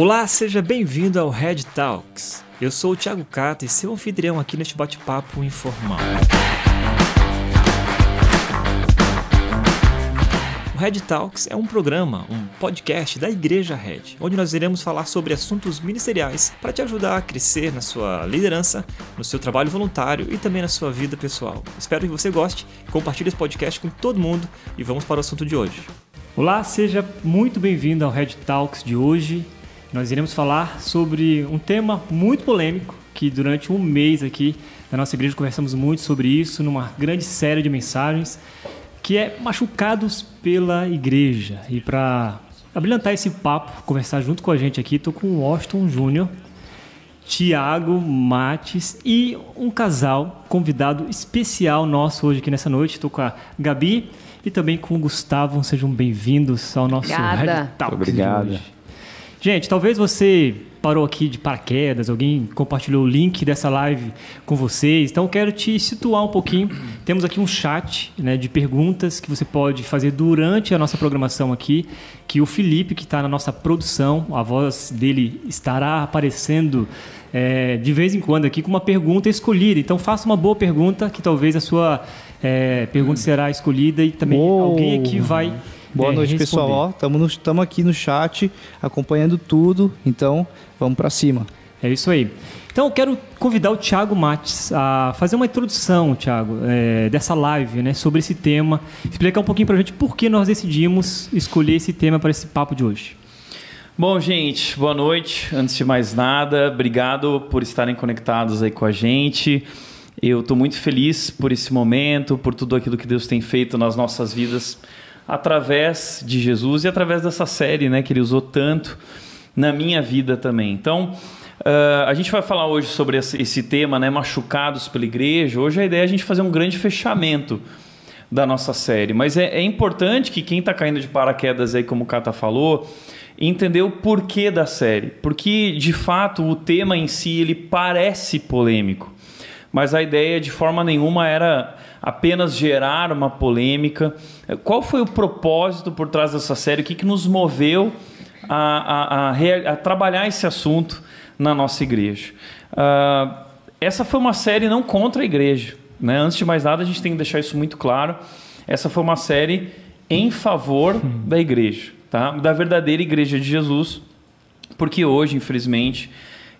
Olá, seja bem-vindo ao Red Talks. Eu sou o Thiago Cata e seu anfitrião aqui neste bate-papo informal. O Red Talks é um programa, um podcast da Igreja Red, onde nós iremos falar sobre assuntos ministeriais para te ajudar a crescer na sua liderança, no seu trabalho voluntário e também na sua vida pessoal. Espero que você goste, compartilhe esse podcast com todo mundo e vamos para o assunto de hoje. Olá, seja muito bem-vindo ao Red Talks de hoje. Nós iremos falar sobre um tema muito polêmico que durante um mês aqui na nossa igreja conversamos muito sobre isso numa grande série de mensagens que é machucados pela igreja. E para abrilhantar esse papo, conversar junto com a gente aqui, estou com o Washington Júnior, Tiago Mates e um casal convidado especial nosso hoje aqui nessa noite. Estou com a Gabi e também com o Gustavo. Sejam bem-vindos ao nosso Obrigada. Red Talks Obrigado. de hoje. Gente, talvez você parou aqui de paraquedas, alguém compartilhou o link dessa live com vocês. Então eu quero te situar um pouquinho. Temos aqui um chat né, de perguntas que você pode fazer durante a nossa programação aqui, que o Felipe, que está na nossa produção, a voz dele estará aparecendo é, de vez em quando aqui com uma pergunta escolhida. Então faça uma boa pergunta, que talvez a sua é, pergunta será escolhida e também alguém aqui vai. Boa é, noite, responder. pessoal. Estamos aqui no chat acompanhando tudo, então vamos para cima. É isso aí. Então eu quero convidar o Thiago Mates a fazer uma introdução, Thiago, é, dessa live, né, sobre esse tema, explicar um pouquinho pra gente por que nós decidimos escolher esse tema para esse papo de hoje. Bom, gente, boa noite. Antes de mais nada, obrigado por estarem conectados aí com a gente. Eu estou muito feliz por esse momento, por tudo aquilo que Deus tem feito nas nossas vidas através de Jesus e através dessa série, né, que Ele usou tanto na minha vida também. Então, uh, a gente vai falar hoje sobre esse, tema, né, machucados pela igreja. Hoje a ideia é a gente fazer um grande fechamento da nossa série, mas é, é importante que quem está caindo de paraquedas aí, como o Kata falou, entender o porquê da série, porque de fato o tema em si ele parece polêmico, mas a ideia de forma nenhuma era apenas gerar uma polêmica. Qual foi o propósito por trás dessa série? O que, que nos moveu a, a, a, a trabalhar esse assunto na nossa igreja? Ah, essa foi uma série não contra a igreja. Né? Antes de mais nada, a gente tem que deixar isso muito claro. Essa foi uma série em favor da igreja, tá? da verdadeira igreja de Jesus, porque hoje, infelizmente,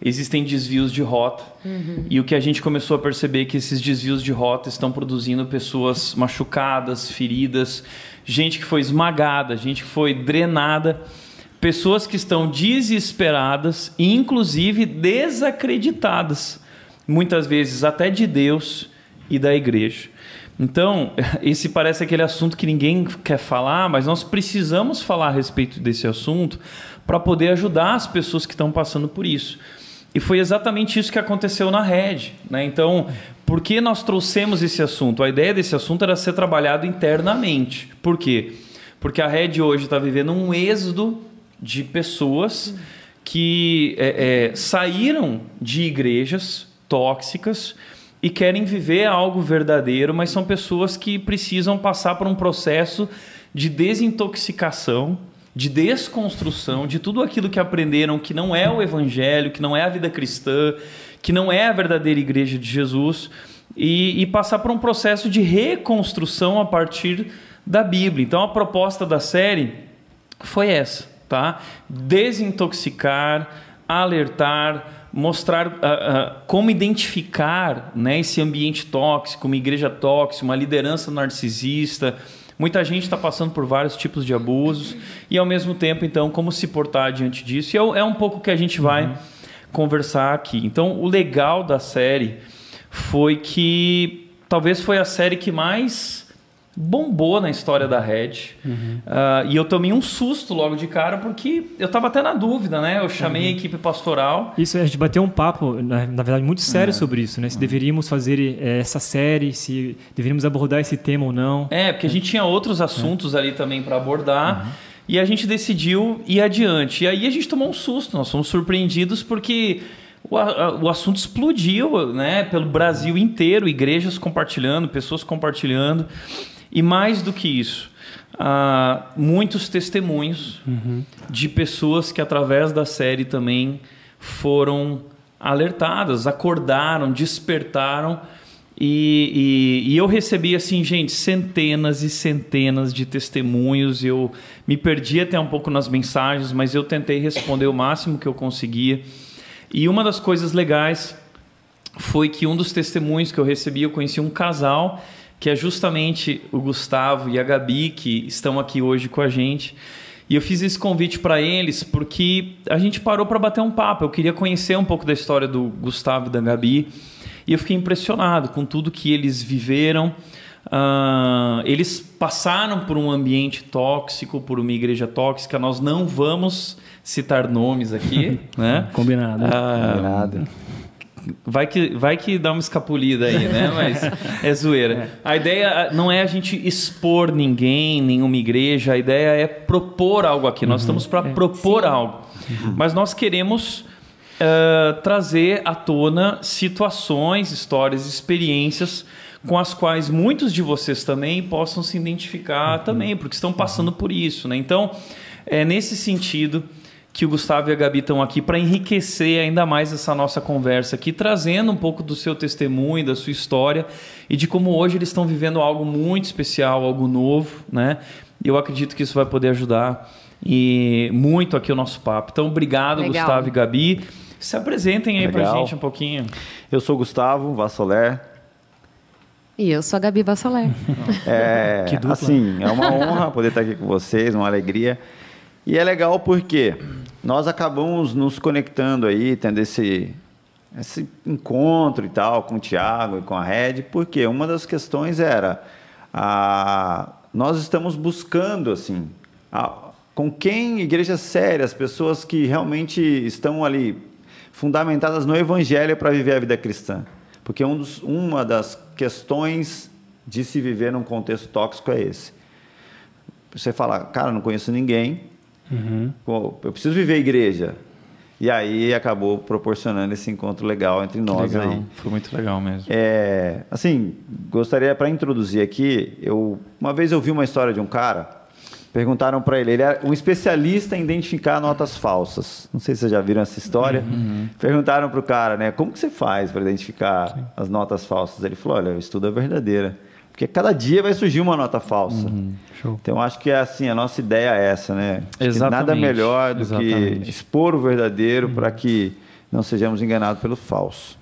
existem desvios de rota. E o que a gente começou a perceber é que esses desvios de rota estão produzindo pessoas machucadas, feridas, gente que foi esmagada, gente que foi drenada, pessoas que estão desesperadas e, inclusive, desacreditadas, muitas vezes até de Deus e da igreja. Então, esse parece aquele assunto que ninguém quer falar, mas nós precisamos falar a respeito desse assunto para poder ajudar as pessoas que estão passando por isso. E foi exatamente isso que aconteceu na Red. Né? Então, por que nós trouxemos esse assunto? A ideia desse assunto era ser trabalhado internamente. Por quê? Porque a Red hoje está vivendo um êxodo de pessoas que é, é, saíram de igrejas tóxicas e querem viver algo verdadeiro, mas são pessoas que precisam passar por um processo de desintoxicação, de desconstrução de tudo aquilo que aprenderam que não é o evangelho, que não é a vida cristã, que não é a verdadeira igreja de Jesus, e, e passar por um processo de reconstrução a partir da Bíblia. Então a proposta da série foi essa, tá? Desintoxicar, alertar, mostrar ah, ah, como identificar né, esse ambiente tóxico, uma igreja tóxica, uma liderança narcisista. Muita gente está passando por vários tipos de abusos e, ao mesmo tempo, então, como se portar diante disso. E é, é um pouco que a gente vai conversar aqui. Então, o legal da série foi que talvez foi a série que mais bombou na história da Red. Ah, e eu tomei um susto logo de cara, porque eu estava até na dúvida, né? Eu chamei a equipe pastoral. Isso, a gente bateu um papo, na, na verdade, muito sério sobre isso, né? Se deveríamos fazer eh, essa série, se deveríamos abordar esse tema ou não. É, porque a gente tinha outros assuntos ali também para abordar. E a gente decidiu ir adiante. E aí a gente tomou um susto, nós fomos surpreendidos porque o assunto explodiu né, pelo Brasil inteiro, igrejas compartilhando, pessoas compartilhando. E mais do que isso, uh, muitos testemunhos uhum. de pessoas que, através da série, também foram alertadas, acordaram, despertaram. E, e, e, eu recebi, assim, gente, centenas e centenas de testemunhos. Eu me perdi até um pouco nas mensagens, mas eu tentei responder o máximo que eu conseguia. E uma das coisas legais foi que um dos testemunhos que eu recebi, eu conheci um casal, que é justamente o Gustavo e a Gabi, que estão aqui hoje com a gente. E eu fiz esse convite para eles porque a gente parou para bater um papo. Eu queria conhecer um pouco da história do Gustavo e da Gabi. E eu fiquei impressionado com tudo que eles viveram. Uh, eles passaram por um ambiente tóxico, por uma igreja tóxica. Nós não vamos citar nomes aqui, né? Combinado. Uh, Combinado. Vai que, vai que dá uma escapulida aí, né? Mas é zoeira. É. A ideia não é a gente expor ninguém, nenhuma igreja. A ideia é propor algo aqui. Nós uhum. estamos para é. propor Sim. algo. Uhum. Mas nós queremos uh, trazer à tona situações, histórias, experiências com as quais muitos de vocês também possam se identificar uhum. também, porque estão passando por isso, né? Então, é nesse sentido que o Gustavo e a Gabi estão aqui para enriquecer ainda mais essa nossa conversa aqui, trazendo um pouco do seu testemunho, da sua história e de como hoje eles estão vivendo algo muito especial, algo novo, né? Eu acredito que isso vai poder ajudar e muito aqui o nosso papo. Então, obrigado, Legal. Gustavo e Gabi. Se apresentem aí para gente um pouquinho. Eu sou Gustavo Vassoler. E eu sou a Gabi Vassoler. É, assim, é uma honra poder estar aqui com vocês, uma alegria. E é legal porque nós acabamos nos conectando aí, tendo esse, esse encontro e tal com o Tiago e com a Red, porque uma das questões era a, nós estamos buscando assim a, com quem igrejas sérias, pessoas que realmente estão ali fundamentadas no Evangelho para viver a vida cristã, porque um dos, uma das questões de se viver num contexto tóxico é esse. Você fala, cara, não conheço ninguém, Uhum. Eu preciso viver a igreja. E aí acabou proporcionando esse encontro legal entre nós legal. aí. Foi muito legal mesmo. É, assim, gostaria para introduzir aqui, eu uma vez eu vi uma história de um cara, perguntaram para ele, ele é um especialista em identificar notas falsas. Não sei se vocês já viram essa história. Uhum. Perguntaram para o cara, né, como que você faz para identificar Sim. as notas falsas? Ele falou, olha, eu estudo a verdadeira. Porque cada dia vai surgir uma nota falsa. Uhum, então acho que é assim, a nossa ideia é essa, né? Exatamente. nada melhor do Exatamente. que expor o verdadeiro uhum. para que não sejamos enganados pelo falso.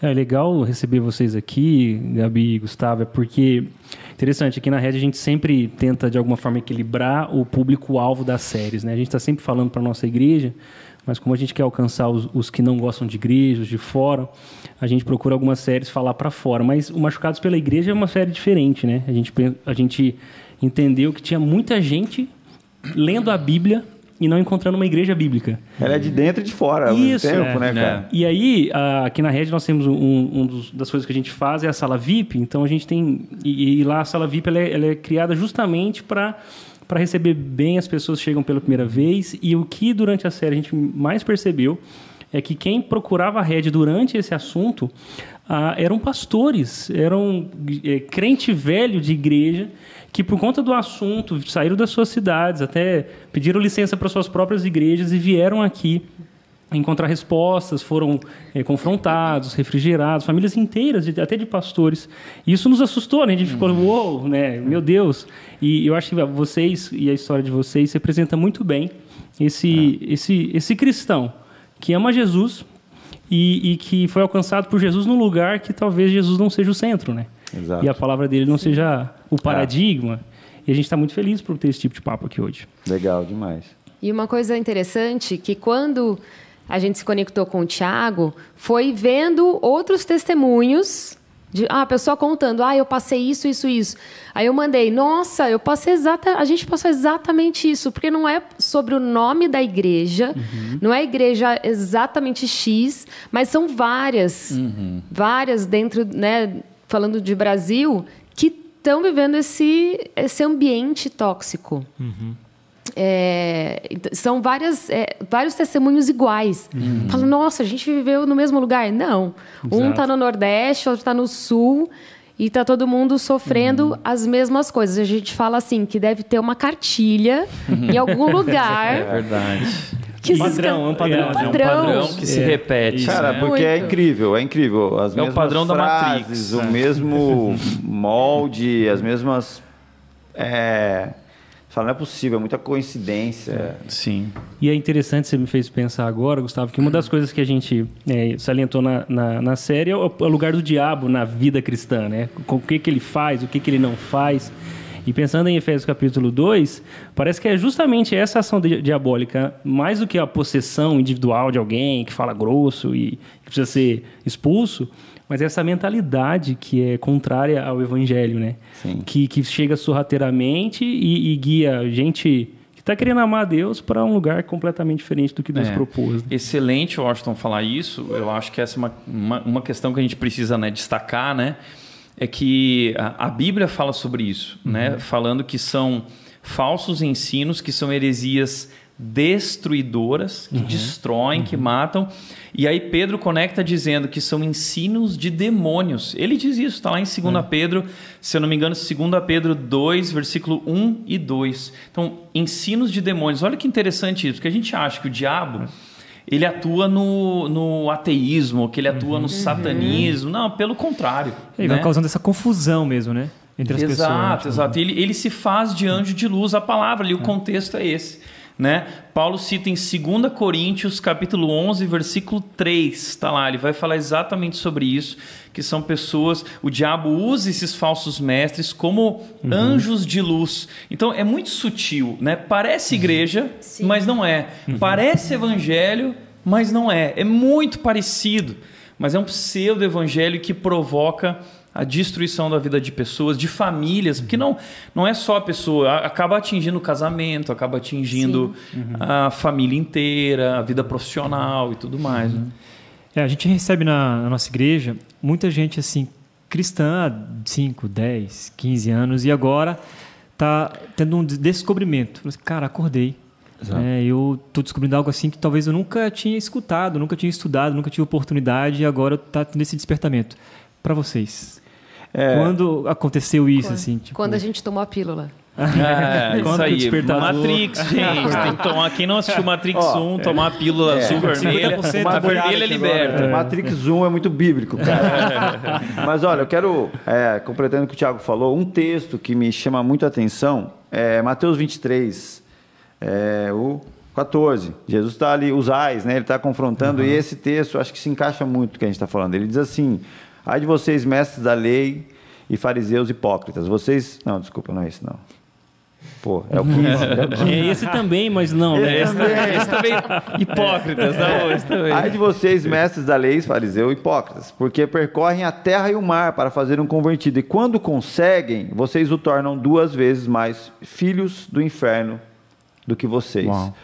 É legal receber vocês aqui, Gabi e Gustavo, é porque interessante, aqui na rede a gente sempre tenta de alguma forma equilibrar o público-alvo das séries, né? A gente está sempre falando para nossa igreja, mas como a gente quer alcançar os, os que não gostam de igrejas, de fora, a gente procura algumas séries falar para fora. Mas o Machucados pela Igreja é uma série diferente, né? A gente, a gente entendeu que tinha muita gente lendo a Bíblia e não encontrando uma igreja bíblica. Ela é de dentro e de fora ao Isso, mesmo tempo, é, né, cara? E aí, aqui na rede nós temos um, um dos, das coisas que a gente faz é a sala VIP. Então a gente tem e, e lá a sala VIP ela é, ela é criada justamente para para receber bem as pessoas chegam pela primeira vez. E o que durante a série a gente mais percebeu é que quem procurava a rede durante esse assunto ah, eram pastores, eram é, crente velho de igreja que por conta do assunto saíram das suas cidades, até pediram licença para suas próprias igrejas e vieram aqui encontrar respostas, foram é, confrontados, refrigerados, famílias inteiras, de, até de pastores. E isso nos assustou, né? A gente ficou, uhum. uou, wow, né? Meu Deus. E eu acho que vocês e a história de vocês representa muito bem esse, é. esse, esse cristão que ama Jesus e, e, que foi alcançado por Jesus num lugar que talvez Jesus não seja o centro, né? Exato. E a palavra dele não Sim. seja o paradigma. É. E a gente está muito feliz por ter esse tipo de papo aqui hoje. Legal demais. E uma coisa interessante que quando a gente se conectou com o Tiago foi vendo outros testemunhos de ah, a pessoa contando, ah, eu passei isso, isso, isso. Aí eu mandei, nossa, eu passei exata, a gente passou exatamente isso, porque não é sobre o nome da igreja, uhum. não é igreja exatamente X, mas são várias, uhum. várias dentro, né, falando de Brasil, que estão vivendo esse, esse ambiente tóxico. Uhum. É, são várias, é, vários testemunhos iguais. Uhum. Fala, nossa, a gente viveu no mesmo lugar. Não. Exato. Um está no Nordeste, outro está no Sul. e tá todo mundo sofrendo uhum. as mesmas coisas. A gente fala assim que deve ter uma cartilha uhum. em algum lugar. É verdade. Que padrão, é um padrão. É, um padrão. É um padrão que se repete. Cara, né? porque é incrível, é incrível. As é mesmas o padrão frases, da Matrix. O mesmo molde, as mesmas... É, fala, não é possível, é muita coincidência. Sim. E é interessante, você me fez pensar agora, Gustavo, que uma das coisas que a gente é, salientou na, na, na, série é o, é o, lugar do diabo na vida cristã, né? Com o que, que ele faz, o que, que ele não faz. E pensando em Efésios capítulo 2, parece que é justamente essa ação diabólica, mais do que a possessão individual de alguém que fala grosso e que precisa ser expulso, mas essa mentalidade que é contrária ao evangelho, né? Sim. Que, que chega sorrateiramente e, e guia gente que está querendo amar a Deus para um lugar completamente diferente do que Deus é. propôs. Né? Excelente, Washington, falar isso. Eu acho que essa é uma, uma, uma questão que a gente precisa né, destacar, né? É que a, a Bíblia fala sobre isso, né? uhum. né? Falando que são falsos ensinos, que são heresias destruidoras, que uhum. destroem, uhum. que matam. E aí Pedro conecta dizendo que são ensinos de demônios. Ele diz isso, está lá em 2 uhum. Pedro, se eu não me engano, 2 Pedro 2, versículo 1 e 2. Então, ensinos de demônios. Olha que interessante isso, porque a gente acha que o diabo ele atua no, no ateísmo, que ele atua uhum. no satanismo. Não, pelo contrário. Ele né? vai causando essa confusão mesmo, né? Entre as exato, pessoas. Exato, exato. Ele, ele se faz de anjo de luz, a palavra ali, o contexto é esse. Né? Paulo cita em 2 Coríntios, capítulo 11, versículo 3, está lá, ele vai falar exatamente sobre isso, que são pessoas, o diabo usa esses falsos mestres como uhum. anjos de luz. Então é muito sutil, né? Parece igreja, uhum. mas não é. Uhum. Parece evangelho, mas não é. É muito parecido, mas é um pseudo evangelho que provoca a destruição da vida de pessoas, de famílias, porque não, não é só a pessoa, acaba atingindo o casamento, acaba atingindo uhum. a família inteira, a vida profissional e tudo mais. Né? É, a gente recebe na, na, nossa igreja muita gente assim cristã há 5, 10, 15 anos e agora está tendo um descobrimento. Assim, Cara, acordei. É, eu estou descobrindo algo assim que talvez eu nunca tinha escutado, nunca tinha estudado, nunca tive oportunidade e agora está tendo esse despertamento. Para vocês, é. Quando aconteceu isso, quando, assim? Tipo... Quando a gente tomou a pílula. É, isso aí. Despertador... Matrix, gente. tem que tomar. Quem não assistiu Matrix oh, 1, tomar a pílula é, azul vermelha. A vermelha liberta. É. Matrix 1 é muito bíblico, cara. Mas olha, eu quero, é, completando o que o Thiago falou, um texto que me chama muito a atenção é Mateus 23, é, o 14. Jesus está ali, os ais, né? Ele está confrontando, uhum. e esse texto acho que se encaixa muito com o que a gente está falando. Ele diz assim: Ai de vocês, mestres da lei e fariseus hipócritas. Vocês. Não, desculpa, não é isso, não. Pô, é o 15. É, é esse também, mas não. Né? esse, também. esse também. Hipócritas, não, esse também. Ai de vocês, mestres da lei, fariseus hipócritas, porque percorrem a terra e o mar para fazer um convertido. E quando conseguem, vocês o tornam duas vezes mais filhos do inferno do que vocês. Uau.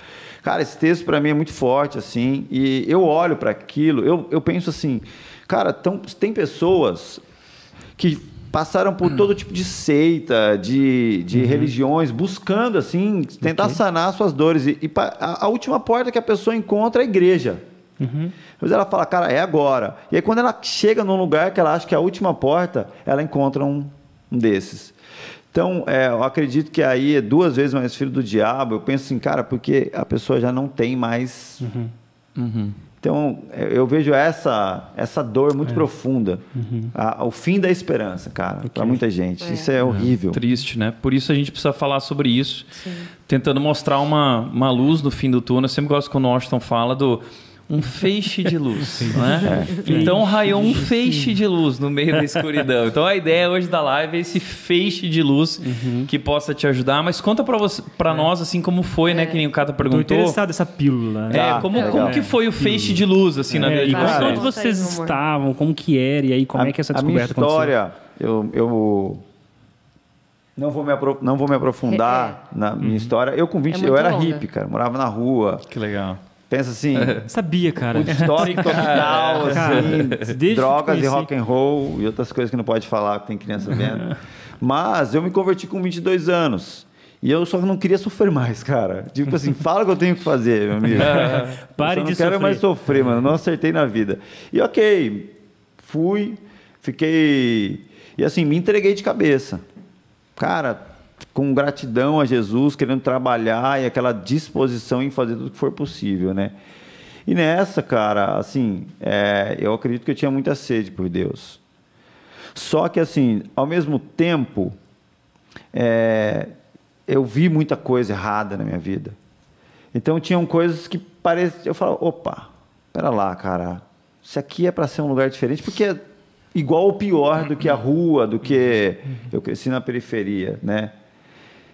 Cara, esse texto para mim é muito forte, assim, e eu olho para aquilo, eu, eu penso assim, Cara, tão, tem pessoas que passaram por todo tipo de seita, de, de uhum. religiões, buscando, assim, tentar okay. sanar suas dores. E, e a, a, última porta que a pessoa encontra é a igreja. Uhum. Mas ela fala, cara, é agora. E aí, quando ela chega num lugar que ela acha que é a última porta, ela encontra um, um desses. Então, é, eu acredito que aí é duas vezes mais filho do diabo. Eu penso assim, cara, porque a pessoa já não tem mais. Uhum. Então, eu vejo essa, essa dor muito é. profunda. Uhum. A, o fim da esperança, cara, okay. para muita gente. É. Isso é horrível. Triste, né? Por isso a gente precisa falar sobre isso. Sim. Tentando mostrar uma, uma luz no fim do túnel. Eu sempre gosto quando o Washington fala do um feixe de luz. né? É. Então raiou um feixe de luz no meio da escuridão. Então a ideia hoje da live é esse feixe de luz uhum. que possa te ajudar. Mas conta para você, para é. nós assim como foi, né? É. Que nem o Cata perguntou. Tô interessado nessa pílula. Né? É, como, como que foi o feixe de luz assim na vida de vocês? Onde vocês estavam? Como que era e aí como a, é que essa descoberta a minha história, aconteceu? Eu, eu não vou me, não vou me aprofundar é. na minha uhum. história. Eu com 20, é eu era longa. hippie, cara. Morava na rua. Que legal. Pensa assim. Sabia, cara. O estoque total, assim, drogas e rock and roll e outras coisas que não pode falar, que tem criança vendo. Mas eu me converti com 22 anos. E eu só não queria sofrer mais, cara. Tipo assim, fala o que eu tenho que fazer, meu amigo. Pare eu de não quero mais sofrer, mano. Não acertei na vida. E ok, fui, fiquei. E assim, me entreguei de cabeça. Cara, com gratidão a Jesus, querendo trabalhar e aquela disposição em fazer tudo o que for possível, né? E nessa, cara, assim, é, eu acredito que eu tinha muita sede por Deus. Só que, assim, ao mesmo tempo, é, eu vi muita coisa errada na minha vida. Então, tinham coisas que pareciam. Eu falava, opa, pera lá, cara, isso aqui é para ser um lugar diferente, porque é igual ou pior do que a rua, do que eu cresci na periferia, né?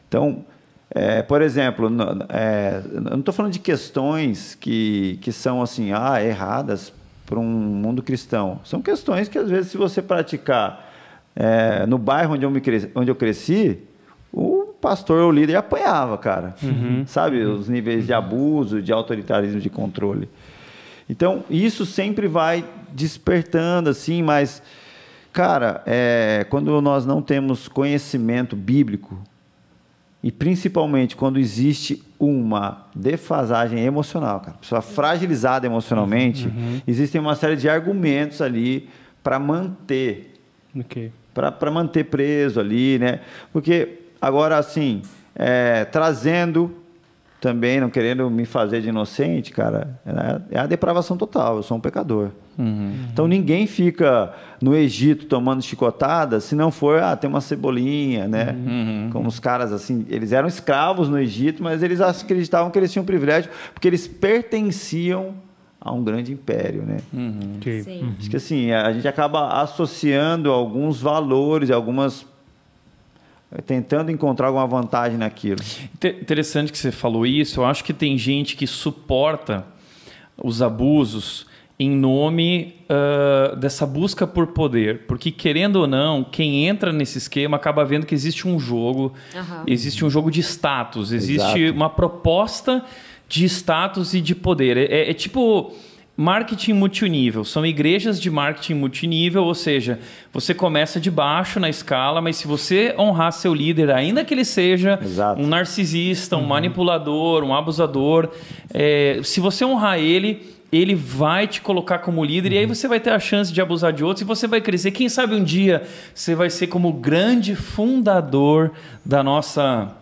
Então, é, por exemplo, é, eu não estou falando de questões que, que são assim, ah, erradas para um mundo cristão. São questões que, às vezes, se você praticar é, no bairro onde eu, me cresci, onde eu cresci, o pastor ou líder apanhava, cara. Uhum. Sabe? Os níveis de abuso, de autoritarismo, de controle. Então, isso sempre vai despertando, assim, mas, cara, é, quando nós não temos conhecimento bíblico, e principalmente quando existe uma defasagem emocional, cara, pessoa fragilizada emocionalmente, uhum. existem uma série de argumentos ali para manter, okay. para manter preso ali, né? Porque agora assim, é, trazendo também, não querendo me fazer de inocente, cara, é a depravação total. Eu sou um pecador. Uhum. Então ninguém fica no Egito tomando chicotada se não for, ah, tem uma cebolinha, né? Uhum. Como os caras assim, eles eram escravos no Egito, mas eles acreditavam que eles tinham privilégio porque eles pertenciam a um grande império, né? Uhum. Sim. Acho que assim, a gente acaba associando alguns valores, algumas tentando encontrar alguma vantagem naquilo. Interessante que você falou isso. Eu acho que tem gente que suporta os abusos em nome uh, dessa busca por poder. Porque, querendo ou não, quem entra nesse esquema acaba vendo que existe um jogo, uhum. existe um jogo de status, existe Exato. uma proposta de status e de poder. É, é tipo marketing multinível. São igrejas de marketing multinível, ou seja, você começa de baixo na escala, mas se você honrar seu líder, ainda que ele seja Exato. um narcisista, um uhum. manipulador, um abusador, é, se você honrar ele, ele vai te colocar como líder uhum. e aí uhum. você vai ter a chance de abusar de outros e você vai crescer. Quem sabe um dia você vai ser como grande fundador da nossa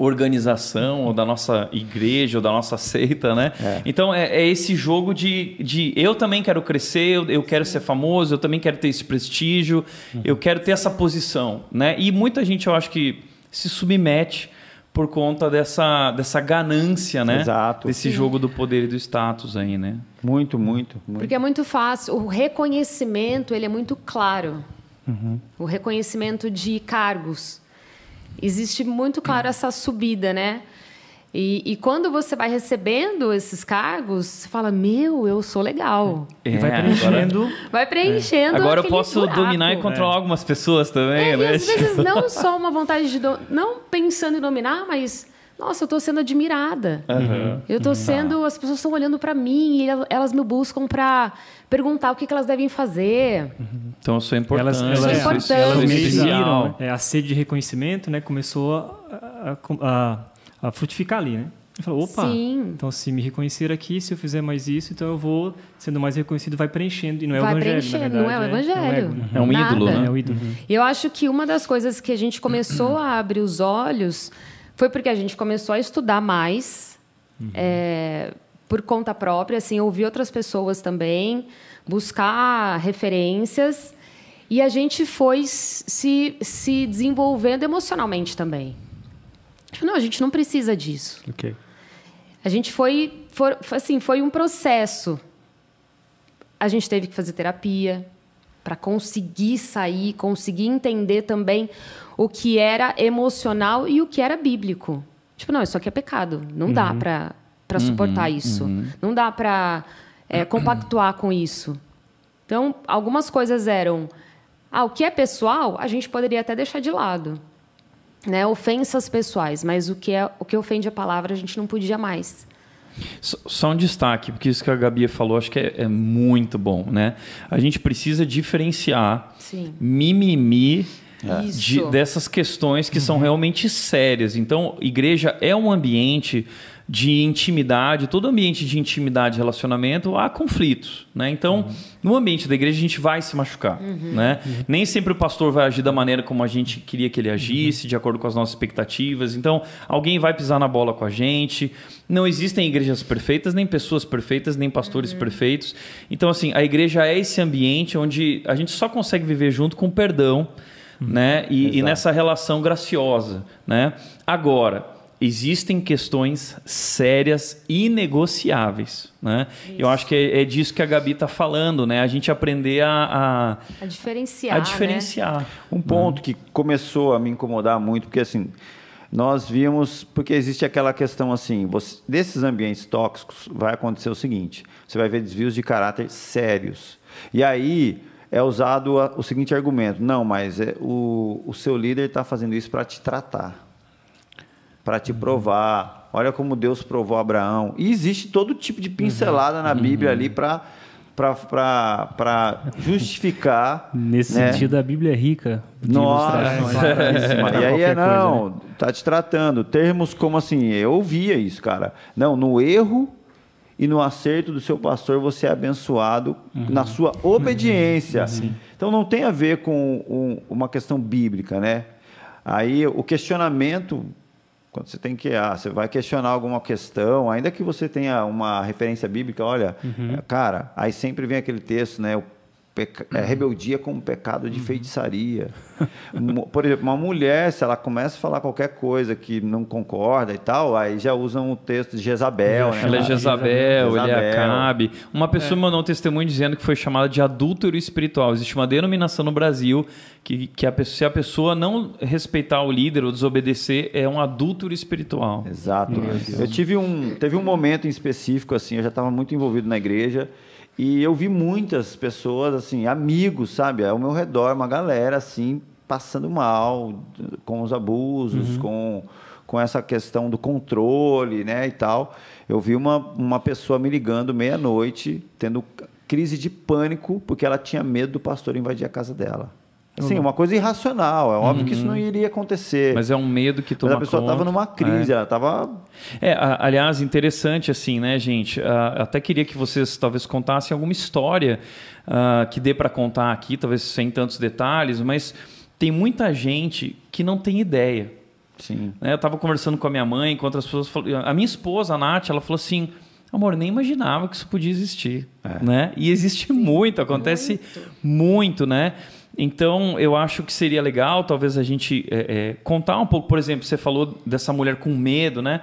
organização, ou da nossa igreja, ou da nossa seita, né? É. Então é, é, esse jogo de, de eu também quero crescer, eu, eu, quero ser famoso, eu também quero ter esse prestígio, uhum. eu quero ter essa posição, né? E muita gente eu acho que se submete por conta dessa, dessa ganância, né? Exato. Desse Sim. jogo do poder e do status aí, né? Muito, muito, muito. Porque é muito fácil. O reconhecimento ele é muito claro. Uhum. O reconhecimento de cargos existe muito claro essa subida, né? E, e, quando você vai recebendo esses cargos, você fala, meu, eu sou legal. É, e vai preenchendo. Agora, vai preenchendo. É. Agora eu posso buraco. dominar e controlar é. algumas pessoas também, é, né? E às vezes não só uma vontade de. Do... Não pensando em dominar, mas nossa, eu estou sendo admirada. Uhum. Eu estou sendo, as pessoas estão olhando para mim e elas me buscam para perguntar o que, que, elas devem fazer. Uhum. Então eu sou importante. Elas, elas, importante. elas né? é, a sede de reconhecimento, né, começou a, a, a, a frutificar ali, né? Falou, opa, Sim. então se me reconhecer aqui, se eu fizer mais isso, então eu vou sendo mais reconhecido, vai preenchendo. E não é vai o evangelho, preenchendo, não é o evangelho. É, não é, é um ídolo, né? É um ídolo. Uhum. Eu acho que uma das coisas que a gente começou a abrir os olhos foi porque a gente começou a estudar mais uhum. é, por conta própria, assim, ouvir outras pessoas também, buscar referências e a gente foi se, se desenvolvendo emocionalmente também. Não, a gente não precisa disso. Okay. A gente foi, foi, assim, foi um processo. A gente teve que fazer terapia para conseguir sair, conseguir entender também o que era emocional e o que era bíblico. Tipo, não, isso aqui é pecado. Não uhum. dá para uhum. suportar isso. Uhum. Não dá para é, compactuar com isso. Então, algumas coisas eram. Ah, o que é pessoal, a gente poderia até deixar de lado. Né? Ofensas pessoais, mas o que, é, o que ofende a palavra, a gente não podia mais. Só um destaque, porque isso que a Gabi falou, acho que é, é muito bom, né? A gente precisa diferenciar Sim. mimimi é. de, dessas questões que uhum. são realmente sérias. Então, igreja é um ambiente de intimidade, todo ambiente de intimidade e relacionamento, há conflitos. Né? Então, uhum. no ambiente da igreja, a gente vai se machucar. Uhum. Né? Uhum. Nem sempre o pastor vai agir da maneira como a gente queria que ele agisse, de acordo com as nossas expectativas. Então, alguém vai pisar na bola com a gente. Não existem igrejas perfeitas, nem pessoas perfeitas, nem pastores perfeitos. Então, assim, a igreja é esse ambiente onde a gente só consegue viver junto com perdão né? E, e, nessa relação graciosa, né? Agora, existem questões sérias e negociáveis, né? Eu acho que é, é, disso que a Gabi está falando, né? A gente aprender a, a, a diferenciar, a diferenciar. Né? Um ponto uhum. que começou a me incomodar muito, porque assim nós vimos, porque existe aquela questão assim, você, desses ambientes tóxicos vai acontecer o seguinte, você vai ver desvios de caráter sérios. E aí é usado o seguinte argumento: não, mas é, o, o seu líder está fazendo isso para te tratar, para te provar. Olha como Deus provou Abraão. E existe todo tipo de pincelada uhum. na Bíblia uhum. ali para para justificar. Nesse né? sentido, a Bíblia é rica. Nossa, é, e aí é não, coisa, né? tá te tratando. Termos como assim, eu ouvia isso, cara. Não, no erro e no acerto do seu pastor você é abençoado uhum. na sua obediência. Uhum. Então não tem a ver com um, uma questão bíblica, né? Aí o questionamento, quando você tem que, ah, você vai questionar alguma questão, ainda que você tenha uma referência bíblica, olha, uhum. cara, aí sempre vem aquele texto, né? Peca... é, rebeldia como pecado de uhum. feitiçaria. Por exemplo, uma mulher, se ela começa a falar qualquer coisa que não concorda e tal, aí já usam o texto de Jezabel. Né? Ela é Jezabel, Jezabel, ele é Acabe. Uma pessoa é. mandou um testemunho dizendo que foi chamada de adúltero espiritual. Existe uma denominação no Brasil que, que a pessoa, se a pessoa não respeitar o líder ou desobedecer, é um adúltero espiritual. Exato. Eu tive um, teve um momento em específico, assim, eu já estava muito envolvido na igreja, e eu vi muitas pessoas, assim, amigos, sabe, ao meu redor, uma galera, assim, passando mal com os abusos, uhum. com, com essa questão do controle, né, e tal. Eu vi uma, uma pessoa me ligando meia-noite, tendo crise de pânico, porque ela tinha medo do pastor invadir a casa dela. Sim, uma coisa irracional. É óbvio uhum. que isso não uhum. iria acontecer. Mas é um medo que toma Mas a pessoa estava numa crise, é. ela estava... É, aliás, interessante assim, né, gente? Uh, até queria que vocês talvez contassem alguma história uh, que dê para contar aqui, talvez sem tantos detalhes, mas tem muita gente que não tem ideia. Sim. Né? Eu estava conversando com a minha mãe, enquanto as pessoas... A minha esposa, a Nath, ela falou assim... Amor, nem imaginava que isso podia existir, é. né? E existe muito, acontece muito, muito né? Então, eu acho que seria legal, talvez, a gente é, é, contar um pouco. Por exemplo, você falou dessa mulher com medo, né?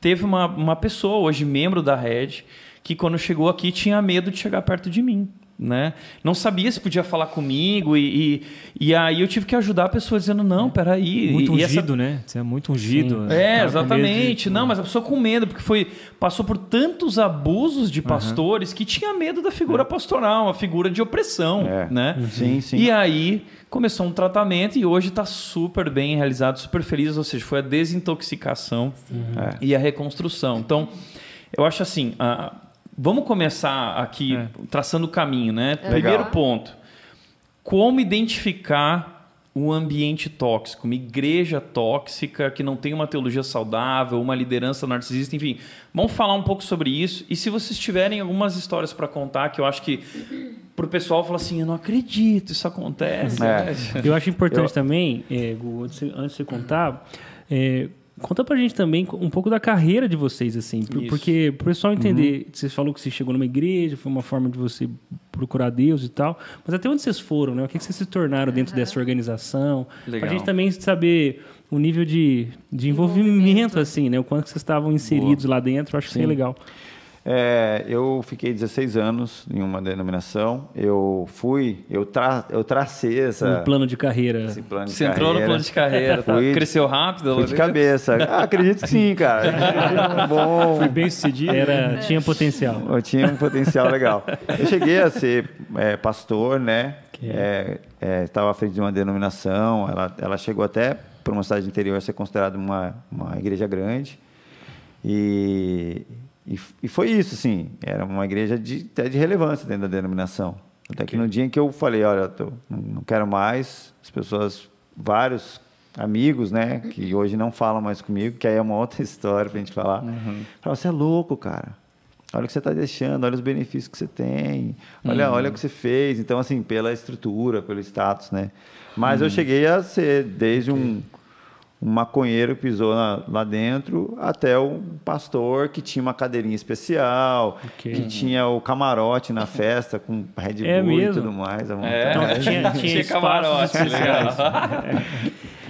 Teve uma, uma pessoa, hoje membro da Red, que quando chegou aqui tinha medo de chegar perto de mim né? Não sabia se podia falar comigo e, e, e, aí eu tive que ajudar a pessoa dizendo não, peraí. Muito e, ungido, essa... né? Você é muito ungido. É, exatamente. De... Não, mas a pessoa com medo porque foi passou por tantos abusos de pastores uhum. que tinha medo da figura é. pastoral, uma figura de opressão, é. né? Uhum. Sim, sim. E aí começou um tratamento e hoje está super bem realizado, super feliz, ou seja, foi a desintoxicação uhum. e a reconstrução. Então, eu acho assim, a, Vamos começar aqui é. traçando o caminho, né? Legal. Primeiro ponto: como identificar um ambiente tóxico, uma igreja tóxica que não tem uma teologia saudável, uma liderança narcisista, enfim. Vamos falar um pouco sobre isso. E se vocês tiverem algumas histórias para contar, que eu acho que para o pessoal falar assim, eu não acredito, isso acontece. É. Eu acho importante eu... também, é, Gu, antes, de você contar, é, Conta pra gente também um pouco da carreira de vocês, assim. Isso. Porque pro pessoal entender, uhum. você falou que você chegou numa igreja, foi uma forma de você procurar Deus e tal. Mas até onde vocês foram, né? O que, vocês se tornaram dentro uhum. dessa organização? Legal. Pra gente também saber o nível de, de envolvimento, envolvimento, assim, né? O quanto vocês estavam inseridos Boa. lá dentro, eu acho Sim. que seria legal. É, eu fiquei 16 anos em uma denominação. Eu fui, eu, tra, eu tracei essa. Um plano de carreira. Esse plano de Você carreira. entrou no plano de carreira, tá? fui, cresceu rápido? Fui de cabeça. Ah, acredito que sim, cara. Bom. Fui bem sucedido. Era, tinha potencial. Eu tinha um potencial legal. Eu cheguei a ser é, pastor, né? É. É, estava à frente de uma denominação. Ela, ela chegou até para uma cidade interior a ser considerada uma, uma igreja grande. E e, e foi isso, assim, era uma igreja de, até de relevância dentro da denominação. Até que no dia em que eu falei, olha, tô, não quero mais, as pessoas, vários amigos, né, que hoje não falam mais comigo, que aí é uma outra história pra gente falar. Uhum. Falaram, você é louco, cara. Olha o que você está deixando, olha os benefícios que você tem, olha, uhum. olha o que você fez. Então, assim, pela estrutura, pelo status, né? Mas uhum. eu cheguei a ser desde um, um maconheiro pisou na, lá dentro até um pastor que tinha uma cadeirinha especial, okay. que tinha o camarote na festa com Red é Bull é e tudo mais. É, então, tinha, tinha, tinha camarote, legal.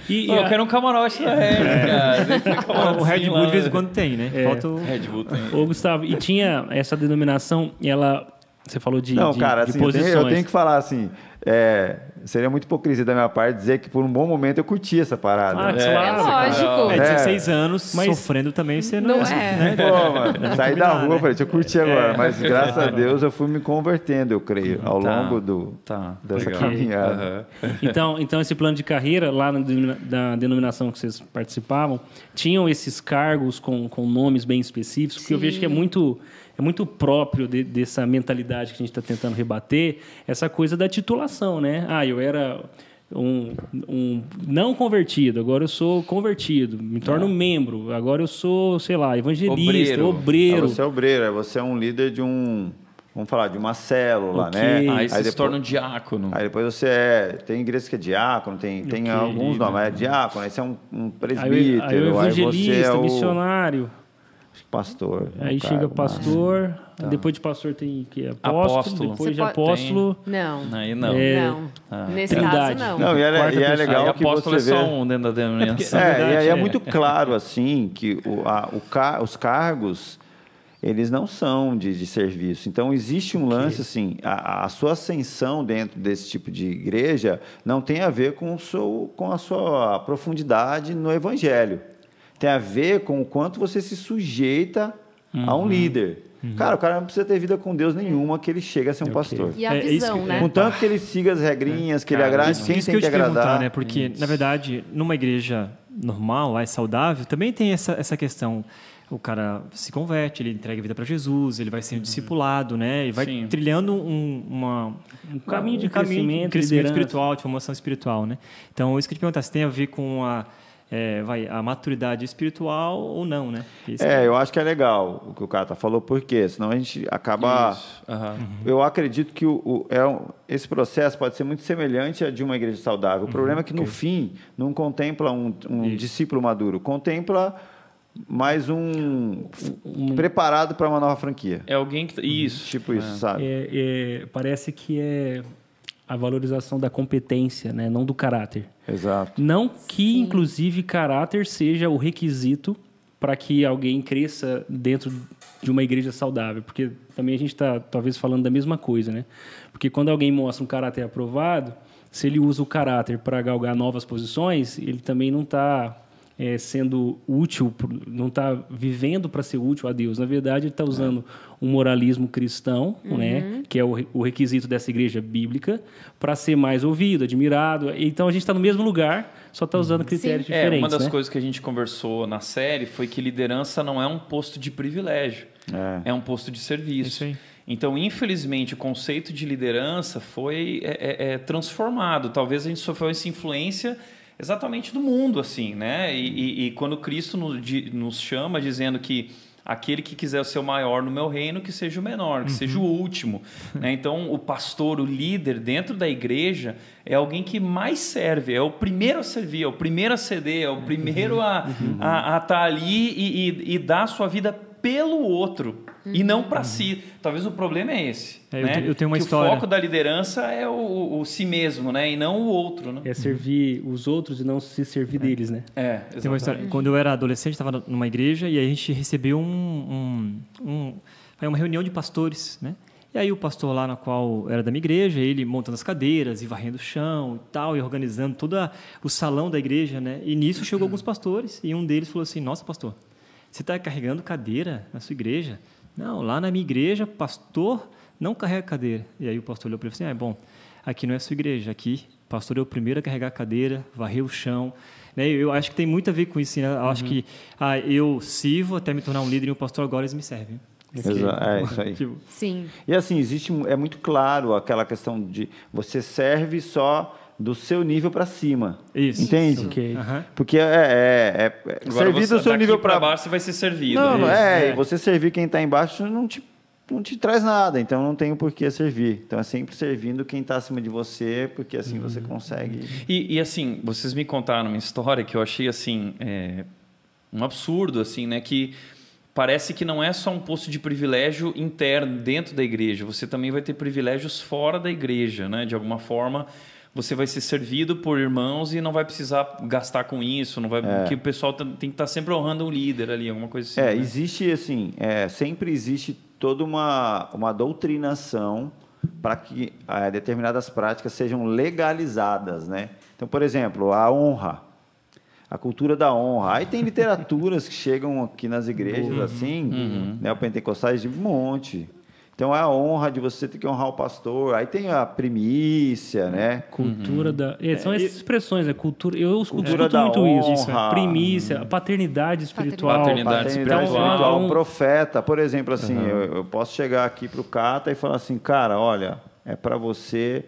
E, Pô, eu quero um camarote da Red, cara. o Red Bull de vez em quando tem, né? É. Falta o... Red Bull tem. Ô, Gustavo, e tinha essa denominação, ela... Você falou de, Não, de, cara, de assim, eu tenho, eu tenho que falar assim, é, seria muito hipocrisia da minha parte dizer que por um bom momento eu curti essa parada. Ah, né? claro. É, lógico. É, 16 anos mas sofrendo também sendo não assim, é. Né? Pô, mano, saí da rua, né? falei, deixa eu curtir é. agora. Mas graças a Deus eu fui me convertendo, eu creio, ao tá. longo do, tá. dessa Legal. caminhada. Uhum. Então, então, esse plano de carreira, lá na, na, denominação que vocês participavam, tinham esses cargos com, com nomes bem específicos, porque Sim. eu vejo que é muito é muito próprio de, dessa mentalidade que a gente está tentando rebater, essa coisa da titulação, né? Ah, eu era um, um não convertido, agora eu sou convertido, me torno é. membro, agora eu sou, sei lá, evangelista, obreiro. obreiro. Ah, você é obreiro, é, você é um líder de um vamos falar, de uma célula, okay. né? Aí você aí depois, se torna um diácono. Aí depois você é. Tem igrejas que é diácono, tem, tem okay. alguns nomes, mas é diácono, aí você é um, um presbítero, aí, aí, evangelista, aí você é o, missionário. Pastor. Aí chega pastor, tá. depois de pastor tem que apóstolo, apóstolo. depois de apóstolo. Tem... Não. Aí não. É... não. Ah. Nesse Trindade. caso, não. Não, e é, e é legal aí, que apóstolo você é só um dentro da denominação. É, é, e aí é, muito claro, assim, que o, a, o car os cargos, eles não são de, de serviço. Então, existe um lance, assim, a, a, sua ascensão dentro desse tipo de igreja não tem a ver com, o seu, com a sua profundidade no evangelho tem a ver com o quanto você se sujeita uhum. a um uhum. líder. Uhum. Cara, o cara não precisa ter vida com Deus nenhuma que ele chega a ser um okay. pastor. E a é, é visão, é né? Contanto que ele siga as regrinhas, que cara, ele agrade isso, quem isso tem que, eu te agradar. né? Porque, isso. na verdade, numa igreja normal, é saudável, também tem essa, essa questão o cara se converte, ele entrega a vida para Jesus, ele vai sendo uhum. discipulado, né? E vai Sim. trilhando um, uma, um caminho de um crescimento, caminho, crescimento espiritual, de formação espiritual, né? Então, isso que eu te perguntar, se tem a ver com a é, vai, a maturidade espiritual ou não, né? é, eu acho que é legal o que o Cata falou, porque senão a gente acaba. Uhum. Eu acredito que o, o é um, esse processo pode ser muito semelhante a de uma igreja saudável. O uhum. problema é que, no okay. fim, não contempla um, um discípulo maduro, contempla mais um, um preparado para uma nova franquia. É alguém que. Isso. Tipo isso, é. sabe? É, é, parece que é a valorização da competência, né? não do caráter. Exato. Não que, Sim. inclusive, caráter seja o requisito para que alguém cresça dentro de uma igreja saudável, porque também a gente está talvez falando da mesma coisa, né? Porque quando alguém mostra um caráter aprovado, se ele usa o caráter para galgar novas posições, ele também não está é, sendo útil, não está vivendo para ser útil a Deus. Na verdade, ele está usando é. Um moralismo cristão, uhum. né, que é o, o, requisito dessa igreja bíblica, para ser mais ouvido, admirado. Então a gente está no mesmo lugar, só está usando critérios Sim. diferentes. É, uma das né? coisas que a gente conversou na série foi que liderança não é um posto de privilégio, é, é um posto de serviço. Então, infelizmente, o conceito de liderança foi é, é, é transformado. Talvez a gente sofreu essa influência exatamente do mundo, assim, né? E, e, e quando Cristo nos, nos, chama dizendo que aquele que quiser ser o maior no meu reino, que seja o menor, que uhum. seja o último. né? Então, o pastor, o líder dentro da igreja é alguém que mais serve, é o primeiro a servir, é o primeiro a ceder, é o primeiro a uhum. estar tá ali e, e, e dar a sua vida pelo outro uhum. e não para uhum. si. Talvez o problema é esse. É, né? eu, tenho uma que história. O foco da liderança é o, o, o, si mesmo, né? E não o outro, né? É servir os outros e não se servir é. deles, né? É, Tem uma história. Quando eu era adolescente, estava numa igreja e a gente recebeu um, um, um, uma reunião de pastores, né? E aí o pastor lá na qual era da minha igreja, ele montando as cadeiras e varrendo o chão e tal, e organizando todo o salão da igreja, né? E nisso chegou alguns pastores e um deles falou assim: Nossa, pastor, você está carregando cadeira na sua igreja? Não, lá na minha igreja, pastor não carrega cadeira. E aí o pastor olhou para ele e falou assim: ah, é bom, aqui não é a sua igreja, aqui pastor é o primeiro a carregar a cadeira, varrer o chão. Né? Eu acho que tem muito a ver com isso. Né? Eu uhum. acho que ah, eu sirvo até me tornar um líder e o pastor agora eles me servem. Exato, é isso aí. Tipo, Sim. E assim, existe, é muito claro aquela questão de você serve só do seu nível para cima. Isso. Entende? Ok. Aham. Porque é, é, é servir você, do seu nível para baixo você vai ser servido. Não, não né? é, e você servir quem está embaixo não te, não te traz nada, então não tem o porquê servir. Então é sempre servindo quem está acima de você, porque assim você consegue. E, e, assim, vocês me contaram uma história que eu achei assim é, um absurdo, assim, né? Que parece que não é só um posto de privilégio interno dentro da igreja. Você também vai ter privilégios fora da igreja, né? De alguma forma você vai ser servido por irmãos e não vai precisar gastar com isso, não vai, É. porque o pessoal tem que estar sempre honrando um líder ali, alguma coisa assim. É, né? existe assim, é, sempre existe toda uma, uma doutrinação para que eh, determinadas práticas sejam legalizadas, né? Então, por exemplo, a honra, a cultura da honra. Aí tem literaturas que chegam aqui nas igrejas assim, né, o pentecostais de um monte. Então é a honra de você ter que honrar o pastor. Aí tem a primícia, né? Cultura da. é, são É, essas expressões, né? Cultura. Eu escuto, Cultura escuto muito isso. honra. Primícia, a paternidade espiritual. Paternidade Paternidade espiritual. espiritual, Então, um profeta, por exemplo, assim, eu, eu posso chegar aqui para o Cata e falar assim, cara, olha, é para você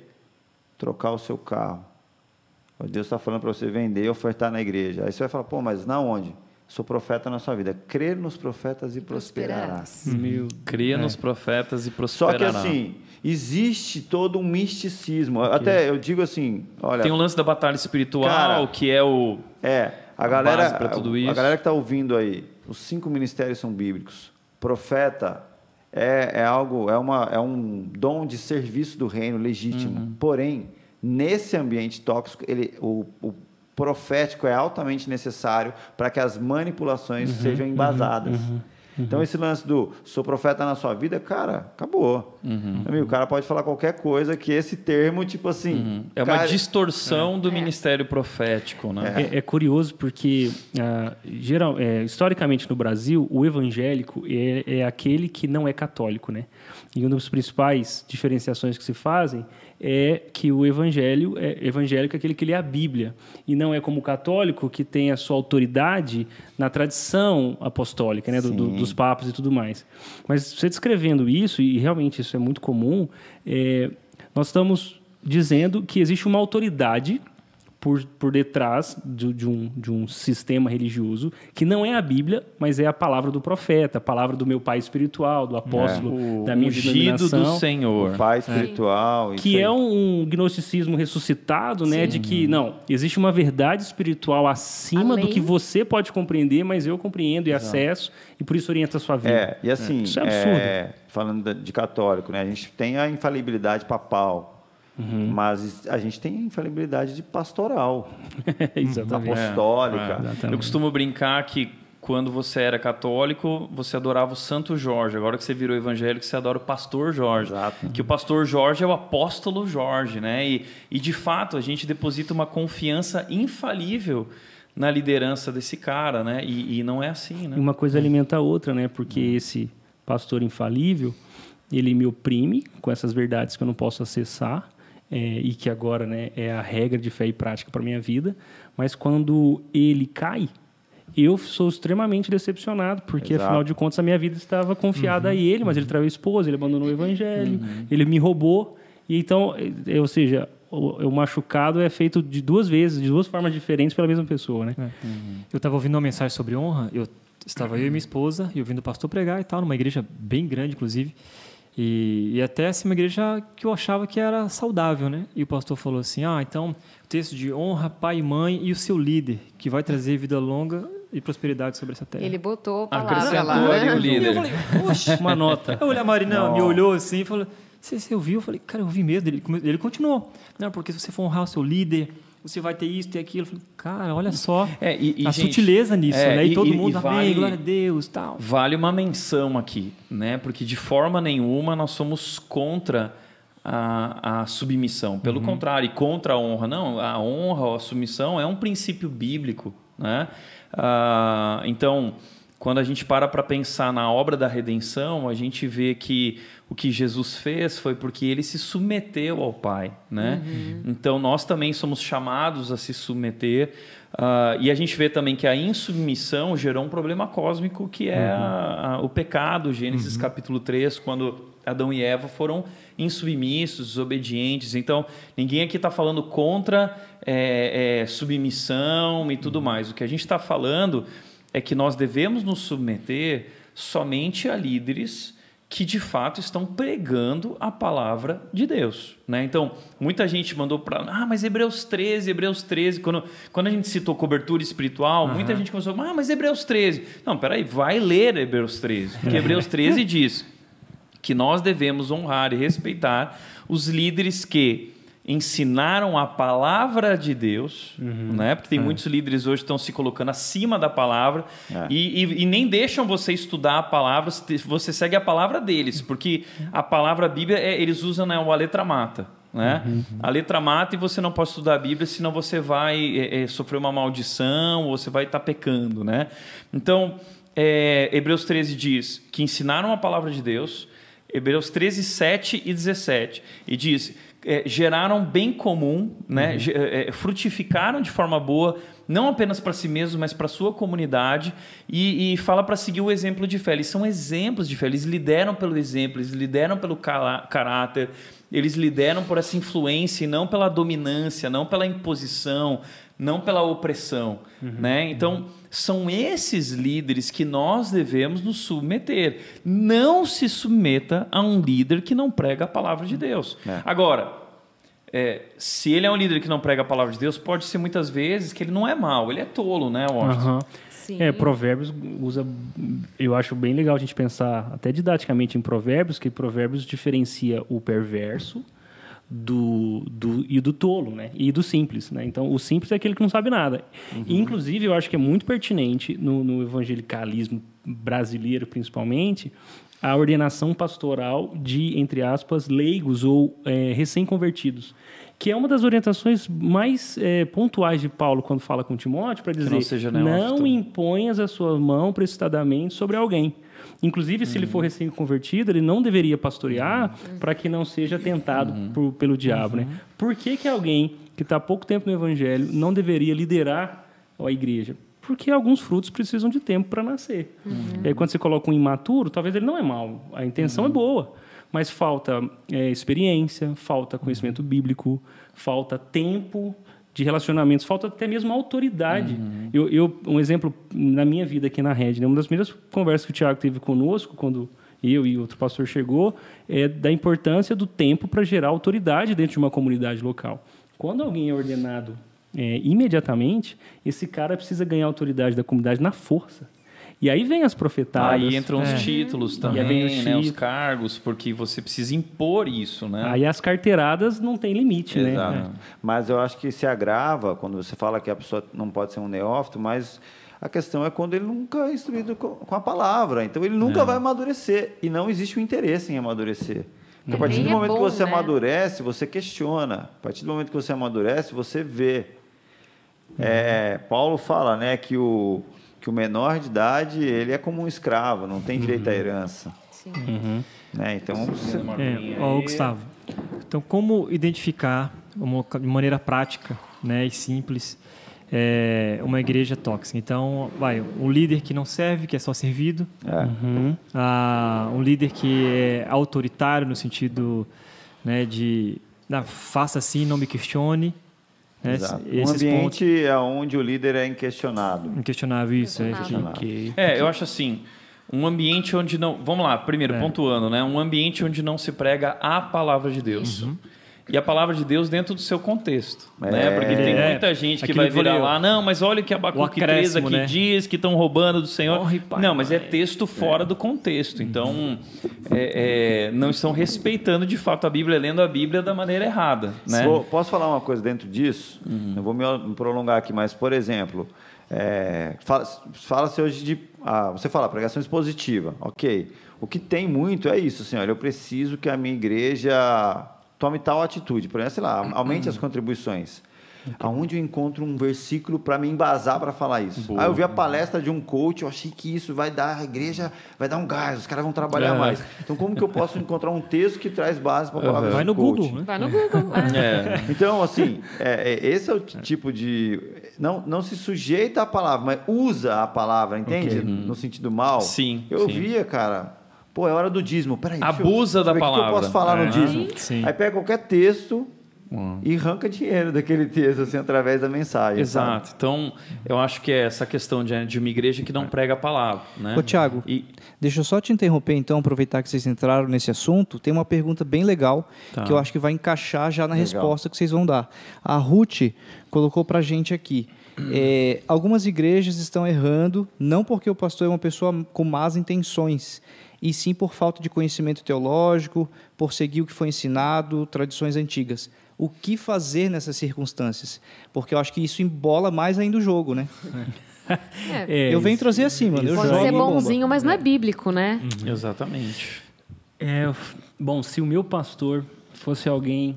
trocar o seu carro. Deus está falando para você vender e ofertar na igreja. Aí você vai falar, pô, mas na onde? Sou profeta na sua vida. Crer nos profetas e prosperarás. Meu, Cria nos profetas e Só prosperará. que assim, existe todo um misticismo. Até eu digo assim, olha, Tem o lance da batalha espiritual, Cara, que é o É, a galera, base pra tudo a- isso. a galera que está ouvindo aí, os cinco ministérios são bíblicos. Profeta é, é algo, é, uma, é um dom de serviço do reino legítimo. Uhum. Porém, nesse ambiente tóxico, ele, o, o profético é altamente necessário para que as manipulações Uhum, sejam embasadas. Então, esse lance do sou profeta na sua vida, cara, acabou. Uhum. Amigo, o cara pode falar qualquer coisa que esse termo, tipo assim. é uma cara, distorção do ministério profético, né? É, é curioso porque, ah, geral, é, historicamente no Brasil, o evangélico é, é aquele que não é católico, né? E uma das principais diferenciações que se fazem é que o evangelho é evangélico é aquele que lê a Bíblia e não é como o católico que tem a sua autoridade na tradição apostólica, né, do- do- dos papas e tudo mais. Mas você descrevendo isso e realmente isso é muito comum, é, nós estamos dizendo que existe uma autoridade por, por detrás de, de um, de um sistema religioso que não é a Bíblia, mas é a palavra do profeta, a palavra do meu pai espiritual, do apóstolo, O da minha ungido do denominação, Senhor. O pai espiritual. isso que é um gnosticismo ressuscitado, né, de que não existe uma verdade espiritual acima Além. do que você pode compreender, mas eu compreendo e acesso e por isso orienta a sua vida. É, e assim, Isso é absurdo. é, falando de- de católico, né? A gente tem a infalibilidade papal, Uhum. mas a gente tem a infalibilidade de pastoral, Exatamente. apostólica. Eu costumo brincar que quando você era católico, você adorava o Santo Jorge. Agora que você virou evangélico, você adora o Pastor Jorge. Exato. Que o Pastor Jorge é o apóstolo Jorge, né? E, e de fato a gente deposita uma confiança infalível na liderança desse cara, né? E, e não é assim, né? Uma coisa alimenta a outra, né? Porque esse pastor infalível, ele me oprime com essas verdades que eu não posso acessar é, e que agora né, é a regra de fé e prática para minha vida. Mas quando ele cai, eu sou extremamente decepcionado, porque Exato. afinal de contas a minha vida estava confiada a ele, mas ele traiu a esposa, ele abandonou o evangelho, ele me roubou. E então, é, ou seja, o, o machucado é feito de duas vezes, de duas formas diferentes pela mesma pessoa, né? Eu estava ouvindo uma mensagem sobre honra, eu estava eu e minha esposa e ouvindo o pastor pregar e tal, numa igreja bem grande, inclusive. E, e até assim, uma igreja que eu achava que era saudável, né? E o pastor falou assim: ah, então, o texto de honra pai e mãe e o seu líder, que vai trazer vida longa e prosperidade sobre essa terra. Ele botou a palavra Acrescentou lá. ali o E eu líder. falei, oxe. Uma nota. Eu olhei, a Marina Não. me olhou assim e falou: você, você ouviu? Eu falei, cara, eu ouvi mesmo. Ele, ele continuou. Não, porque se você for honrar o seu líder, você vai ter isso, ter aquilo. Falei, cara, olha só É, e- e, a gente, sutileza nisso, é, né? E, e- todo mundo, e amém, vale- glória a Deus, tal. Vale uma menção aqui, né? Porque de forma nenhuma nós somos contra a, a submissão. Pelo contrário, e contra a honra. Não, a honra, a submissão é um princípio bíblico, né? Ah, então, quando a gente para para pensar na obra da redenção, a gente vê que o que Jesus fez foi porque ele se submeteu ao Pai, né? Então nós também somos chamados a se submeter ah, e a gente vê também que a insubmissão gerou um problema cósmico que é a- a- o pecado, Gênesis capítulo 3, quando Adão e Eva foram insubmissos, desobedientes. Então, ninguém aqui está falando contra é, é, submissão e tudo mais. O que a gente está falando é que nós devemos nos submeter somente a líderes que de fato estão pregando a palavra de Deus. Né? Então, muita gente mandou para. Ah, mas Hebreus 13, Hebreus 13. Quando, quando a gente citou cobertura espiritual, uhum. muita gente começou. Ah, mas Hebreus 13. Não, peraí, vai ler Hebreus 13. Porque Hebreus 13 diz que nós devemos honrar e respeitar os líderes que ensinaram a palavra de Deus, uhum. né? Porque tem é. muitos líderes hoje que estão se colocando acima da palavra é. e, e, e, nem deixam você estudar a palavra, você segue a palavra deles, porque a palavra Bíblia é, eles usam né, a letra mata. Né? Uhum. A letra mata e você não pode estudar a Bíblia, senão você vai é, é sofrer uma maldição ou você vai estar tá pecando. Né? Então, é, Hebreus 13 diz que ensinaram a palavra de Deus, Hebreus 13, 7 e 17, e diz é, geraram bem comum, né? Uhum. É, frutificaram de forma boa, não apenas para si mesmos, mas para a sua comunidade, e, e fala para seguir o exemplo de fé. Eles são exemplos de fé, eles lideram pelo exemplo, eles lideram pelo caráter, eles lideram por essa influência e não pela dominância, não pela imposição, não pela opressão. Uhum. Né? Então, são esses líderes que nós devemos nos submeter. Não se submeta a um líder que não prega a palavra de Deus. É. Agora, é, se ele é um líder que não prega a palavra de Deus, pode ser muitas vezes que ele não é mau, ele é tolo, né, Washington? Uhum. Sim. É, Provérbios usa. Eu acho bem legal a gente pensar, até didaticamente, em Provérbios, que Provérbios diferencia o perverso do, do, e do tolo, né? E do simples, né? Então, o simples é aquele que não sabe nada. Uhum. E, inclusive, eu acho que é muito pertinente no, no evangelicalismo brasileiro, principalmente, a ordenação pastoral de, entre aspas, leigos ou é, recém-convertidos. Que é uma das orientações mais é, pontuais de Paulo quando fala com Timóteo, para dizer: não, não imponhas a sua mão precipitadamente sobre alguém. Inclusive, se uhum. ele for recém-convertido, ele não deveria pastorear uhum. para que não seja tentado uhum. por, pelo diabo. Né? Uhum. Por que, que alguém que está há pouco tempo no evangelho não deveria liderar a igreja? Porque alguns frutos precisam de tempo para nascer. Uhum. E aí, quando você coloca um imaturo, talvez ele não é mau, a intenção é uhum. boa, mas falta é, experiência, falta conhecimento bíblico, falta tempo de relacionamentos, falta até mesmo autoridade. Uhum. Eu, eu, um exemplo na minha vida aqui na Rede, né? uma das primeiras conversas que o Tiago teve conosco, quando eu e outro pastor chegou, é da importância do tempo para gerar autoridade dentro de uma comunidade local. Quando alguém é ordenado é, imediatamente, esse cara precisa ganhar autoridade da comunidade na força. E aí vem as profetadas. Aí entram os é. títulos também, os, né, os cargos, porque você precisa impor isso, né? Aí as carteiradas não tem limite, né? Exato. né? Mas eu acho que se agrava quando você fala que a pessoa não pode ser um neófito, mas a questão é quando ele nunca é instruído com a palavra. Então ele nunca é. vai amadurecer. E não existe o interesse em amadurecer. Porque a partir do momento é bom, que você né? amadurece, você questiona. A partir do momento que você amadurece, você vê. É, Paulo fala né, que o, que o menor de idade ele é como um escravo, não tem direito à uhum. herança. Sim. Uhum. Né? Então, você... é, ó, Gustavo, então como identificar de maneira prática né, e simples é, uma igreja tóxica? Então, vai, um líder que não serve, que é só servido, é. Uhum. Ah, um líder que é autoritário no sentido né, de ah, faça assim, não me questione, né? Um ambiente pontos... é onde o líder é inquestionado. Inquestionável, isso. É, é, eu acho assim, um ambiente onde não... Vamos lá, primeiro, é. pontuando, né? Um ambiente onde não se prega a palavra de Deus. Uhum e a palavra de Deus dentro do seu contexto. É, né? Porque tem é. muita gente que vai virar lá, não, mas olha o que Abacuque 3 aqui né? diz, que estão roubando do Senhor. Morre, pai, não, mas é texto fora é. do contexto. Então, é, é, não estão respeitando de fato a Bíblia, lendo a Bíblia da maneira errada. Né? posso falar uma coisa dentro disso? Uhum. Não vou me prolongar aqui, mas, por exemplo, é, fala-se fala hoje de. Ah, você fala pregação expositiva, ok. O que tem muito é isso, senhor. Eu preciso que a minha igreja tome tal atitude. Por exemplo, sei lá, aumente as contribuições. Okay. Aonde eu encontro um versículo para me embasar para falar isso? Boa. Aí eu vi a palestra de um coach, eu achei que isso vai dar a igreja, vai dar um gás, os caras vão trabalhar mais. Então como que eu posso encontrar um texto que traz base para a palavra uhum. Vai no coach? Google, né? Vai no Google. É. Então assim, é, é, esse é o tipo de não, não se sujeita à palavra, mas usa a palavra, entende? Okay. No sentido mal. Sim. Eu sim. via, cara, Pô, é hora do dízimo. Peraí. Abusa eu, da palavra. O que eu posso falar é. no dízimo? Sim. Aí pega qualquer texto Hum. E arranca dinheiro daquele texto, assim, através da mensagem. Exato. Sabe? Então, eu acho que é essa questão de, de uma igreja que não prega a palavra. Né? Ô, Tiago, e... deixa eu só te interromper, então, aproveitar que vocês entraram nesse assunto. Tem uma pergunta bem legal tá. que eu acho que vai encaixar já na legal. resposta que vocês vão dar. A Ruth colocou pra gente aqui. É, algumas igrejas estão errando, não porque o pastor é uma pessoa com más intenções, e sim por falta de conhecimento teológico, por seguir o que foi ensinado, tradições antigas o que fazer nessas circunstâncias. Porque eu acho que isso embola mais ainda o jogo, né? É. eu venho trazer assim, mano. Eu Pode ser bonzinho, mas não é bíblico, né? Uhum. Exatamente. É, bom, se o meu pastor fosse alguém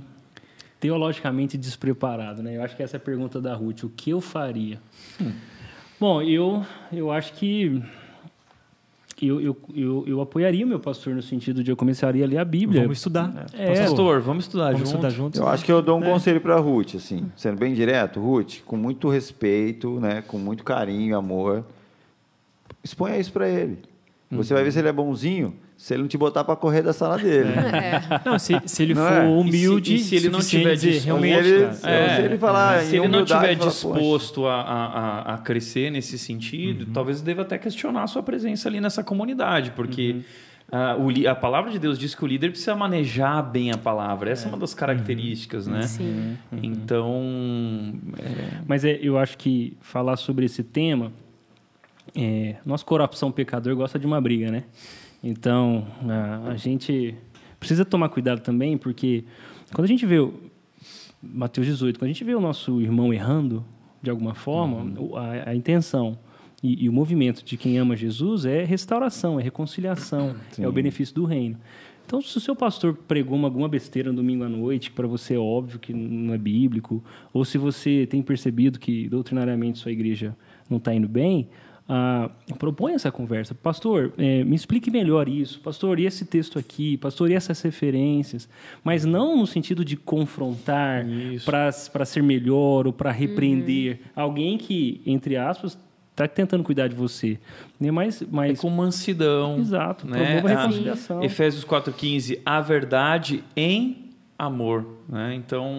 teologicamente despreparado, né? Eu acho que essa é a pergunta da Ruth. O que eu faria? Hum. Bom, eu, eu acho que eu, eu, eu, eu, apoiaria o meu pastor no sentido de eu começaria a ler a Bíblia. Vamos estudar. É. Pastor, vamos estudar vamos junto. Estudar juntos. Eu acho que eu dou um é. conselho para Ruth, assim, sendo bem direto, Ruth, com muito respeito, né, com muito carinho amor, exponha isso para ele. Você vai ver se ele é bonzinho se ele não te botar para correr da sala dele. É. Não, se, se ele não for é? humilde, e se, e se ele não tiver disposto, realmente, ele, é, se ele falar, se ele não tiver disposto a, a, a, crescer nesse sentido, uhum. talvez deva até questionar a sua presença ali nessa comunidade, porque uhum. Uh, o, a palavra de Deus diz que o líder precisa manejar bem a palavra. Essa é, é uma das características, uhum. né? Sim. Uhum. Então. É... Mas é, eu acho que falar sobre esse tema. É, nosso coração pecador gosta de uma briga, né? Então, a, a gente precisa tomar cuidado também, porque quando a gente vê o, Mateus 18, quando a gente vê o nosso irmão errando, de alguma forma, uhum. a, a, intenção e, e, o movimento de quem ama Jesus é restauração, é reconciliação, Sim. é o benefício do reino. Então, se o seu pastor pregou alguma besteira no domingo à noite, que para você é óbvio que não é bíblico, ou se você tem percebido que doutrinariamente sua igreja não está indo bem, ah, propõe essa conversa. Pastor, é, me explique melhor isso. Pastor, e esse texto aqui? Pastor, e essas referências? Mas não no sentido de confrontar para ser melhor ou para repreender. Uhum. Alguém que, entre aspas, está tentando cuidar de você. É mais, mais... É com mansidão. Exato. Né? A reconciliação. Efésios 4,15. A verdade em amor. Né? Então,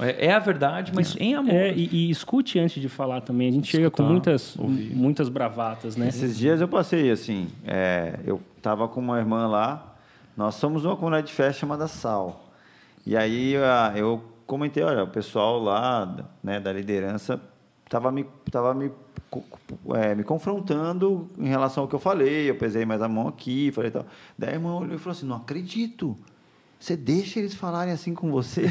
é, é, a verdade, mas em amor. É, e, e, escute antes de falar também. A gente Escutar, chega com muitas, muitas bravatas, né? Esses dias eu passei assim, é, eu estava com uma irmã lá, nós somos uma comunidade de festa chamada Sal. E aí eu comentei, olha, o pessoal lá né, da liderança estava me, tava me, é, me confrontando em relação ao que eu falei, eu pesei mais a mão aqui, falei tal. Daí a irmã olhou e falou assim, não acredito, você deixa eles falarem assim com você?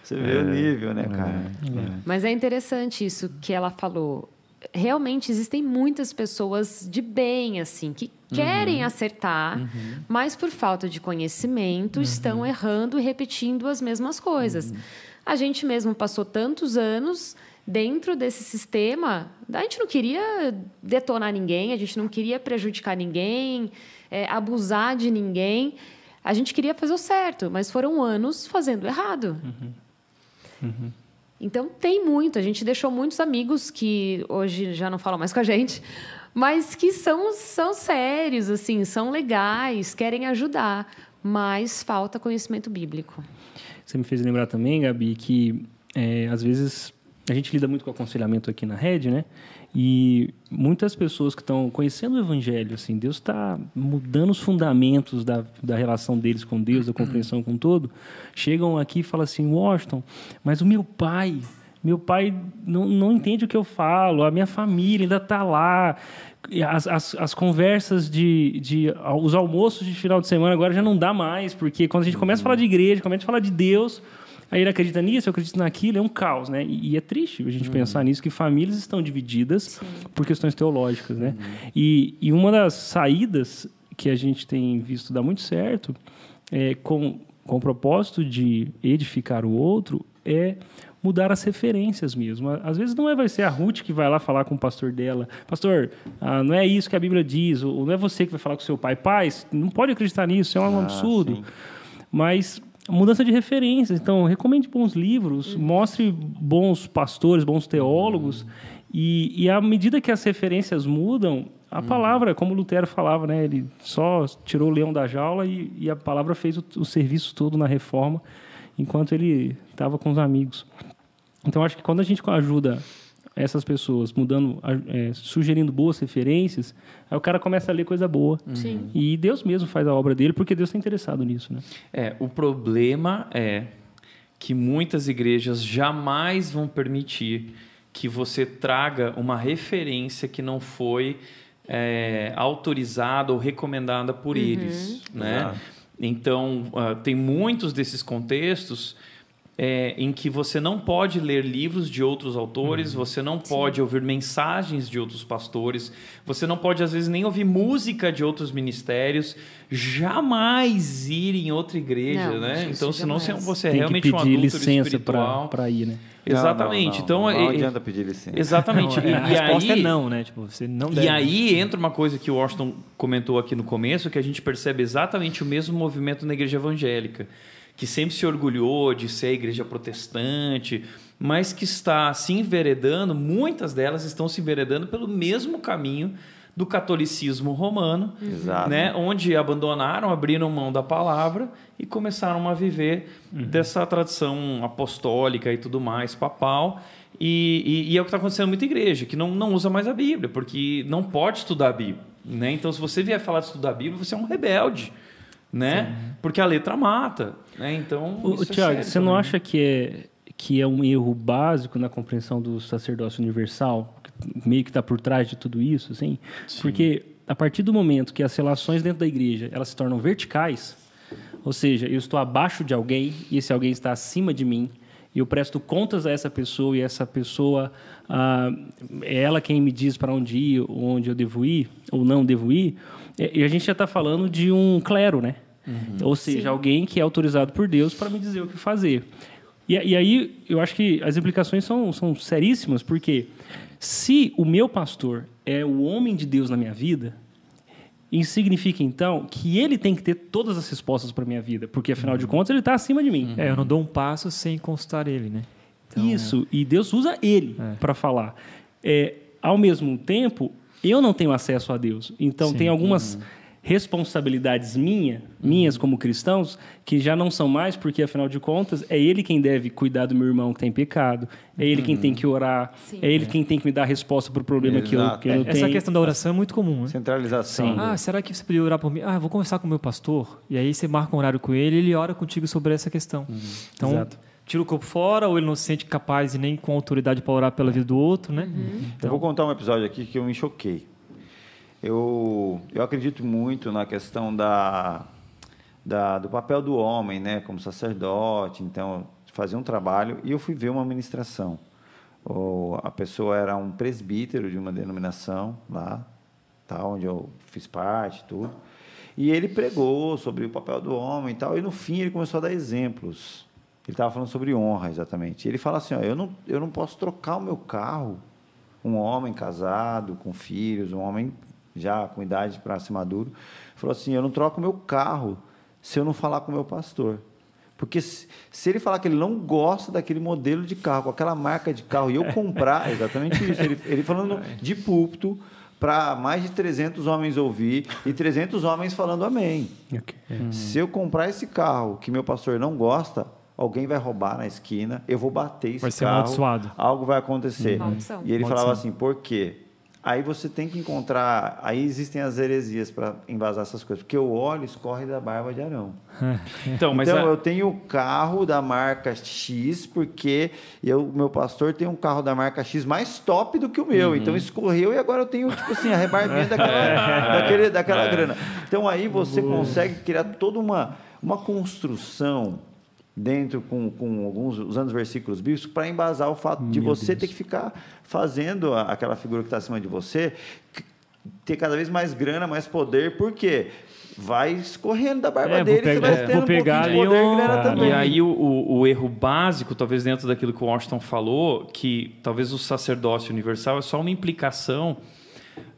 você vê é, o nível, né, cara? É. Mas é interessante isso que ela falou. Realmente existem muitas pessoas de bem, assim, que querem uhum. acertar, uhum. mas por falta de conhecimento uhum. estão errando e repetindo as mesmas coisas. Uhum. A gente mesmo passou tantos anos dentro desse sistema, a gente não queria detonar ninguém, a gente não queria prejudicar ninguém, é, abusar de ninguém. A gente queria fazer o certo, mas foram anos fazendo errado. Uhum. Uhum. Então tem muito. A gente deixou muitos amigos que hoje já não falam mais com a gente, mas que são, são sérios, assim, são legais, querem ajudar, mas falta conhecimento bíblico. Você me fez lembrar também, Gabi, que é, às vezes a gente lida muito com aconselhamento aqui na rede, né? E muitas pessoas que estão conhecendo o Evangelho, assim, Deus está mudando os fundamentos da, da relação deles com Deus, da compreensão com todo, chegam aqui e falam assim, Washington, mas o meu pai, meu pai não, não entende o que eu falo, a minha família ainda está lá, as, as, as, conversas de, de. Os almoços de final de semana agora já não dá mais, porque quando a gente começa a falar de igreja, começa a falar de Deus, Aí ele acredita nisso, eu acredito naquilo, é um caos, né? E, e é triste a gente uhum. pensar nisso, que famílias estão divididas Sim. por questões teológicas, né? Uhum. E, e uma das saídas que a gente tem visto dar muito certo, é, com, com o propósito de edificar o outro, é mudar as referências mesmo. Às vezes não é vai ser a Ruth que vai lá falar com o pastor dela, pastor, ah, não é isso que a Bíblia diz, ou não é você que vai falar com seu pai, pai, não pode acreditar nisso, é um ah, absurdo. Sim. Mas mudança de referências. Então, recomende bons livros, mostre bons pastores, bons teólogos E, e à medida que as referências mudam, a uhum. palavra, como Lutero falava, né, ele só tirou o leão da jaula e, e a palavra fez o, o serviço todo na reforma, enquanto ele estava com os amigos. Então, acho que quando a gente ajuda essas pessoas, mudando, é, sugerindo boas referências, aí o cara começa a ler coisa boa. Sim. E Deus mesmo faz a obra dele, porque Deus está interessado nisso. Né? É, o problema é que muitas igrejas jamais vão permitir que você traga uma referência que não foi é, autorizada ou recomendada por uhum. eles. Né? Então, uh, tem muitos desses contextos é, em que você não pode ler livros de outros autores, uhum. você não pode Sim. ouvir mensagens de outros pastores, você não pode, às vezes, nem ouvir música de outros ministérios, jamais ir em outra igreja, não, né? Então, senão jamais. você é Tem realmente que pedir um adulto licença espiritual. para ir, né? Exatamente. Não, não, não, então, não, adianta pedir licença. Exatamente. e, a resposta aí, é não, né? Tipo, você não deve. E aí entra uma coisa que o Washington comentou aqui no começo, que a gente percebe exatamente o mesmo movimento na igreja evangélica que sempre se orgulhou de ser a igreja protestante, mas que está se enveredando, muitas delas estão se enveredando pelo mesmo caminho do catolicismo romano, Exato. né, onde abandonaram, abriram mão da palavra e começaram a viver uhum. dessa tradição apostólica e tudo mais, papal. E, e, e é o que está acontecendo em muita igreja, que não, não usa mais a Bíblia, porque não pode estudar a Bíblia. Né? Então, se você vier falar de estudar a Bíblia, você é um rebelde né? Sim. Porque a letra mata, né? Então, o, é Tiago, você não acha que é que é um erro básico na compreensão do sacerdócio universal, meio que está por trás de tudo isso, assim? Sim. Porque a partir do momento que as relações dentro da igreja elas se tornam verticais, ou seja, eu estou abaixo de alguém e esse alguém está acima de mim, e eu presto contas a essa pessoa e essa pessoa ah, é ela quem me diz para onde ir, onde eu devo ir ou não devo ir. E a gente já está falando de um clero, né? Uhum. Ou seja, Sim. alguém que é autorizado por Deus para me dizer o que fazer. E, e, aí eu acho que as implicações são, são seríssimas, porque se o meu pastor é o homem de Deus na minha vida, isso significa, então, que ele tem que ter todas as respostas para a minha vida, porque, afinal uhum. de contas, ele está acima de mim. É, eu não dou um passo sem consultar ele, né? Então, Isso, e Deus usa ele é. para falar. É, ao mesmo tempo, eu não tenho acesso a Deus. Então, Sim. tem algumas uhum. Responsabilidades minha, minhas como cristãos, que já não são mais, porque, afinal de contas, é ele quem deve cuidar do meu irmão que tem pecado, é ele uhum. quem tem que orar, Sim. é ele quem tem que me dar a resposta para o problema Exato. que eu, que eu Essa tenho. questão da oração é muito comum, né? Centralização. Sim. Ah, será que você poderia orar por mim? Ah, vou conversar com o meu pastor. E aí você marca um horário com ele e ele ora contigo sobre essa questão. Uhum. Então, Exato tira o corpo fora ou ele não se sente capaz e nem com autoridade para orar pela vida do outro, né? Uhum. Então... Eu vou contar um episódio aqui que eu me choquei. Eu, eu acredito muito na questão da, da, do papel do homem, né, como sacerdote. Então, fazer um trabalho e eu fui ver uma ministração. Ou a pessoa era um presbítero de uma denominação lá, tá, onde eu fiz parte, tudo. E ele pregou sobre o papel do homem e tal. E no fim ele começou a dar exemplos. Ele estava falando sobre honra, exatamente. Ele fala assim: ó, eu, não, eu não posso trocar o meu carro. Um homem casado, com filhos, um homem já com idade para ser maduro, falou assim: Eu não troco meu carro se eu não falar com o meu pastor. Porque se, se, ele falar que ele não gosta daquele modelo de carro, com aquela marca de carro, e eu comprar, exatamente isso. Ele, ele falando de púlpito para mais de 300 homens ouvir e 300 homens falando amém. Okay. Hum. Se eu comprar esse carro que meu pastor não gosta, alguém vai roubar na esquina, eu vou bater esse vai ser carro, amaldiçoado. algo vai acontecer. Uhum. E ele falava assim, por quê? Aí você tem que encontrar. Aí existem as heresias para embasar essas coisas. Porque o óleo escorre da barba de Arão. então, mas então a... eu tenho o carro da marca X, porque o meu pastor tem um carro da marca X mais top do que o meu. Uhum. Então escorreu e agora eu tenho, tipo assim, a rebarbinha daquela, daquele, daquela é. grana. Então aí você consegue criar toda uma, uma construção dentro com, com alguns usando os versículos bíblicos para embasar o fato Meu de você Deus. ter que ficar fazendo aquela figura que está acima de você ter cada vez mais grana, mais poder, por quê? Vai escorrendo da barba é, dele, pegar, você vai tendo vou pegar um de poder um... grana também. E aí o, o, o, erro básico, talvez dentro daquilo que o Washington falou, que talvez o sacerdócio universal é só uma implicação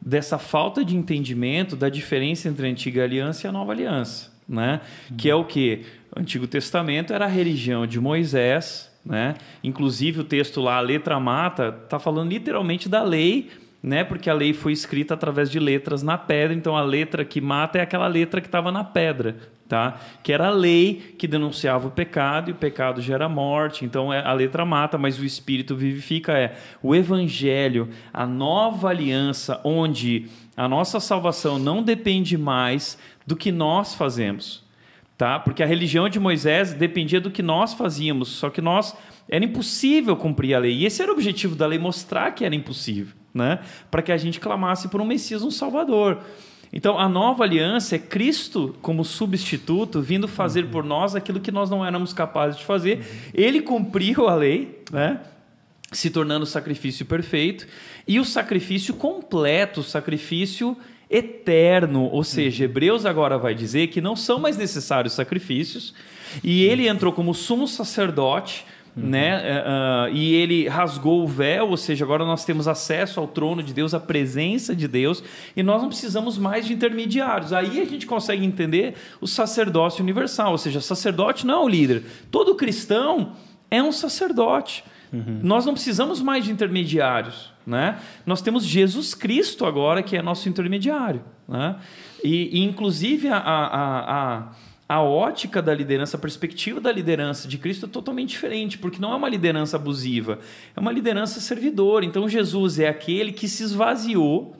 dessa falta de entendimento da diferença entre a antiga aliança e a nova aliança, né? Uhum. Que é o que? Antigo Testamento era a religião de Moisés, Né? Inclusive o texto lá, a letra mata, está falando literalmente da lei, né? porque a lei foi escrita através de letras na pedra, então a letra que mata é aquela letra que estava na pedra. Tá? Que era a lei que denunciava o pecado e o pecado gera morte. Então é, a letra mata, mas o espírito vivifica é o evangelho, a nova aliança onde a nossa salvação não depende mais do que nós fazemos, tá? Porque a religião de Moisés dependia do que nós fazíamos, só que nós era impossível cumprir a lei. E esse era o objetivo da lei, mostrar que era impossível, né? Para que a gente clamasse por um Messias, um Salvador. Então, a nova aliança é Cristo como substituto, vindo fazer uhum. por nós aquilo que nós não éramos capazes de fazer. Uhum. Ele cumpriu a lei, né? se tornando o sacrifício perfeito, e o sacrifício completo, o sacrifício eterno. Ou seja, Hebreus agora vai dizer que não são mais necessários sacrifícios, e ele entrou como sumo sacerdote. Uhum. Né? Uh, e ele rasgou o véu, ou seja, agora nós temos acesso ao trono de Deus, à presença de Deus, e nós não precisamos mais de intermediários. Aí a gente consegue entender o sacerdócio universal, ou seja, sacerdote não é o líder. Todo cristão é um sacerdote. Uhum. Nós não precisamos mais de intermediários. Né? Nós temos Jesus Cristo agora, que é nosso intermediário. Né? E, e inclusive, a, a, a, a ótica da liderança, a perspectiva da liderança de Cristo é totalmente diferente, porque não é uma liderança abusiva, é uma liderança servidora. Então, Jesus é aquele que se esvaziou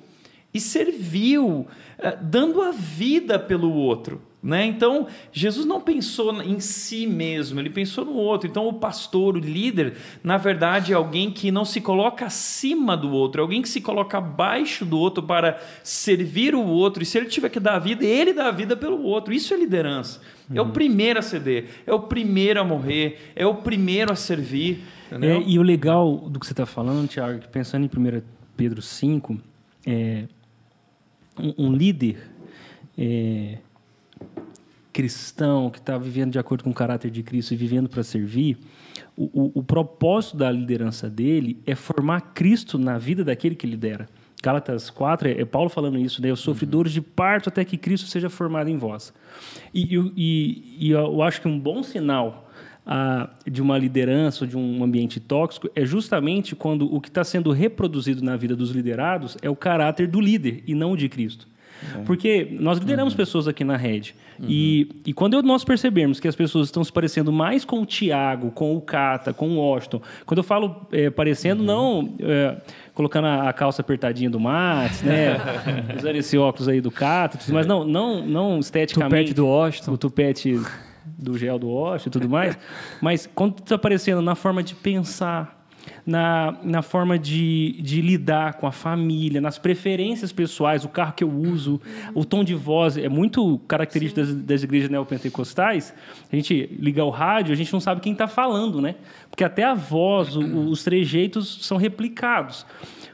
e serviu, eh, dando a vida pelo outro. Né? Então, Jesus não pensou em si mesmo, ele pensou no outro. Então, o pastor, o líder, na verdade, é alguém que não se coloca acima do outro, é alguém que se coloca abaixo do outro para servir o outro. E se ele tiver que dar a vida, ele dá a vida pelo outro. Isso é liderança. Uhum. É o uhum. primeiro a ceder, é o primeiro a morrer, é o primeiro a servir. É, e o legal do que você está falando, Tiago, pensando em 1 Pedro 5, é, um, um líder. É, cristão, que está vivendo de acordo com o caráter de Cristo e vivendo para servir, o, o, o, propósito da liderança dele é formar Cristo na vida daquele que lidera. Gálatas 4, é, é Paulo falando isso, né? Os sofredores de parto até que Cristo seja formado em vós. E, e, e eu acho que um bom sinal ah, de uma liderança de um ambiente tóxico é justamente quando o que está sendo reproduzido na vida dos liderados é o caráter do líder e não o de Cristo. É. Porque nós lideramos uhum. pessoas aqui na rede. Uhum. E, e quando nós percebemos que as pessoas estão se parecendo mais com o Tiago, com o Cata, com o Washington, quando eu falo é, parecendo, uhum. não é, colocando a, a, calça apertadinha do Matos, né? usando esse óculos aí do Cata, mas não, não, não esteticamente. O tupete do Washington. O tupete do gel do Washington e tudo mais. mas quando está aparecendo na forma de pensar, na, na forma de, de lidar com a família, nas preferências pessoais, o carro que eu uso, o tom de voz. É muito característico das, das, igrejas neopentecostais. A gente liga o rádio, a gente não sabe quem está falando, né? Porque até a voz, o, os trejeitos são replicados.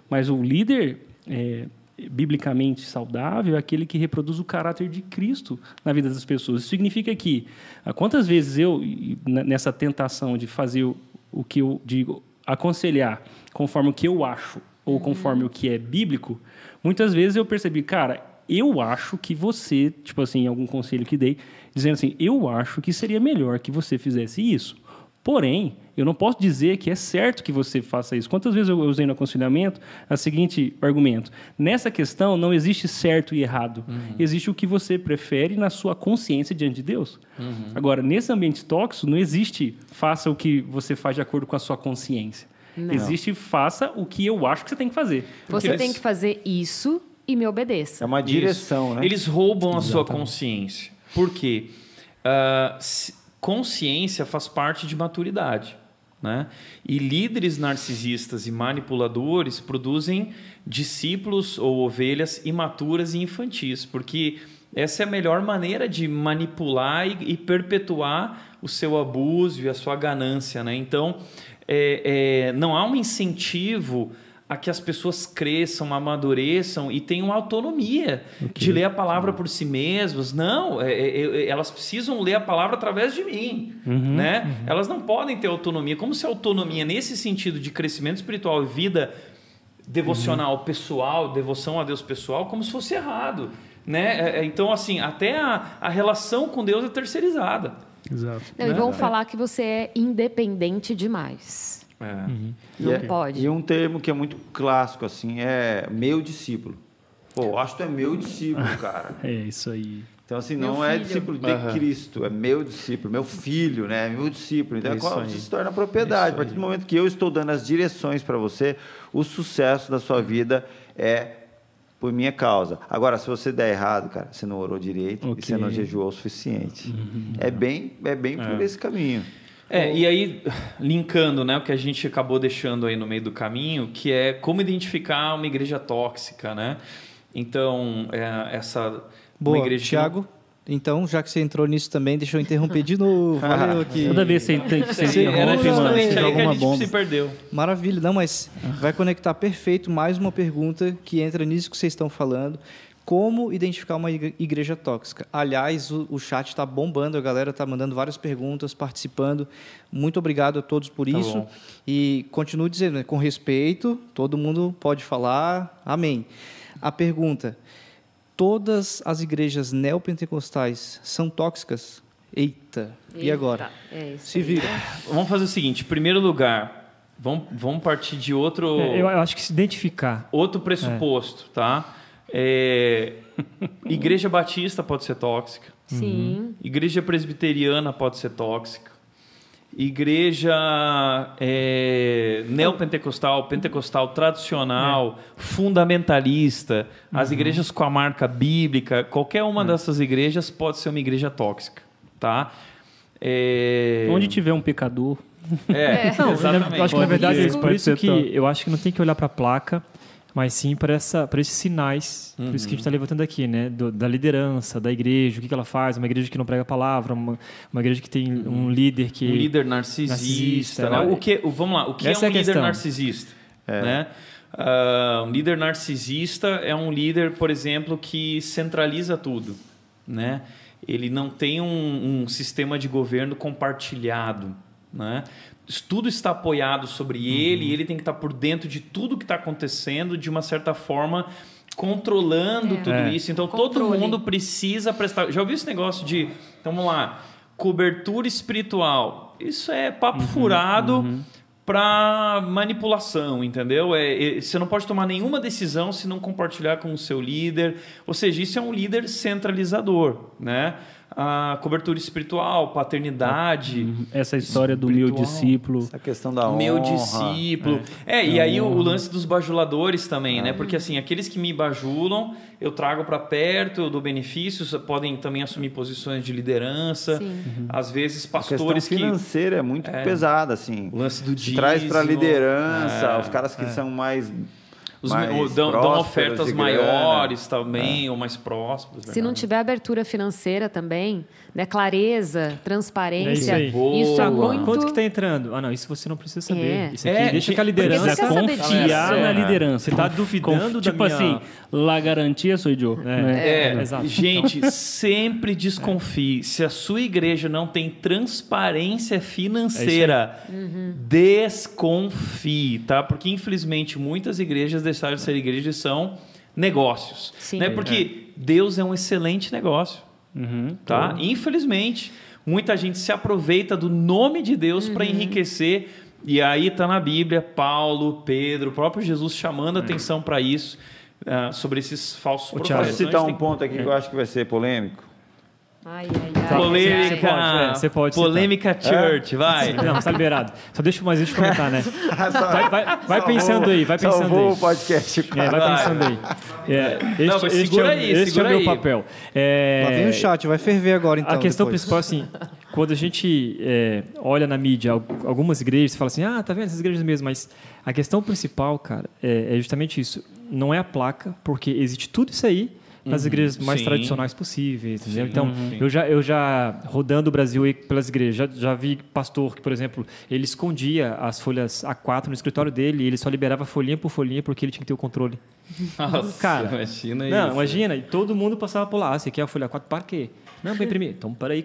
Mas o líder. É, biblicamente saudável é aquele que reproduz o caráter de Cristo na vida das pessoas. Isso significa que ah, quantas vezes eu nessa tentação de fazer o que eu digo aconselhar conforme o que eu acho ou uhum. conforme o que é bíblico, muitas vezes eu percebi, cara, eu acho que você, tipo assim, algum conselho que dei, dizendo assim, eu acho que seria melhor que você fizesse isso. Porém, eu não posso dizer que é certo que você faça isso. Quantas vezes eu usei no aconselhamento o seguinte argumento: nessa questão não existe certo e errado. Uhum. Existe o que você prefere na sua consciência diante de Deus. Uhum. Agora, nesse ambiente tóxico, não existe faça o que você faz de acordo com a sua consciência. Não. Existe faça o que eu acho que você tem que fazer. Você eles... tem que fazer isso e me obedeça. É uma direção, isso. né? Eles roubam Exatamente. a sua consciência. Por quê? Uh, consciência faz parte de maturidade. Né? E líderes narcisistas e manipuladores produzem discípulos ou ovelhas imaturas e infantis, porque essa é a melhor maneira de manipular e, e perpetuar o seu abuso e a sua ganância. Né? Então, é, é, não há um incentivo a que as pessoas cresçam, amadureçam e tenham autonomia okay. de ler a palavra por si mesmas. Não, é, é, é, elas precisam ler a palavra através de mim. Uhum, né? Uhum. Elas não podem ter autonomia. Como se a autonomia, nesse sentido de crescimento espiritual e vida devocional uhum. pessoal, devoção a Deus pessoal, como se fosse errado. Né? É, é, então, assim, até a, a relação com Deus é terceirizada. Exato. Não, e vão falar que você é independente demais. É. Uhum. Não e pode. É, e um termo que é muito clássico, assim, é meu discípulo. Pô, acho que é meu discípulo, cara. é isso aí. Então, assim, meu não é filho. é discípulo de uhum. Cristo, é meu discípulo, meu filho, né? Meu discípulo. Então, é você se torna propriedade. A partir do momento que eu estou dando as direções para você, o sucesso da sua vida é por minha causa. Agora, se você der errado, cara, você não orou direito okay. e você não jejuou o suficiente. Uhum. É bem, é bem por é. esse caminho. É, e aí, linkando né, o que a gente acabou deixando aí no meio do caminho, que é como identificar uma igreja tóxica, né? Então, é, essa Boa, igreja Thiago. Então, já que você entrou nisso também, deixa eu interromper de novo. Valeu aqui. Toda vez você, você Era justamente aí que a gente bomba. se perdeu. Maravilha. Não, mas vai conectar perfeito mais uma pergunta que entra nisso que vocês estão falando. Como identificar uma igreja tóxica? Aliás, o, o chat está bombando, a galera está mandando várias perguntas, participando. Muito obrigado a todos por tá isso. Bom. E continuo dizendo, né, com respeito, todo mundo pode falar. Amém. A pergunta: todas as igrejas neopentecostais são tóxicas? Eita, Eita e agora? É Se vira. Vamos fazer o seguinte: em primeiro lugar, vamos, vamos partir de outro. É, eu acho que se identificar. Outro pressuposto, é. tá? É, igreja batista pode ser tóxica. Sim. Uhum. Igreja presbiteriana pode ser tóxica igreja é, neopentecostal, pentecostal tradicional, é. fundamentalista, uhum. as igrejas com a marca bíblica, qualquer uma é. dessas igrejas pode ser uma igreja tóxica, tá? É... Onde tiver um pecador. É, não, exatamente. Eu acho que na verdade é por isso que eu acho que não tem que olhar para a placa mas sim para, essa, para esses sinais, uhum. por isso que a gente está uhum. levantando aqui, né? Do, da liderança, da igreja, o que, que ela faz, uma igreja que não prega a palavra, uma, uma igreja que tem uhum. um líder que... Um líder narcisista, narcisista né? O que, vamos lá, o que Essa é um é líder questão. narcisista? É. Né? Uh, um líder narcisista é um líder, por exemplo, que centraliza tudo, né? Ele não tem um, um sistema de governo compartilhado, né? Tudo está apoiado sobre ele, uhum. ele tem que estar por dentro de tudo que está acontecendo, de uma certa forma controlando é. tudo é. isso. Então Controle. todo mundo precisa prestar. Já ouviu esse negócio de, então vamos lá, cobertura espiritual? Isso é papo uhum, furado. Uhum para manipulação, entendeu? É, é, você não pode tomar nenhuma decisão se não compartilhar com o seu líder. Ou seja, isso é um líder centralizador, né? A cobertura espiritual, paternidade. Uhum. Essa história do meu discípulo. Essa questão da honra. Meu discípulo. É, é e aí o, o, lance dos bajuladores também, né? Porque assim, aqueles que me bajulam, eu trago para perto, eu dou benefícios, podem também assumir posições de liderança. Sim. Uhum. Às vezes pastores a financeira é muito é, pesada, assim. O lance do dízimo. Traz para liderança, é, os caras que é. são mais os, dão, dão, ofertas maiores também, é. ou mais prósperos. Se não tiver abertura financeira também, né, clareza, transparência, é isso, isso é muito... Quanto que está entrando? Ah, não, isso você não precisa saber. É. Isso aqui é, deixa que a liderança confiar na liderança. Você está duvidando tipo da minha... assim, la garantia sou eu. É, é. Exato. Gente, sempre desconfie. Se a sua igreja não tem transparência financeira, uhum. desconfie, tá? Porque infelizmente muitas igrejas deixaram de ser igrejas são negócios. Sim. Né? Porque Deus é um excelente negócio. Uhum, tá? Infelizmente, muita gente se aproveita do nome de Deus uhum. para enriquecer. E aí está na Bíblia Paulo, Pedro, o próprio Jesus chamando uhum. atenção para isso, uh, sobre esses falsos profetas. Posso citar um ponto aqui que eu acho que vai ser polêmico? Ai, ai, ai. Polêmica. Você pode, é, você pode Polêmica Church, é? vai. Não, está liberado. Só deixa, mais deixa eu comentar, né? Vai, vai, vai pensando aí, vai pensando aí. o podcast. É, vai pensando aí. É, este, Não, mas segura este é, aí, este é o meu papel. É, Lá vem o chat, vai ferver agora então. A questão depois. principal, assim, quando a gente é, olha na mídia algumas igrejas, você fala assim, ah, tá vendo essas igrejas mesmo, mas a questão principal, cara, é, é justamente isso. Não é a placa, porque existe tudo isso aí, nas uhum, igrejas mais sim. tradicionais possíveis, entendeu? Sim, então, uhum. eu já eu já rodando o Brasil pelas igrejas, já, já vi pastor que, por exemplo, ele escondia as folhas A4 no escritório dele e ele só liberava folhinha por folhinha porque ele tinha que ter o controle. Nossa, Cara, imagina não, isso. Não, imagina, e todo mundo passava por lá, ah, você quer a folha A4 para quê? Não, vou imprimir. Então, peraí.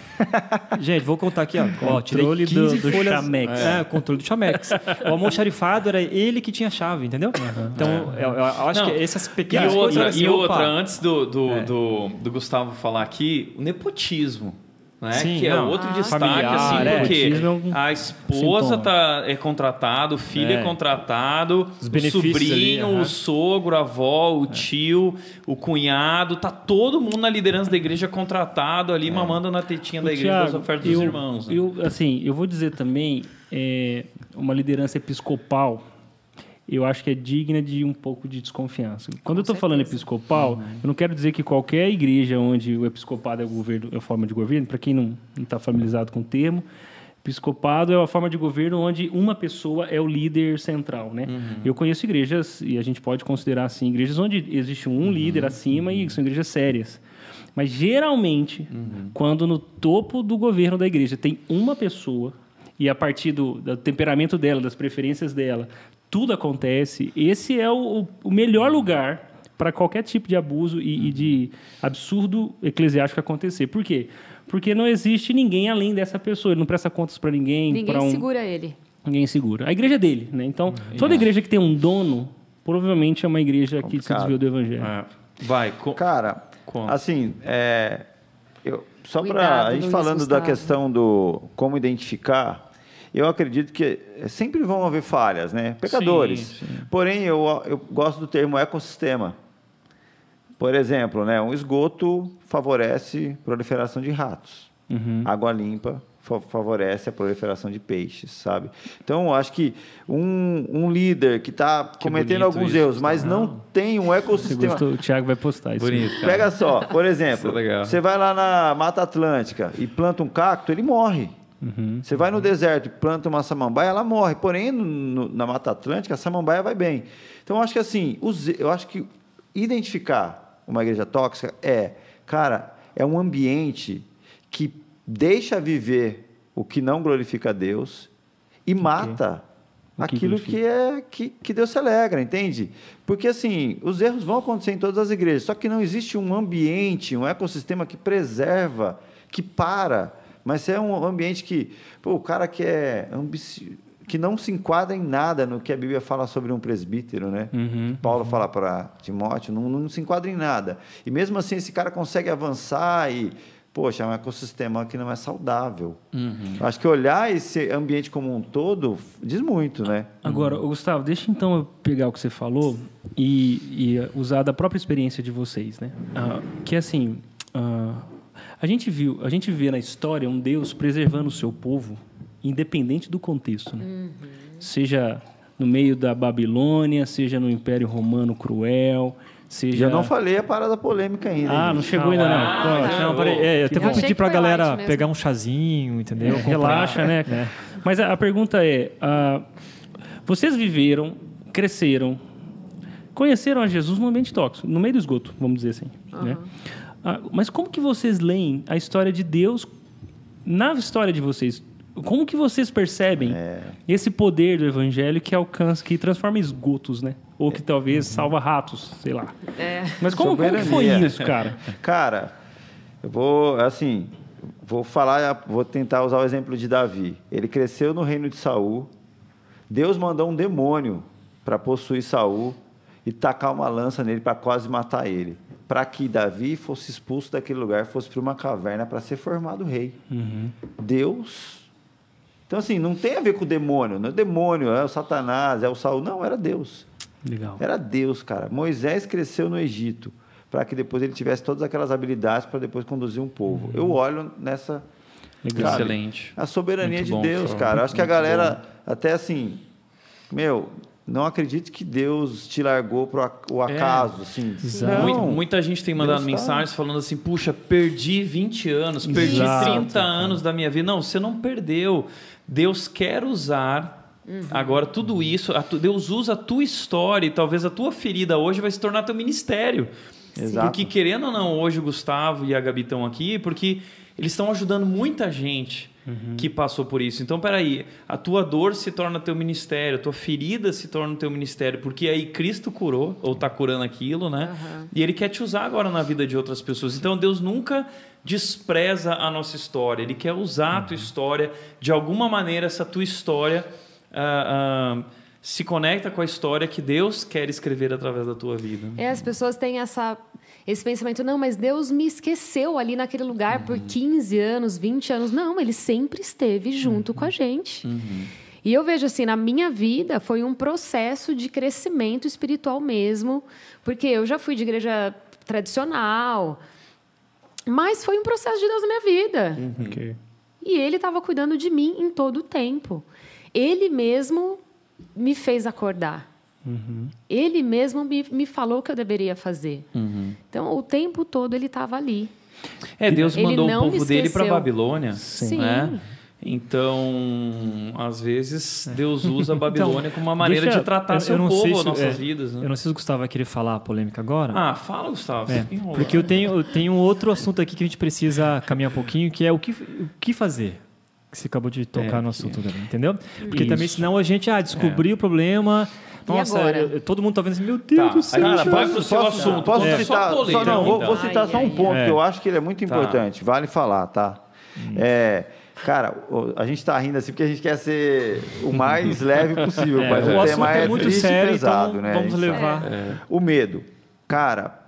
Gente, vou contar aqui, ó. ó controle do, do folhas, Chamex. É, controle do Chamex. o almoxarifado era ele que tinha a chave, entendeu? Uhum. Então, é. eu, eu, acho Não, que essas pequenas e outra, coisas... E outra, antes do, do, é. do, do Gustavo falar aqui, o nepotismo. Né? Sim, que é não. outro ah, destaque, familiar, assim, é, porque é um a esposa tá, é contratado, o filho é, é contratado, o sobrinho, ali, o sogro, a avó, o é. tio, o cunhado, tá todo mundo na liderança da igreja contratado ali, é. mamando na tetinha o da igreja Thiago, das ofertas eu, dos irmãos. Né? Eu, assim, eu vou dizer também, é, uma liderança episcopal, eu acho que é digna de um pouco de desconfiança. Quando Com eu estou falando episcopal, uhum. eu não quero dizer que qualquer igreja onde o episcopado é, o governo, é a forma de governo, para quem não está familiarizado com o termo, episcopado é a forma de governo onde uma pessoa é o líder central, né? Uhum. Eu conheço igrejas, e a gente pode considerar assim, igrejas onde existe um uhum. líder acima e são igrejas sérias. Mas geralmente, uhum. quando no topo do governo da igreja tem uma pessoa e a partir do, do, temperamento dela, das preferências dela, tudo acontece. Esse é o, o melhor lugar para qualquer tipo de abuso e, e, de absurdo eclesiástico acontecer. Por quê? Porque não existe ninguém além dessa pessoa. Ele não presta contas para ninguém. Ninguém um... segura ele. Ninguém segura. A igreja é dele, né? Então, uhum. toda igreja que tem um dono, provavelmente é uma igreja Complicado. que se desviou do evangelho. É. Vai. Cara, assim, é, eu, só para a gente falando da questão do como identificar, eu acredito que sempre vão haver falhas, né? Pecadores. Sim, sim. Porém, eu, eu gosto do termo ecossistema. Por exemplo, né, um esgoto favorece proliferação de ratos. Uhum. Água limpa favorece a proliferação de peixes, sabe? Então, eu acho que um, um líder que está cometendo alguns isso, erros, mas não, não tem um ecossistema. Gostou, o Thiago vai postar isso. Bonito, Pega só, por exemplo, é você vai lá na Mata Atlântica e planta um cacto, ele morre. Uhum. Você vai no deserto e planta uma samambaia, ela morre. Porém, no, na Mata Atlântica, a samambaia vai bem. Então, eu acho que assim, eu acho que identificar uma igreja tóxica é, cara, é um ambiente que deixa viver o que não glorifica a Deus e mata okay. aquilo que, que é que, que Deus se alegra, entende? Porque assim, os erros vão acontecer em todas as igrejas, só que não existe um ambiente, um ecossistema que preserva, que para mas é um ambiente que, pô, o cara que é ambici... que não se enquadra em nada no que a Bíblia fala sobre um presbítero, né? Uhum, Paulo uhum. fala para Timóteo, não, não se enquadra em nada. E mesmo assim esse cara consegue avançar e poxa, é um ecossistema que não é saudável. Uhum. Acho que olhar esse ambiente como um todo diz muito, né? Agora, Gustavo, deixa então eu pegar o que você falou e, e usar da própria experiência de vocês, né? Uh, que assim, uh, a gente viu, a gente vê na história um Deus preservando o seu povo, independente do contexto, né? Uhum. Seja no meio da Babilônia, seja no Império Romano cruel, seja. Eu não falei a parada polêmica ainda. Ah, não chegou ainda não. Ah, não, não peraí. É, eu até vou pedir para a galera pegar um chazinho, entendeu? É, relaxa, né? É. Mas a, a, pergunta é: uh, vocês viveram, cresceram, conheceram a Jesus no ambiente tóxico, no meio do esgoto, vamos dizer assim, uhum. né? Ah, mas como que vocês leem a história de Deus na história de vocês? Como que vocês percebem é. esse poder do evangelho que alcança, que transforma esgotos, né? Ou que talvez salva ratos, sei lá. É. Mas como, como que foi isso, cara? cara, eu vou, assim, vou falar, vou tentar usar o exemplo de Davi. Ele cresceu no reino de Saul. Deus mandou um demônio para possuir Saul e tacar uma lança nele para quase matar ele para que Davi fosse expulso daquele lugar, fosse para uma caverna para ser formado rei. Uhum. Deus. Então, assim, não tem a ver com o demônio. Não é o demônio, é o Satanás, é o Saul. Não, era Deus. Legal. Era Deus, cara. Moisés cresceu no Egito para que depois ele tivesse todas aquelas habilidades para depois conduzir um povo. Uhum. Eu olho nessa. Legal. Excelente. A soberania Muito de bom, Deus, cara. Acho que a galera, bom. até assim, meu, não acredite que Deus te largou para o é. acaso, é, assim. Muita, muita, gente tem mandado Deus tá mensagens tá... falando assim: puxa, perdi 20 anos, perdi Exato. 30 anos da minha vida. Não, você não perdeu. Deus quer usar. Uhum. Agora, tudo isso, Deus usa a tua história e talvez a tua ferida hoje vai se tornar teu ministério. Exato. Porque, querendo ou não, hoje o Gustavo e a Gabi estão aqui, porque eles estão ajudando muita gente uhum. que passou por isso. Então, peraí, a tua dor se torna teu ministério, a tua ferida se torna teu ministério, porque aí Cristo curou, ou está curando aquilo, né? Uhum. E Ele quer te usar agora na vida de outras pessoas. Então, Deus nunca despreza a nossa história, Ele quer usar uhum. a tua uhum. história, de alguma maneira, essa tua história. Uh, uh, se conecta com a história que Deus quer escrever através da tua vida. É, as pessoas têm essa, esse pensamento, não, mas Deus me esqueceu ali naquele lugar uhum. por 15 anos, 20 anos. Não, ele sempre esteve junto uhum. com a gente. Uhum. E eu vejo assim, na minha vida foi um processo de crescimento espiritual mesmo, porque eu já fui de igreja tradicional, mas foi um processo de Deus na minha vida. Uhum. Okay. E ele estava cuidando de mim em todo o tempo. Ele mesmo me fez acordar. Uhum. Ele mesmo me, me falou o que eu deveria fazer. Uhum. Então, o tempo todo ele estava ali. É, Deus ele mandou o povo dele para Babilônia. Sim. Né? Então, às vezes, Deus usa a então, Babilônia então, como uma maneira deixa, de tratar eu, seu eu povo, se, nossas é, vidas. Né? Eu não sei se o Gustavo vai querer falar a polêmica agora. Ah, fala, Gustavo. É, porque eu tenho, eu tenho um outro assunto aqui que a gente precisa caminhar um pouquinho, que é o que, o que fazer que você acabou de tocar é, no assunto, é. entendeu? Porque Isso. também, senão a gente ah, descobriu é. o problema. Nossa, eu, todo mundo tá vendo assim, meu Deus tá. do céu. Cara, vai pro seu posso, assunto. Posso é. citar, só, só, não, vou, vou citar ai, só um ponto que eu acho que ele é muito tá. importante. Tá. Vale falar, tá? Hum. É, cara, a gente está rindo assim porque a gente quer ser o mais leve possível, é, mas o, o tema é, muito sério, pesado, então né? Vamos levar. O medo. Cara,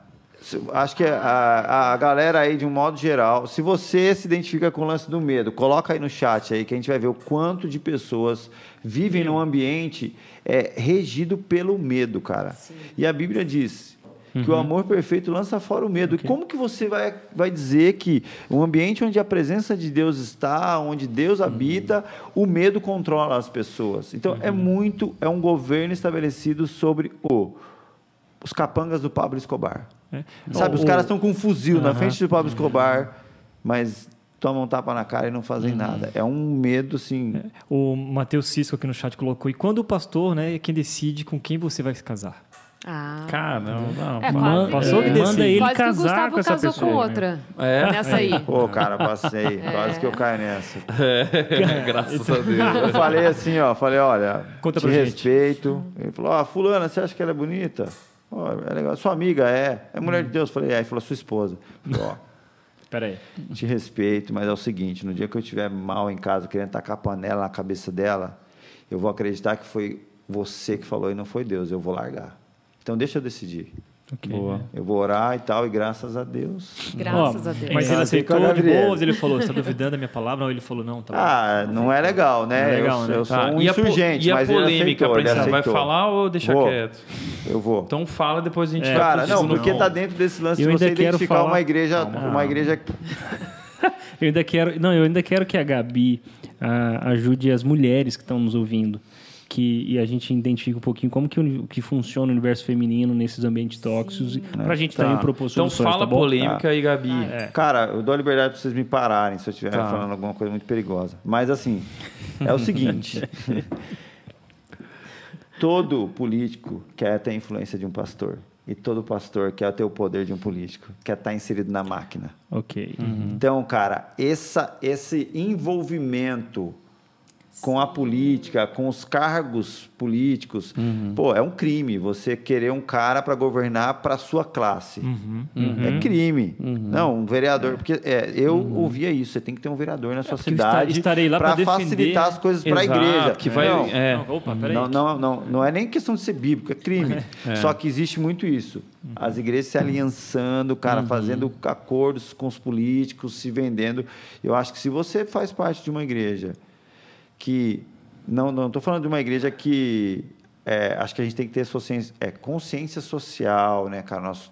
Acho que a, a galera aí, de um modo geral, se você se identifica com o lance do medo, coloca aí no chat aí que a gente vai ver o quanto de pessoas vivem num ambiente é, regido pelo medo, cara. Sim. E a Bíblia diz que uhum. o amor perfeito lança fora o medo. Okay. E como que você vai, vai dizer que um ambiente onde a presença de Deus está, onde Deus uhum. habita, o medo controla as pessoas? Então é uhum. é muito, é um governo estabelecido sobre o os capangas do Pablo Escobar. É. Sabe, o, os caras estão com um fuzil na frente do Pablo Escobar, mas tomam um tapa na cara e não fazem uhum. nada. É um medo, assim... É. O Matheus Cisco aqui no chat colocou, e quando o pastor né, é quem decide com quem você vai se casar? Ah. Cara, não, não. É, quase, passou que manda ele quase casar que o Gustavo com essa casou pessoa. com outra. É? Nessa aí. Pô, cara, passei. É. Quase que eu caio nessa. É. Graças a Deus. Eu falei assim, ó. Falei, olha, Conta te respeito. Gente. Ele falou, ó, fulana, você acha que ela é bonita? Oh, é legal. Sua amiga é. É mulher de Deus. Falei, é. Aí falou, sua esposa. Falei, ó. Peraí. Te respeito, mas é o seguinte: no dia que eu estiver mal em casa, querendo tacar a panela na cabeça dela, eu vou acreditar que foi você que falou e não foi Deus. Eu vou largar. Então deixa eu decidir. Okay. Boa. Eu vou orar e tal, e graças a Deus. Graças oh, a Deus. Mas ele aceitou de boas, ele falou, você está duvidando da minha palavra? Ou ele falou, não, tá Ah, não é legal, né? É legal, eu, né? eu sou tá. um e insurgente, a, mas e a polêmica, ele aceitou, ele vai falar ou deixa vou. quieto? Eu vou. Então fala, depois a gente é. vai Cara, não, porque está dentro desse lance eu de você identificar falar... uma igreja... Uma igreja... eu ainda quero... Não, eu ainda quero que a Gabi uh, ajude as mulheres que estão nos ouvindo que e a gente identifica um pouquinho como que, que funciona o universo feminino nesses ambientes tóxicos para a gente tá. também propor então soluções. Então fala tá polêmica tá. aí, Gabi. Ah, é. Cara, eu dou a liberdade para vocês me pararem se eu estiver tá. falando alguma coisa muito perigosa. Mas assim, é o seguinte. todo político quer ter a influência de um pastor. E todo pastor quer ter o poder de um político, quer estar inserido na máquina. Ok. Uhum. Então, cara, essa, esse envolvimento com a política, com os cargos políticos. Uhum. Pô, é um crime você querer um cara para governar para sua classe. Uhum. Uhum. É crime. Uhum. Não, um vereador. Porque é, eu uhum. ouvia isso. Você tem que ter um vereador na é, sua cidade estarei lá para facilitar as coisas para a igreja. Que vai, não, é. não, opa, não, não, não, não é nem questão de ser bíblico, é crime. É. Só que existe muito isso. As igrejas se aliançando, cara, uhum. fazendo acordos com os políticos, se vendendo. Eu acho que se você faz parte de uma igreja que não não estou falando de uma igreja que é, acho que a gente tem que ter consciência, é, consciência social, né, cara? Nós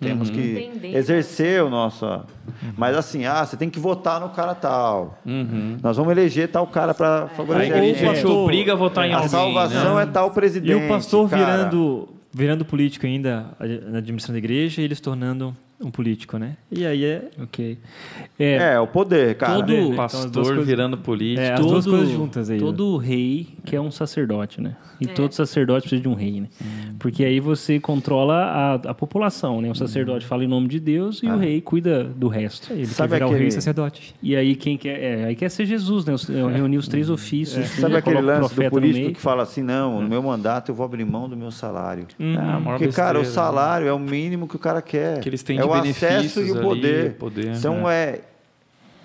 temos uhum. que Entender. exercer o nosso. Uhum. Mas assim, ah, você tem que votar no cara tal. Uhum. Nós vamos eleger tal cara para favorecer a gente. A gente obriga a votar em a alguém. A salvação né? é tal presidente. E o pastor cara. virando, virando político ainda na administração da igreja e ele se tornando um político, né? E aí é. Ok. É, é o poder, cara. Todo então, pastor coisas, virando político. É, as todo, duas coisas juntas aí. Todo né? rei quer um sacerdote, né? E é. todo sacerdote precisa de um rei, né? Hum. Porque aí você controla a, a população, né? O sacerdote hum. fala em nome de Deus e ah. o rei cuida do resto. Ele Sabe quer virar aquele... o rei sacerdote. E aí quem quer. É, aí quer ser Jesus, né? Reunir os três ofícios. É. Sabe aquele lance do político que fala assim: não, no meu mandato eu vou abrir mão do meu salário. Hum. Ah, porque, cara, o né? salário é o mínimo que o cara quer. Que eles têm é o acesso e o poder. poder então é.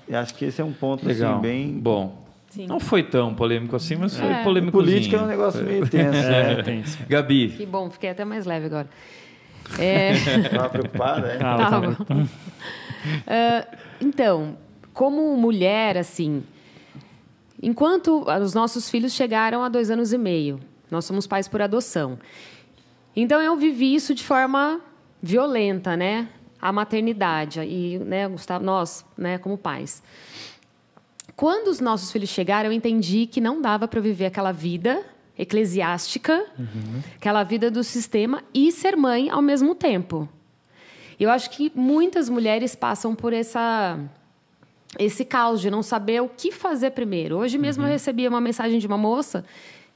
é. Acho que esse é um ponto assim, Legal. Assim, bem. Bom. Sim. Não foi tão polêmico assim, mas foi é. polêmico. Política é um negócio meio tenso. É, é. tenso. Gabi. Que bom, fiquei até mais leve agora. É... Estava preocupada, né? Tava. uh, então, como mulher, assim, enquanto os nossos filhos chegaram a dois anos e meio, nós somos pais por adoção. Então, eu vivi isso de forma violenta, né? A maternidade e, né, Gustavo, nós, né, como pais. Quando os nossos filhos chegaram, eu entendi que não dava para viver aquela vida eclesiástica, uhum. aquela vida do sistema e ser mãe ao mesmo tempo. Eu acho que muitas mulheres passam por essa esse caos de não saber o que fazer primeiro. Hoje mesmo uhum. eu recebi uma mensagem de uma moça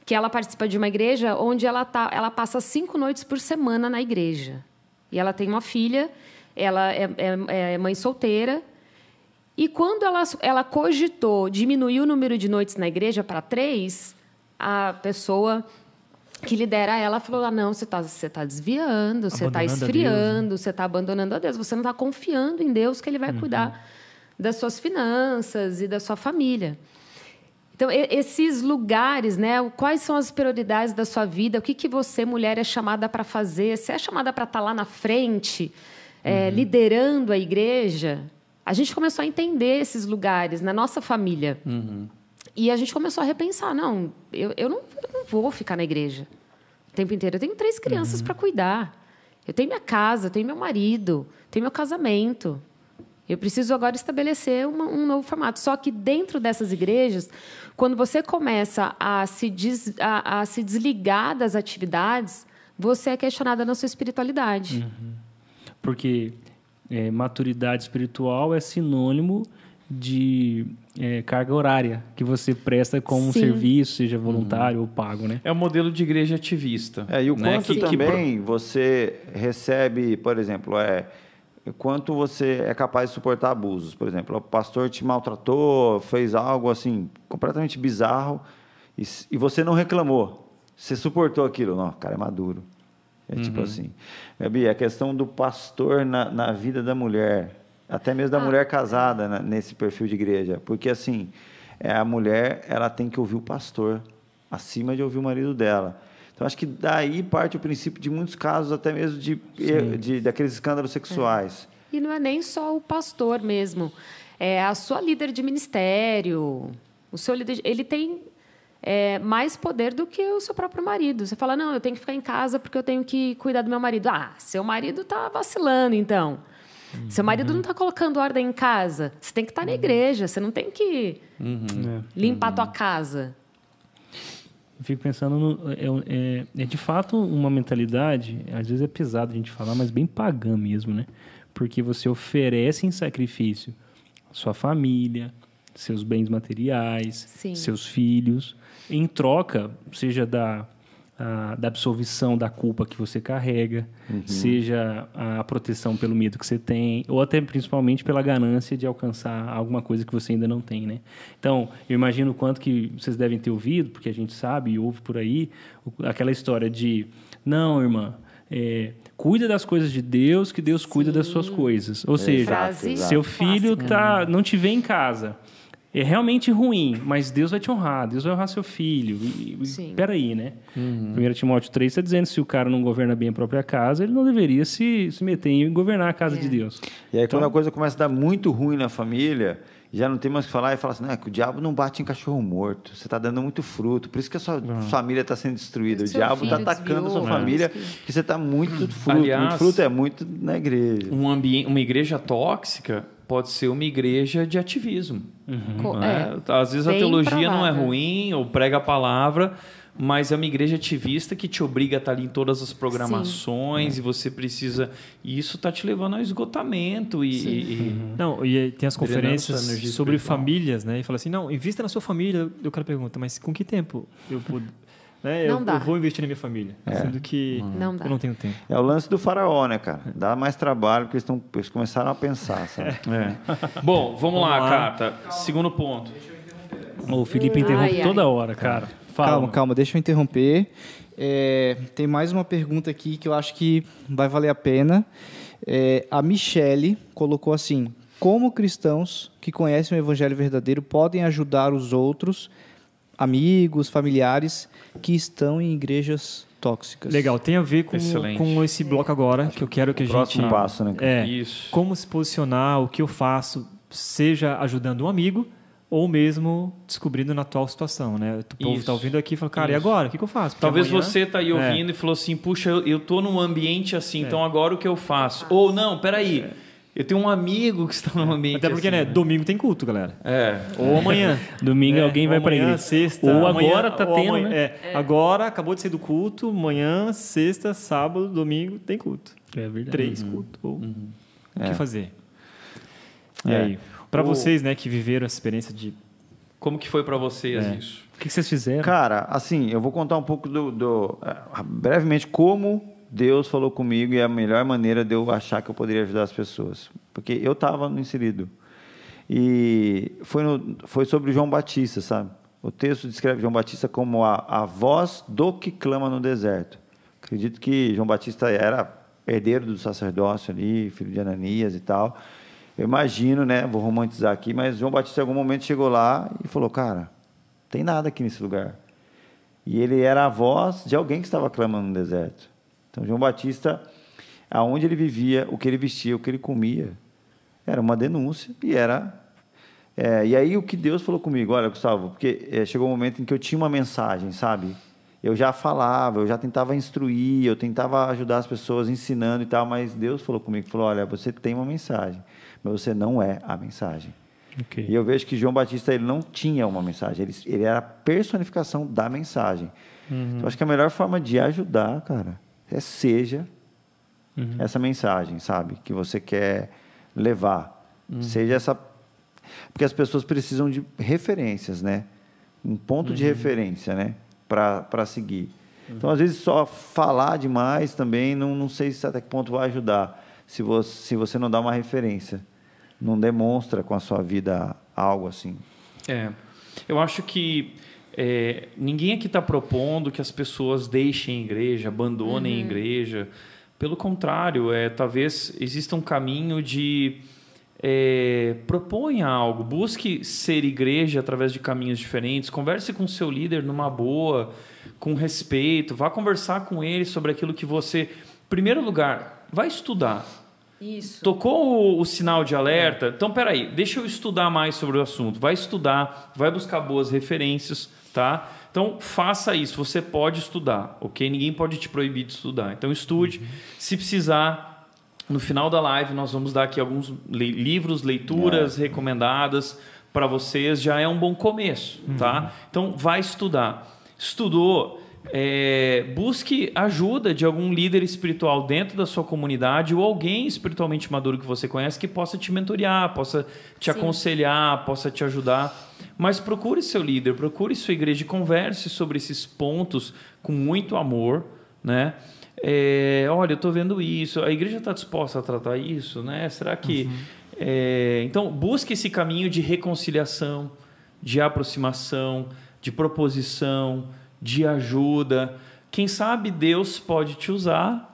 que ela participa de uma igreja onde ela tá, ela passa cinco noites por semana na igreja e ela tem uma filha, ela é, é, é mãe solteira e quando ela, ela cogitou diminuir o número de noites na igreja para três, a pessoa que lidera ela falou: ah, não, você está você tá desviando, você está esfriando, você está abandonando a Deus, você não está confiando em Deus que Ele vai uhum. cuidar das suas finanças e da sua família. Então, esses lugares, né? Quais são as prioridades da sua vida? O que, que você, mulher, é chamada para fazer? Você é chamada para estar tá lá na frente, é, uhum. liderando a igreja? A gente começou a entender esses lugares na nossa família. Uhum. E a gente começou a repensar: não, eu, eu, não, eu não vou ficar na igreja o tempo inteiro. Eu tenho três crianças uhum. para cuidar. Eu tenho minha casa, eu tenho meu marido, tenho meu casamento. Eu preciso agora estabelecer uma, um novo formato. Só que dentro dessas igrejas, quando você começa a se, des, a, a se desligar das atividades, você é questionada na sua espiritualidade. Uhum. Porque é, maturidade espiritual é sinônimo de é, carga horária que você presta como um serviço, seja voluntário uhum. ou pago, né? É o modelo de igreja ativista. É, e o né? quanto que, também que... você recebe, por exemplo, é quanto você é capaz de suportar abusos. Por exemplo, o pastor te maltratou, fez algo assim completamente bizarro e, e você não reclamou. Você suportou aquilo. Não, o cara é maduro. É tipo uhum. tipo assim. Gabi, a questão do pastor na, na vida da mulher, até mesmo da ah. mulher casada né, nesse perfil de igreja. Porque assim, é, a mulher ela tem que ouvir o pastor acima de ouvir o marido dela. Então, acho que daí parte o princípio de muitos casos, até mesmo de, de, de daqueles escândalos sexuais. É. E não é nem só o pastor mesmo. É a sua líder de ministério, o seu líder. Ele tem é, mais poder do que o seu próprio marido. Você fala, não, eu tenho que ficar em casa porque eu tenho que cuidar do meu marido. Ah, seu marido está vacilando, então. Uhum. Seu marido não está colocando ordem em casa. Você tem que estar tá na uhum. igreja. Você não tem que uhum. É. limpar a tua casa. Eu fico pensando, no, é, é, é, de fato uma mentalidade, às vezes é pesado a gente falar, mas bem pagã mesmo, né? Porque você oferece em sacrifício sua família, seus bens materiais, Sim. seus filhos, em troca, seja da, a, da absolvição da culpa que você carrega, uhum. seja a proteção pelo medo que você tem, ou até principalmente pela ganância de alcançar alguma coisa que você ainda não tem, né? Então, eu imagino o quanto que vocês devem ter ouvido, porque a gente sabe e ouve por aí, aquela história de, não, irmã, é, cuida das coisas de Deus, que Deus Sim. cuida das suas coisas. Ou seja, Frase seu filho tá, não te vê em casa é realmente ruim, mas Deus vai te honrar, Deus vai honrar seu filho. Sim. Peraí, né? Uhum. 1 Timóteo 3 está dizendo que se o cara não governa bem a própria casa, ele não deveria se, se meter em governar a casa é. de Deus. E aí, então, quando a coisa começa a dar muito ruim na família, já não tem mais o que falar e fala assim, não, é que o diabo não bate em cachorro morto, você está dando muito fruto, por isso que a sua uhum. família está sendo destruída. O diabo está atacando a sua família, porque você está muito fruto. Aliás, muito fruto é muito na igreja. Um ambiente, uma igreja tóxica pode ser uma igreja de ativismo. Uhum. É, Às vezes a teologia provável. não é ruim, ou prega a palavra, mas é uma igreja ativista que te obriga a estar ali em todas as programações Sim. e você precisa. E isso está te levando ao esgotamento. E, e... Uhum. Não, e tem as conferências sobre famílias, né? E fala assim: não, invista na sua família. O cara pergunta, mas com que tempo eu pude. Né? Não eu, dá. eu vou investir na minha família, é. sendo que não eu não tenho tempo. É o lance do faraó, né, cara? Dá mais trabalho porque eles, tão, eles começaram a pensar, sabe? É. Bom, vamos, vamos lá, lá, Cata. Segundo ponto. O Felipe interrompe ai, toda ai. hora, cara. Fala, calma, calma, deixa eu interromper. É, tem mais uma pergunta aqui que eu acho que vai valer a pena. É, a Michele colocou assim: como cristãos que conhecem o evangelho verdadeiro podem ajudar os outros, amigos, familiares que estão em igrejas tóxicas. Legal, tem a ver com, com esse bloco agora, que eu quero que a Próximo gente... passo, né? É, Isso. como se posicionar, o que eu faço, seja ajudando um amigo ou mesmo descobrindo na atual situação, né? O povo está ouvindo aqui e fala, cara, Isso. e agora? O que, que eu faço? Porque Talvez amanhã... você está aí é. ouvindo é. e falou assim, puxa, eu, estou num ambiente assim, é. então agora o que eu faço? Ou não, peraí, é. Eu tenho um amigo que está no ambiente. Até porque, assim, né? Domingo tem culto, galera. É. Ou amanhã. Domingo é, alguém vai para igreja. sexta. Ou amanhã, agora tá tendo, amanhã, né? É, é. Agora acabou de sair do culto. Amanhã, sexta, sábado, domingo tem culto. É verdade. Três uhum. cultos. Uhum. O que é. fazer? E é. aí? Para o... vocês, né, que viveram essa experiência de como que foi para vocês é. isso? O que vocês fizeram? Cara, assim, eu vou contar um pouco do, do uh, brevemente como Deus falou comigo e a melhor maneira de eu achar que eu poderia ajudar as pessoas. Porque eu estava inserido. E foi, no, foi sobre João Batista, sabe? O texto descreve João Batista como a, a voz do que clama no deserto. Acredito que João Batista era herdeiro do sacerdócio ali, filho de Ananias e tal. Eu imagino, né? Vou romantizar aqui, mas João Batista em algum momento chegou lá e falou: Cara, tem nada aqui nesse lugar. E ele era a voz de alguém que estava clamando no deserto. Então, João Batista, aonde ele vivia, o que ele vestia, o que ele comia, era uma denúncia e era. É, e aí o que Deus falou comigo, olha, Gustavo, porque é, chegou um momento em que eu tinha uma mensagem, sabe? Eu já falava, eu já tentava instruir, eu tentava ajudar as pessoas ensinando e tal, mas Deus falou comigo, falou, olha, você tem uma mensagem, mas você não é a mensagem. Okay. E eu vejo que João Batista ele não tinha uma mensagem, ele, ele era a personificação da mensagem. Uhum. Então, acho que a melhor forma de ajudar, cara, é seja uhum. essa mensagem, sabe? Que você quer levar. Uhum. Seja essa. Porque as pessoas precisam de referências, né? Um ponto uhum. de referência, né? Para seguir. Então, às vezes, só falar demais também, não, não sei se até que ponto vai ajudar. Se você, se você não dá uma referência, não demonstra com a sua vida algo assim. É. Eu acho que é, ninguém aqui está propondo que as pessoas deixem a igreja, abandonem uhum. a igreja. Pelo contrário, é, talvez exista um caminho de é, proponha algo, busque ser igreja através de caminhos diferentes, converse com seu líder numa boa, com respeito, vá conversar com ele sobre aquilo que você. Primeiro lugar, vai estudar. Isso. Tocou o, o, sinal de alerta? Então, peraí, deixa eu estudar mais sobre o assunto. Vai estudar, vai buscar boas referências, tá? Então, faça isso. Você pode estudar, ok? Ninguém pode te proibir de estudar. Então, estude. Uhum. Se precisar, no final da live, nós vamos dar aqui alguns le livros, leituras é. recomendadas para vocês. Já é um bom começo, uhum. tá? Então, vai estudar. Estudou, é, busque ajuda de algum líder espiritual dentro da sua comunidade ou alguém espiritualmente maduro que você conhece que possa te mentorear, possa te Sim. aconselhar, possa te ajudar. Mas procure seu líder, procure sua igreja e converse sobre esses pontos com muito amor, né? É, olha, eu estou vendo isso. A igreja está disposta a tratar isso, né? Será que? Uhum. É, então busque esse caminho de reconciliação, de aproximação, de proposição, de ajuda. Quem sabe Deus pode te usar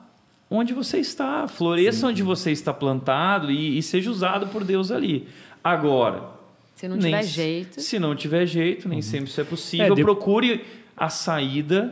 onde você está, floresça Sim. onde você está plantado e, e seja usado por Deus ali. Agora, se não tiver nem, jeito. Se não tiver jeito, nem uhum. sempre isso é possível. É, de... Procure a saída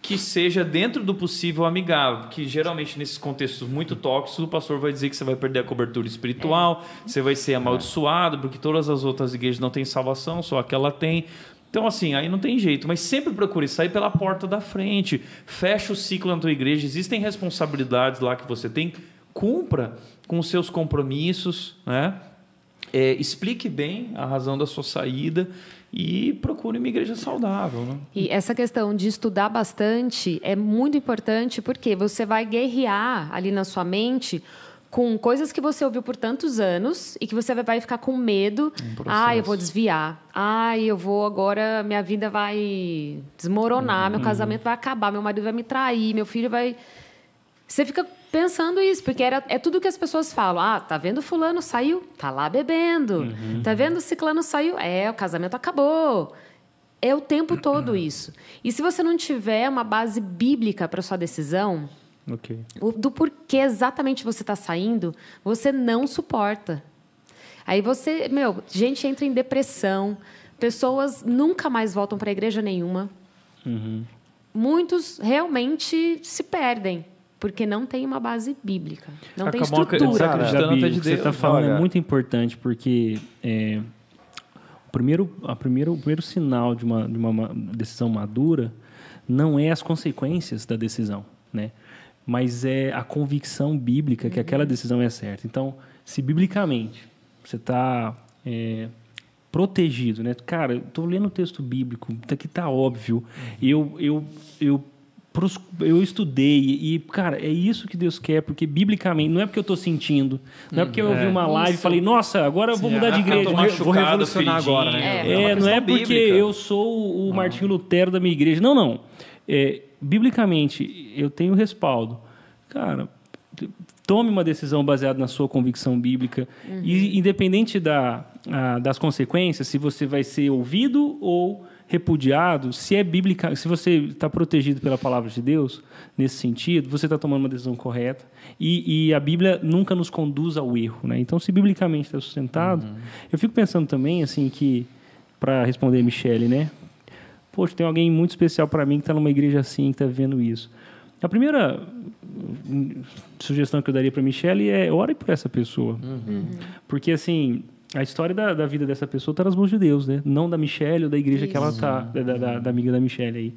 que seja dentro do possível amigável, que geralmente nesses contextos muito tóxicos o pastor vai dizer que você vai perder a cobertura espiritual, é. você vai ser amaldiçoado, porque todas as outras igrejas não têm salvação, só aquela tem. Então, assim, aí não tem jeito, mas sempre procure sair pela porta da frente, fecha o ciclo na tua igreja, existem responsabilidades lá que você tem, cumpra com os seus compromissos, né? é, explique bem a razão da sua saída e procure uma igreja saudável. Né? E essa questão de estudar bastante é muito importante porque você vai guerrear ali na sua mente com coisas que você ouviu por tantos anos e que você vai ficar com medo. Um ah, eu vou desviar. Ah, eu vou agora, minha vida vai desmoronar, uhum. meu casamento vai acabar, meu marido vai me trair, meu filho vai. Você fica pensando isso, porque era, é tudo que as pessoas falam. Ah, tá vendo fulano saiu? Tá lá bebendo. Uhum. Tá vendo ciclano saiu? É, o casamento acabou. É o tempo todo isso. E se você não tiver uma base bíblica para sua decisão, okay. do porquê exatamente você está saindo, você não suporta. Aí você, meu, gente entra em depressão, pessoas nunca mais voltam para a igreja nenhuma. Uhum. Muitos realmente se perdem porque não tem uma base bíblica, não Acabou tem estrutura. Cara, Gabi, o que você está falando é muito importante porque é, o primeiro, a primeiro, o primeiro sinal de uma, de uma decisão madura não é as consequências da decisão, né? Mas é a convicção bíblica que aquela decisão é certa. Então, se biblicamente você está é, protegido, né? Cara, estou lendo o texto bíblico, aqui está óbvio. Eu, eu, eu eu estudei e, cara, é isso que Deus quer, porque biblicamente, não é porque eu estou sentindo, não é porque eu ouvi uma live e falei, nossa, agora eu vou Sim, mudar de igreja, vou, vou revolucionar agora, né? É, é não é porque bíblica. eu sou o Martinho Lutero da minha igreja. Não, não. É, biblicamente, eu tenho respaldo. Cara, tome uma decisão baseada na sua convicção bíblica uhum. e independente da, a, das consequências, se você vai ser ouvido ou repudiado, se é bíblica, se você está protegido pela palavra de Deus nesse sentido, você está tomando uma decisão correta e, e, a Bíblia nunca nos conduz ao erro, né? Então, se biblicamente está sustentado, uhum. eu fico pensando também assim que para responder a Michele, né? Poxa, tem alguém muito especial para mim que está numa igreja assim, que está vendo isso. A primeira sugestão que eu daria para Michele é ore por essa pessoa, uhum. porque assim a história da, da vida dessa pessoa está nas mãos de Deus, né? Não da Michelle ou da igreja Isso. que ela está, da, da, da, amiga da Michelle aí.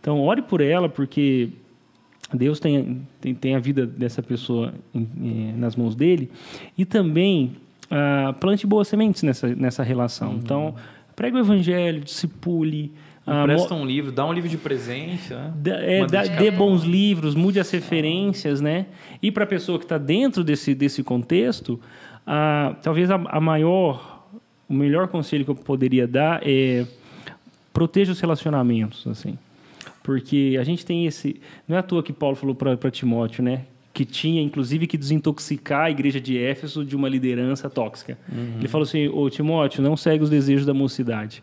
Então, ore por ela, porque Deus tem, tem, tem a vida dessa pessoa em, em, nas mãos dele. E também ah, plante boas sementes nessa, nessa relação. Uhum. Então, pregue o evangelho, discipule. Ah, Presta um livro, dá um livro de presente. Né? É, dá, dê bons livros, mude as referências, né? E para a pessoa que está dentro desse, desse contexto, ah, talvez a, a maior, o melhor conselho que eu poderia dar é proteja os relacionamentos, assim. Porque a gente tem esse. Não é à toa que Paulo falou para Timóteo, né? Que tinha, inclusive, que desintoxicar a igreja de Éfeso de uma liderança tóxica. Uhum. Ele falou assim: Ô Timóteo, não segue os desejos da mocidade.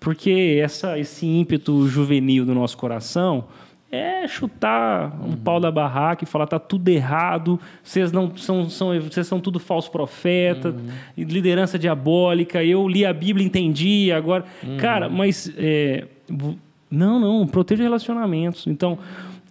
Porque essa, esse ímpeto juvenil do nosso coração é chutar um pau da barraca e falar tá tudo errado, vocês não são, são vocês são tudo falso profeta, uhum. liderança diabólica. Eu li a Bíblia, entendi agora, uhum. cara, mas é, não, não, proteja relacionamentos. Então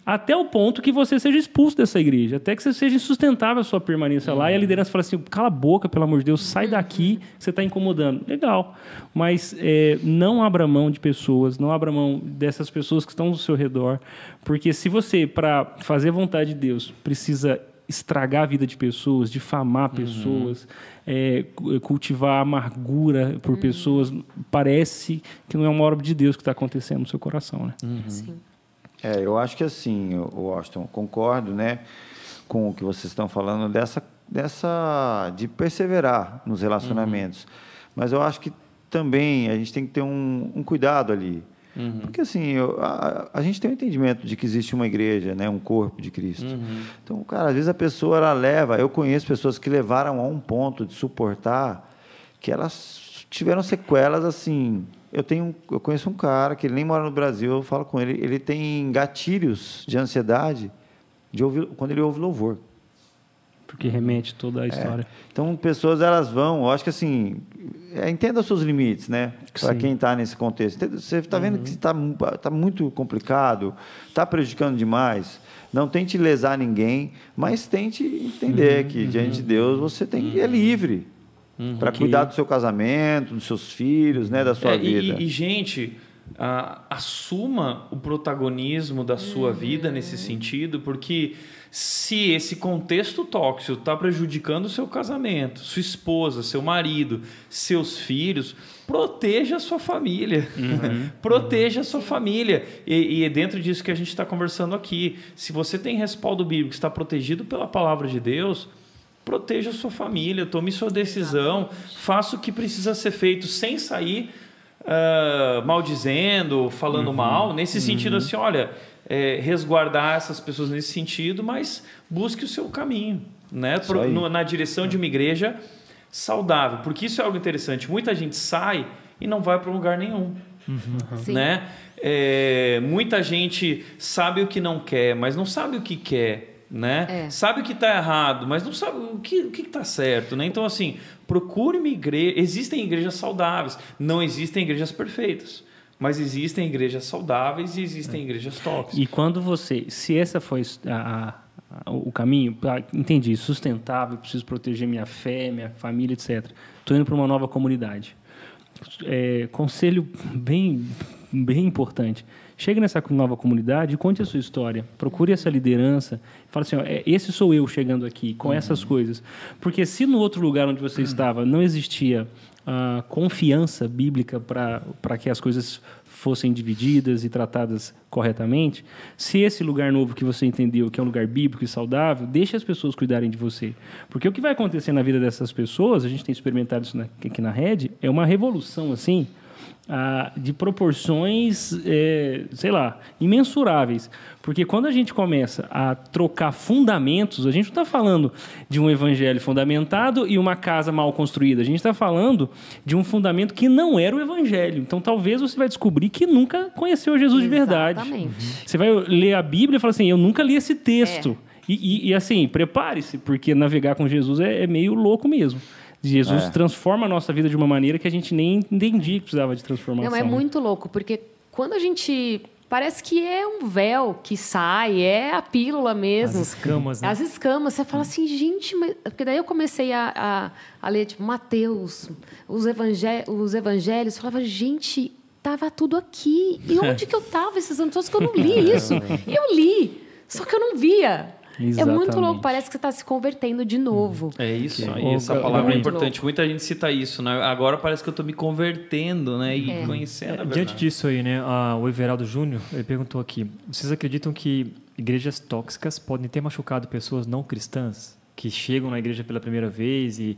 até o ponto que você seja expulso dessa igreja, até que você seja insustentável a sua permanência uhum. lá e a uhum. liderança fala assim: cala a boca, pelo amor de Deus, sai daqui, você está incomodando. Legal, mas é, não abra mão de pessoas, não abra mão dessas pessoas que estão ao seu redor, porque se você, para fazer a vontade de Deus, precisa estragar a vida de pessoas, difamar uhum. pessoas, é, cultivar amargura por uhum. pessoas, parece que não é uma obra de Deus que está acontecendo no seu coração, né? Uhum. Sim. É, eu acho que assim, Washington, concordo, né, com o que vocês estão falando dessa, dessa de perseverar nos relacionamentos. Uhum. Mas eu acho que também a gente tem que ter um, um cuidado ali. Uhum. Porque assim, eu, a, a, gente tem um entendimento de que existe uma igreja, né, um corpo de Cristo. Uhum. Então, cara, às vezes a pessoa ela leva, eu conheço pessoas que levaram a um ponto de suportar que elas tiveram sequelas assim eu tenho, eu conheço um cara que ele nem mora no Brasil, eu falo com ele, ele tem gatilhos de ansiedade de ouvir, quando ele ouve louvor. Porque remete toda a é. história. É. Então, pessoas elas vão, eu acho que assim, é, entenda os seus limites, né? Para quem está nesse contexto. Você está vendo uhum. que está tá muito complicado, está prejudicando demais. Não tente lesar ninguém, mas tente entender uhum, que diante de Deus você tem é livre. Uhum. Para cuidar do seu casamento, dos seus filhos, né, da sua é, vida. E, e gente, assuma o protagonismo da sua uhum. vida nesse sentido, porque se esse contexto tóxico está prejudicando o seu casamento, sua esposa, seu marido, seus filhos, proteja a sua família. Uhum. proteja a sua família. E, e, é dentro disso que a gente está conversando aqui. Se você tem respaldo bíblico, está protegido pela palavra de Deus proteja a sua família, tome sua decisão, Exatamente. faça o que precisa ser feito sem sair uh, maldizendo, falando uhum. mal, nesse uhum. sentido assim, olha, é, resguardar essas pessoas nesse sentido, mas busque o seu caminho, né, Pro, no, na direção de uma igreja saudável, porque isso é algo interessante. Muita gente sai e não vai para lugar nenhum, uhum. né? É, muita gente sabe o que não quer, mas não sabe o que quer né? É. Sabe o que está errado, mas não sabe o que o que está certo, né? Então assim, procure uma igreja. Existem igrejas saudáveis, não existem igrejas perfeitas. Mas existem igrejas saudáveis e existem é. igrejas tóxicas. E quando você, se essa foi a, a, o caminho, entendi, sustentável, preciso proteger minha fé, minha família, etc. Estou indo para uma nova comunidade. É, conselho bem, bem importante. Chegue nessa nova comunidade e conte a sua história. Procure essa liderança. Fale assim: ó, é, esse sou eu chegando aqui com uhum. essas coisas. Porque se no outro lugar onde você uhum. estava não existia a confiança bíblica para que as coisas fossem divididas e tratadas corretamente, se esse lugar novo que você entendeu que é um lugar bíblico e saudável, deixe as pessoas cuidarem de você. Porque o que vai acontecer na vida dessas pessoas, a gente tem experimentado isso aqui na rede, é uma revolução assim ah, de proporções, é, sei lá, imensuráveis. Porque quando a gente começa a trocar fundamentos, a gente não está falando de um evangelho fundamentado e uma casa mal construída. A gente está falando de um fundamento que não era o evangelho. Então talvez você vai descobrir que nunca conheceu Jesus Exatamente. de verdade. Você vai ler a Bíblia e falar assim: eu nunca li esse texto. É. E, e, e, assim, prepare-se, porque navegar com Jesus é, é meio louco mesmo. Jesus é. transforma a nossa vida de uma maneira que a gente nem entendia que precisava de transformação. Não, é muito louco, porque quando a gente parece que é um véu que sai, é a pílula mesmo. As escamas, né? As escamas. Você fala assim, gente, mas... porque daí eu comecei a, a, a ler, tipo, Mateus, os, evangé... os evangelhos. Eu falava, gente, tava tudo aqui. E onde que eu tava esses anos todos que eu não li isso? Eu li, só que eu não via. Exatamente. É muito louco, parece que você está se convertendo de novo. É isso, é. essa palavra é, importante. Louco. Muita gente cita isso, né? Agora parece que eu estou me convertendo, né? E é. conhecendo. É, diante disso aí, né? o Everaldo Júnior, ele perguntou aqui: vocês acreditam que igrejas tóxicas podem ter machucado pessoas não cristãs que chegam na igreja pela primeira vez e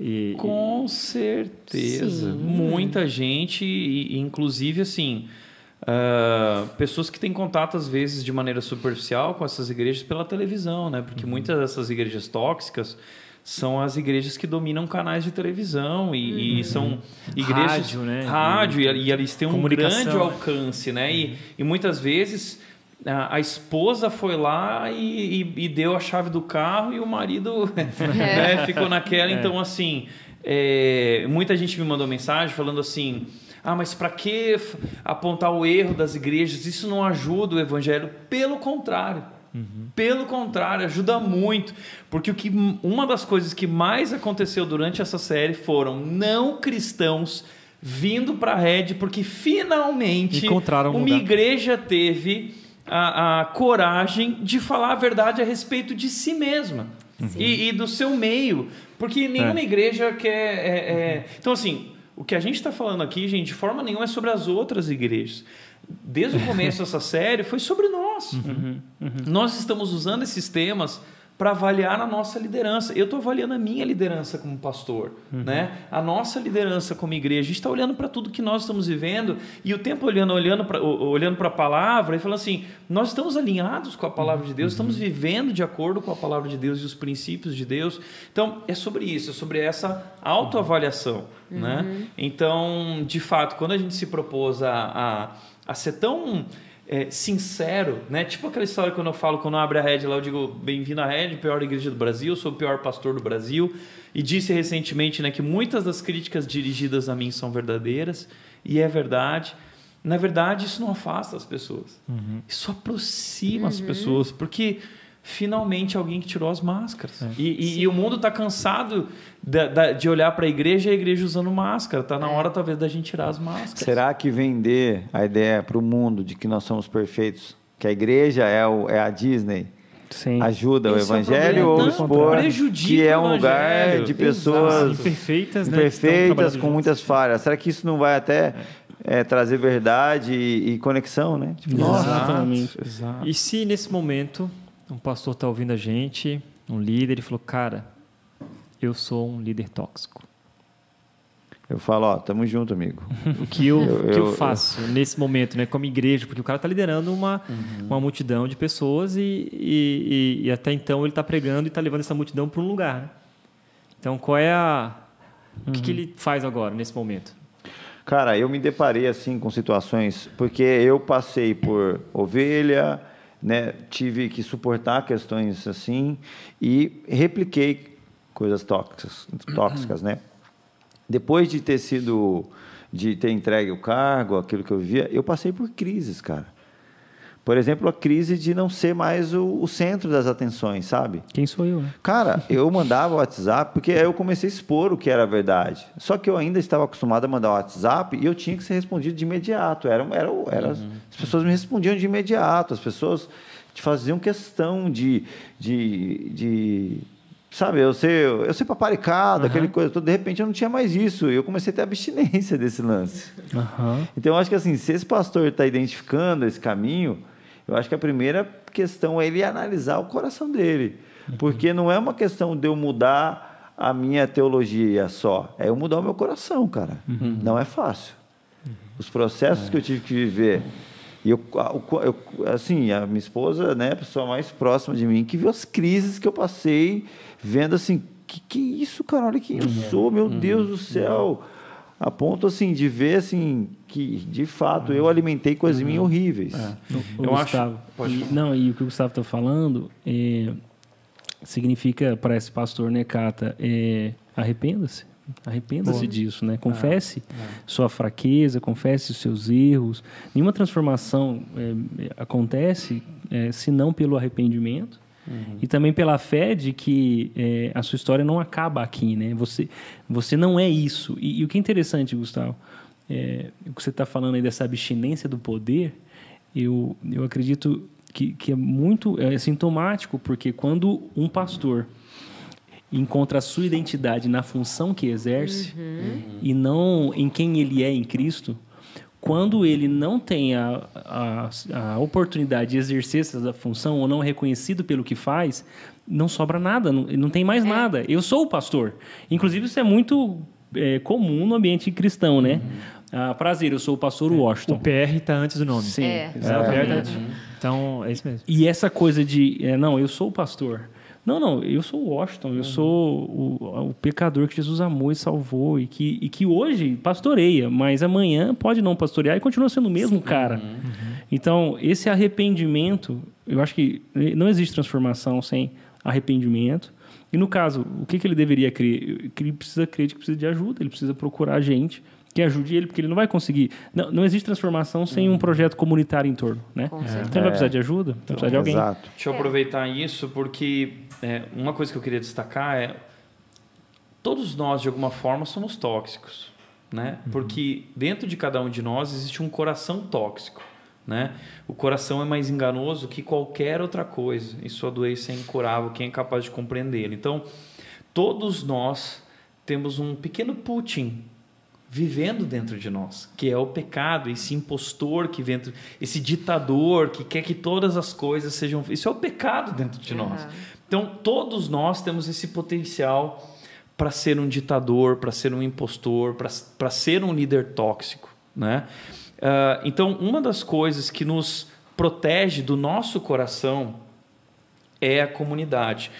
e, Com certeza. Sim. Muita gente, e, inclusive assim, Uh, pessoas que têm contato às vezes de maneira superficial com essas igrejas pela televisão, né? Porque uhum. muitas dessas igrejas tóxicas são as igrejas que dominam canais de televisão e, uhum. e são igrejas rádio, né? rádio e, e eles têm um grande alcance, né? Uhum. E, e muitas vezes a, a, esposa foi lá e, e, e, deu a chave do carro e o marido né, ficou naquela. É. Então assim, é, muita gente me mandou mensagem falando assim ah, mas para que apontar o erro das igrejas? Isso não ajuda o evangelho. Pelo contrário. Uhum. Pelo contrário, ajuda muito. Porque o que, uma das coisas que mais aconteceu durante essa série foram não cristãos vindo para a rede porque finalmente Encontraram uma lugar. igreja teve a, a, coragem de falar a verdade a respeito de si mesma e, e, do seu meio. Porque nenhuma é. igreja quer. É, é... Então, assim, o que a gente está falando aqui, gente, de forma nenhuma é sobre as outras igrejas. Desde o começo dessa série foi sobre nós. Uhum, uhum. Nós estamos usando esses temas para avaliar a nossa liderança. Eu estou avaliando a minha liderança como pastor, uhum. né? A nossa liderança como igreja. A gente está olhando para tudo que nós estamos vivendo e o tempo olhando, olhando para olhando a palavra e falando assim: nós estamos alinhados com a palavra de Deus, estamos uhum. vivendo de acordo com a palavra de Deus e os princípios de Deus. Então é sobre isso, é sobre essa autoavaliação, uhum. né? Então, de fato, quando a gente se propôs a, a, a ser tão é, sincero, né? Tipo aquela história quando eu falo, quando eu abro a rede lá, eu digo, bem-vindo à rede, pior igreja do Brasil, sou o pior pastor do Brasil. E disse recentemente né, que muitas das críticas dirigidas a mim são verdadeiras, e é verdade. Na verdade, isso não afasta as pessoas. Uhum. Isso aproxima uhum. as pessoas, porque finalmente alguém que tirou as máscaras. É. E, e, e, o mundo está cansado de, de olhar para a igreja e a igreja usando máscara. Está na é. hora, talvez, da gente tirar as máscaras. Será que vender a ideia para o mundo de que nós somos perfeitos, que a igreja é, o, é a Disney, Sim. ajuda Esse o é evangelho é o ou expor que é um lugar de pessoas imperfeitas, né, imperfeitas com muitas falhas? Será que isso não vai até é, trazer verdade e, e conexão, né? Tipo, Exatamente. Exato. E se nesse momento um pastor está ouvindo a gente, um líder, e falou: Cara, eu sou um líder tóxico. Eu falo, ó, tamo junto, amigo. o que eu, eu, que eu, eu faço eu... nesse momento, né, como igreja, porque o cara está liderando uma, uhum. uma multidão de pessoas e, e, e, e até então ele está pregando e está levando essa multidão para um lugar. Né? Então, qual é a. O que, que uhum. ele faz agora, nesse momento? Cara, eu me deparei assim com situações, porque eu passei por ovelha, né, tive que suportar questões assim e repliquei coisas tóxicas, tóxicas, né? Depois de ter sido, de ter entregue o cargo, aquilo que eu vivia, eu passei por crises, cara. Por exemplo, a crise de não ser mais o, o, centro das atenções, sabe? Quem sou eu? Né? Cara, eu mandava WhatsApp porque aí eu comecei a expor o que era verdade. Só que eu ainda estava acostumado a mandar WhatsApp e eu tinha que ser respondido de imediato. Era, era, era uhum. As pessoas me respondiam de imediato, as pessoas faziam questão de, de, de sabe, eu ser, eu ser paparicado, uhum. aquele coisa toda, de repente eu não tinha mais isso, e eu comecei a ter abstinência desse lance. Uhum. Então eu acho que assim, se esse pastor está identificando esse caminho, eu acho que a primeira questão é ele analisar o coração dele. Porque não é uma questão de eu mudar a minha teologia só, é eu mudar o meu coração, cara. Uhum. Não é fácil. Os processos é. que eu tive que viver. E eu, eu, assim, a minha esposa, né, a pessoa mais próxima de mim, que viu as crises que eu passei, vendo assim, que que isso, cara? Olha quem eu uhum. sou, meu uhum. Deus do céu. Uhum a ponto assim de ver assim que de fato eu alimentei coisas uhum. horríveis. É. O, eu Gustavo, acho. E, não, e o que o Gustavo está falando é, significa para esse pastor, né, Cata, é, arrependa-se. Arrependa-se disso, né? Confesse é, é. sua fraqueza, confesse os seus erros. Nenhuma transformação é, acontece é, se não pelo arrependimento Uhum. E também pela fé de que é, a sua história não acaba aqui, né? Você, você não é isso. E, e o que é interessante, Gustavo, é, o que você está falando aí dessa abstinência do poder, eu, eu acredito que, que é muito é sintomático, porque quando um pastor encontra a sua identidade na função que exerce uhum. e não em quem ele é em Cristo, quando ele não tem a, a, a, oportunidade de exercer essa função ou não é reconhecido pelo que faz, não sobra nada, não, não tem mais é. nada. Eu sou o pastor. Inclusive, isso é muito é, comum no ambiente cristão, né? Uhum. Ah, prazer, eu sou o pastor Washington. O PR está antes do nome. Sim, é. exatamente. É. Então, é isso mesmo. E essa coisa de, é, não, eu sou o pastor. Não, não, eu sou o Washington, eu uhum. sou o, o, pecador que Jesus amou e salvou e que, e que hoje pastoreia, mas amanhã pode não pastorear e continua sendo o mesmo Sim. cara. Uhum. Então, esse arrependimento, eu acho que não existe transformação sem arrependimento. E no caso, o que, que ele deveria crer? Que ele precisa crer que precisa de ajuda, ele precisa procurar gente que ajude ele, porque ele não vai conseguir. Não, não existe transformação sem um projeto comunitário em torno, né? Então ele vai precisar de ajuda, vai precisar de alguém. Exato. Deixa eu aproveitar isso, porque é, uma coisa que eu queria destacar é todos nós de alguma forma somos tóxicos, né? Uhum. Porque dentro de cada um de nós existe um coração tóxico, né? O coração é mais enganoso que qualquer outra coisa e sua doença é incurável. Quem é capaz de compreender? Então, todos nós temos um pequeno Putin vivendo dentro de nós, que é o pecado, esse impostor que vem, esse ditador que quer que todas as coisas sejam. Isso é o pecado dentro de uhum. nós. Então, todos nós temos esse potencial para ser um ditador, para ser um impostor, para ser um líder tóxico. Né? Uh, então, uma das coisas que nos protege do nosso coração é a comunidade.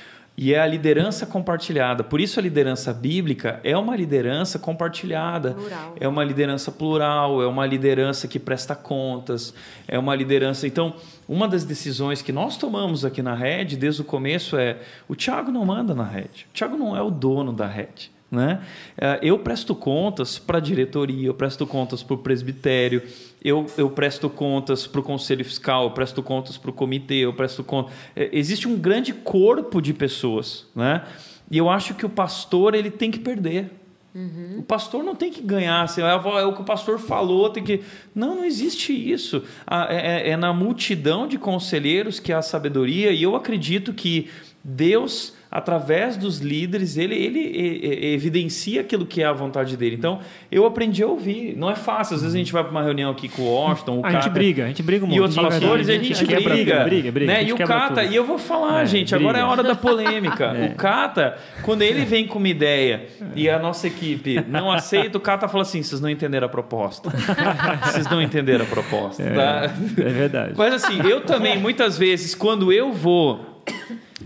E é a liderança compartilhada. Por isso a liderança bíblica é uma liderança compartilhada. Plural. É uma liderança plural, é uma liderança que presta contas, é uma liderança. Então, uma das decisões que nós tomamos aqui na rede desde o começo é: o Tiago não manda na rede. O Tiago não é o dono da rede. Né? É, eu presto contas para a diretoria, eu presto contas para o presbitério, eu, eu presto contas para o conselho fiscal, eu presto contas para o comitê, eu presto contas. É, existe um grande corpo de pessoas, né? E eu acho que o pastor ele tem que perder. Uhum. O pastor não tem que ganhar, assim, é, é o que o pastor falou, tem que. Não, não existe isso. É, é, é na multidão de conselheiros que há sabedoria, e eu acredito que Deus através dos líderes, ele, ele, evidencia aquilo que é a vontade dele. Então, eu aprendi a ouvir. Não é fácil. Às vezes a gente vai para uma reunião aqui com o Washington, o A gente briga, a gente briga muito. E outros pastores, a gente, a gente briga. briga, briga, briga né? E o Cata, tudo. e eu vou falar, é, gente, briga. agora é a hora da polêmica. É. O Cata, quando ele vem com uma ideia e a nossa equipe não aceita, o Cata fala assim: vocês não entenderam a proposta. vocês não entenderam a proposta. É, tá? é verdade. Mas assim, eu também, muitas vezes, quando eu vou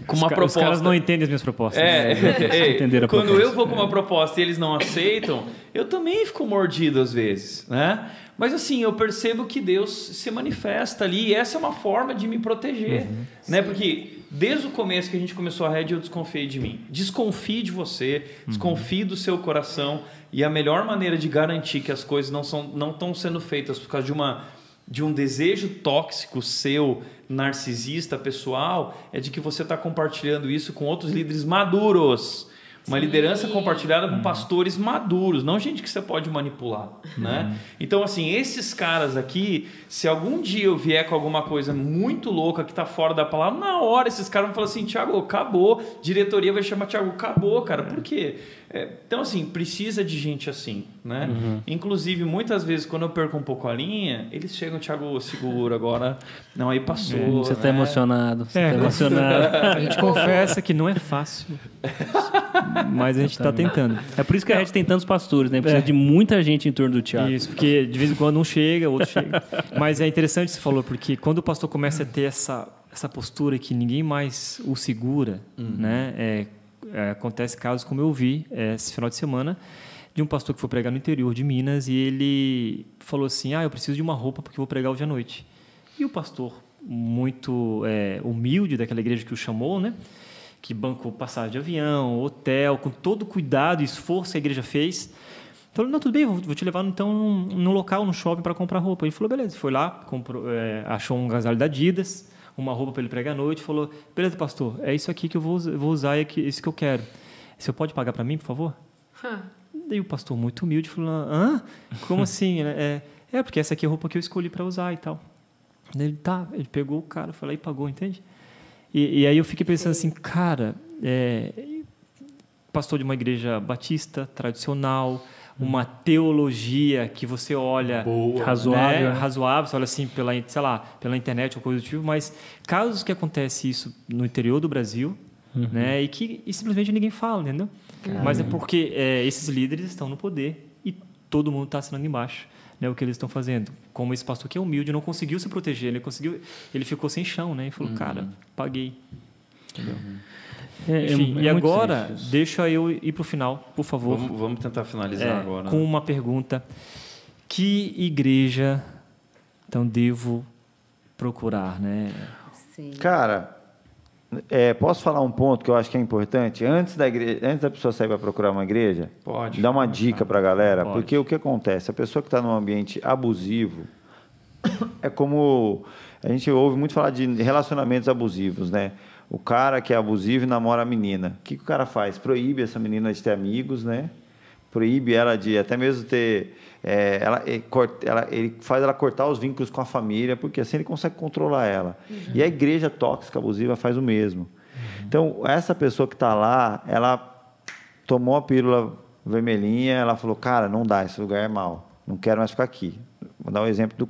com uma os proposta. Os caras não entendem as minhas propostas. É, é, é. quando eu vou com uma proposta e eles não aceitam, eu também fico mordido às vezes, né? Mas assim, eu percebo que Deus se manifesta ali e essa é uma forma de me proteger, uhum, né? Porque desde o começo que a gente começou a rede, eu desconfiei de mim. Desconfie de você, desconfie do seu coração e a melhor maneira de garantir que as coisas não são não estão sendo feitas por causa de uma de um desejo tóxico seu, narcisista, pessoal, é de que você está compartilhando isso com outros líderes maduros. Uma Sim. liderança compartilhada com pastores maduros, não gente que você pode manipular, né? Uhum. Então, assim, esses caras aqui, se algum dia eu vier com alguma coisa muito louca que tá fora da palavra, na hora esses caras vão falar assim, Tiago, acabou. Diretoria vai chamar Tiago, acabou, cara. Por quê? É, então, assim, precisa de gente assim, né? Uhum. Inclusive, muitas vezes, quando eu perco um pouco a linha, eles chegam, Thiago, seguro agora. Não, aí passou. É, você está né? emocionado. Você é, tá emocionado. a gente confessa que não é fácil. mas a gente está tentando. É por isso que a gente tem tantos pastores, né? Precisa é. de muita gente em torno do Thiago. Isso, porque de vez em quando um chega, outro chega. Mas é interessante você falou, porque quando o pastor começa a ter essa, essa postura que ninguém mais o segura, uhum. né? É, é, acontece casos como eu vi é, esse final de semana de um pastor que foi pregar no interior de Minas e ele falou assim: Ah, eu preciso de uma roupa porque vou pregar hoje à noite. E o pastor, muito é, humilde daquela igreja que o chamou, né? Que bancou passagem de avião, hotel, com todo cuidado e esforço que a igreja fez. Falou, não, tudo bem, vou te levar então no local, no shopping, para comprar roupa. Ele falou, beleza. Foi lá, comprou, é, achou um agasalho da Adidas, uma roupa para ele pregar à noite, falou: beleza, pastor, é isso aqui que eu vou, vou usar, é isso que eu quero. Você pode pagar para mim, por favor? Daí o pastor, muito humilde, falou: hã? Como assim? é, é, porque essa aqui é a roupa que eu escolhi para usar e tal. Daí ele, tá, ele pegou o cara, foi lá e pagou, entende? E, e aí eu fiquei pensando assim, cara, é, pastor de uma igreja batista, tradicional, uma teologia que você olha Boa, razoável, né? razoável, você olha assim pela, sei lá, pela internet ou coisa do tipo, mas casos que acontece isso no interior do Brasil, uhum. né, e que e simplesmente ninguém fala, entendeu? Caramba. Mas é porque é, esses líderes estão no poder e todo mundo está assinando embaixo. Né, o que eles estão fazendo. Como esse pastor que é humilde, não conseguiu se proteger, ele conseguiu, ele ficou sem chão, né? E falou, uhum. cara, paguei. Entendeu? Uhum. É, é Enfim, é, é e agora, simples. deixa eu ir para o final, por favor. Vamos, vamos tentar finalizar é, agora. Com uma pergunta. Que igreja, então, devo procurar, né? Sim. Cara, é, posso falar um ponto que eu acho que é importante? Antes da, igreja, antes da pessoa sair para procurar uma igreja, pode, dá uma dica para a galera, pode. porque o que acontece? A pessoa que está num ambiente abusivo é como a gente ouve muito falar de relacionamentos abusivos, né? O cara que é abusivo e namora a menina. O que, que o cara faz? Proíbe essa menina de ter amigos, né? Proíbe ela de até mesmo ter. É, ela, ela, ele faz ela cortar os vínculos com a família, porque assim ele consegue controlar ela. Uhum. E a igreja tóxica, abusiva, faz o mesmo. Uhum. Então, essa pessoa que está lá, ela tomou a pílula vermelhinha, ela falou: Cara, não dá, esse lugar é mau, não quero mais ficar aqui. Vou dar um exemplo do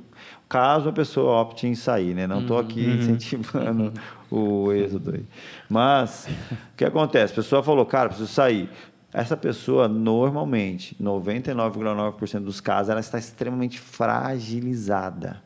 caso a pessoa opte em sair, né? Não estou aqui uhum. incentivando o êxodo aí. Mas, o que acontece? A pessoa falou, cara, preciso sair. Essa pessoa, normalmente, 99,9% dos casos, ela está extremamente fragilizada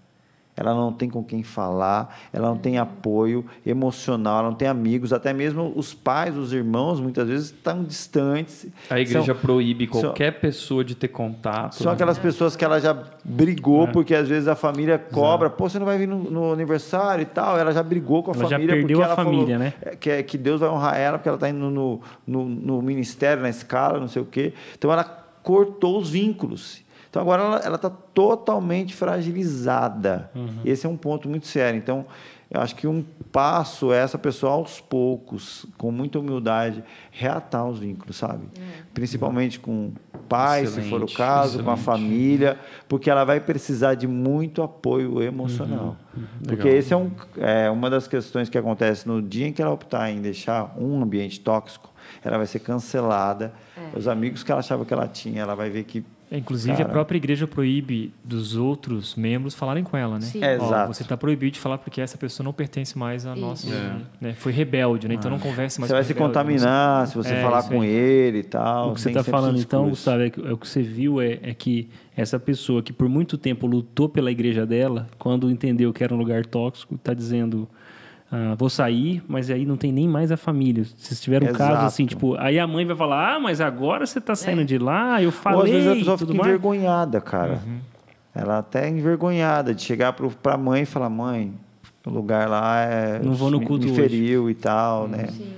ela não tem com quem falar, ela não tem apoio emocional, ela não tem amigos, até mesmo os pais, os irmãos, muitas vezes estão distantes. A igreja são, proíbe qualquer são, pessoa de ter contato. São né? aquelas pessoas que ela já brigou, é. porque às vezes a família cobra, Exato. pô, você não vai vir no, no, aniversário e tal. Ela já brigou com a ela família. Já perdeu a família, né? Que, é, que Deus vai honrar ela, porque ela está indo no, no, no ministério, na escala, não sei o quê. Então ela cortou os vínculos. Então agora ela está totalmente fragilizada. Uhum. Esse é um ponto muito sério. Então, eu acho que um passo é essa pessoa aos poucos, com muita humildade, reatar os vínculos, sabe? Uhum. Principalmente com pais, excelente, se for o caso, excelente. com a família, porque ela vai precisar de muito apoio emocional. Uhum. uhum. Porque esse é, um, é uma das questões que acontece no dia em que ela optar em deixar um ambiente tóxico, ela vai ser cancelada. É. Os amigos que ela achava que ela tinha, ela vai ver que é, inclusive, Cara. a própria igreja proíbe dos outros membros falarem com ela, né? Sim. É, exato. Você está proibido de falar porque essa pessoa não pertence mais a nossa. É. Né? Foi rebelde, né? Então não converse mais Você vai se contaminar se você é, falar com ele e tal. O que você está falando, então, Gustavo, é, que, é o que você viu é, é que essa pessoa que por muito tempo lutou pela igreja dela, quando entendeu que era um lugar tóxico, está dizendo ah, vou sair, mas aí não tem nem mais a família. Se tiver um caso assim, tipo, aí a mãe vai falar, ah, mas agora você está saindo é. de lá, eu falei. Ou às vezes a pessoa fica envergonhada, cara. Uhum. Ela até envergonhada de chegar para a mãe e falar, mãe, o lugar lá é. Não vou no culto me feriu hoje. e tal, uhum. né? Sim.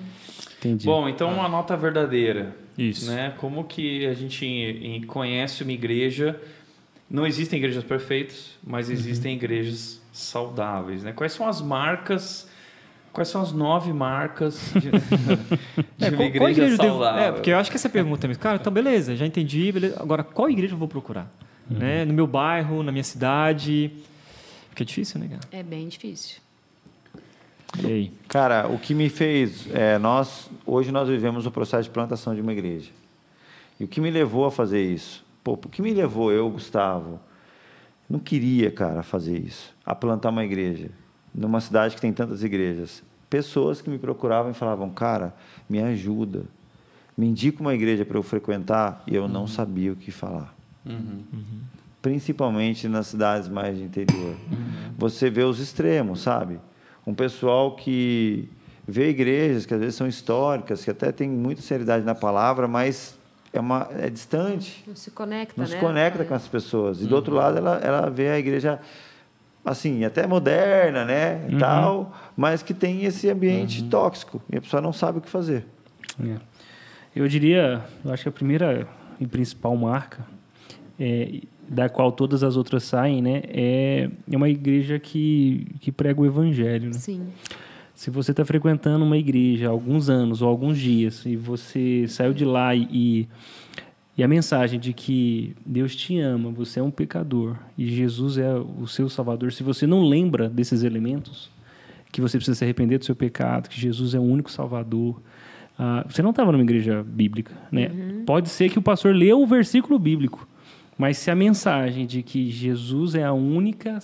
Entendi. Bom, então uma nota verdadeira. Isso. Né? Como que a gente conhece uma igreja? Não existem igrejas perfeitas, mas uhum. existem uhum. igrejas saudáveis. Né? Quais são as marcas Quais são as nove marcas de, de é, uma igreja, igreja saudável? Devo, é, porque eu acho que essa pergunta é cara, então beleza, já entendi, beleza. agora qual igreja eu vou procurar? Uhum. Né? No meu bairro, na minha cidade? Porque é difícil, né, cara? É bem difícil. E aí? Cara, o que me fez, é, nós hoje nós vivemos o processo de plantação de uma igreja. E o que me levou a fazer isso? Pô, o que me levou eu, Gustavo, não queria, cara, fazer isso, a plantar uma igreja numa cidade que tem tantas igrejas. Pessoas que me procuravam e falavam, cara, me ajuda, me indica uma igreja para eu frequentar, e eu uhum. não sabia o que falar. Uhum. Uhum. Principalmente nas cidades mais de interior. Uhum. Você vê os extremos, sabe? Um pessoal que vê igrejas que às vezes são históricas, que até tem muita seriedade na palavra, mas é, uma, é distante. Não se conecta, Não né? se conecta com as pessoas. E do outro uhum. lado, ela, ela vê a igreja assim, até moderna, né, uhum. tal, mas que tem esse ambiente uhum. tóxico e a pessoa não sabe o que fazer. É. Eu diria, eu acho que a primeira e principal marca é, da qual todas as outras saem, né, é, é uma igreja que, que prega o evangelho, né? Sim. Se você está frequentando uma igreja há alguns anos ou alguns dias e você saiu de lá e, e e a mensagem de que Deus te ama, você é um pecador e Jesus é o seu salvador, se você não lembra desses elementos, que você precisa se arrepender do seu pecado, que Jesus é o único salvador, uh, você não estava numa igreja bíblica. Né? Uhum. Pode ser que o pastor leu o versículo bíblico, mas se a mensagem de que Jesus é a única,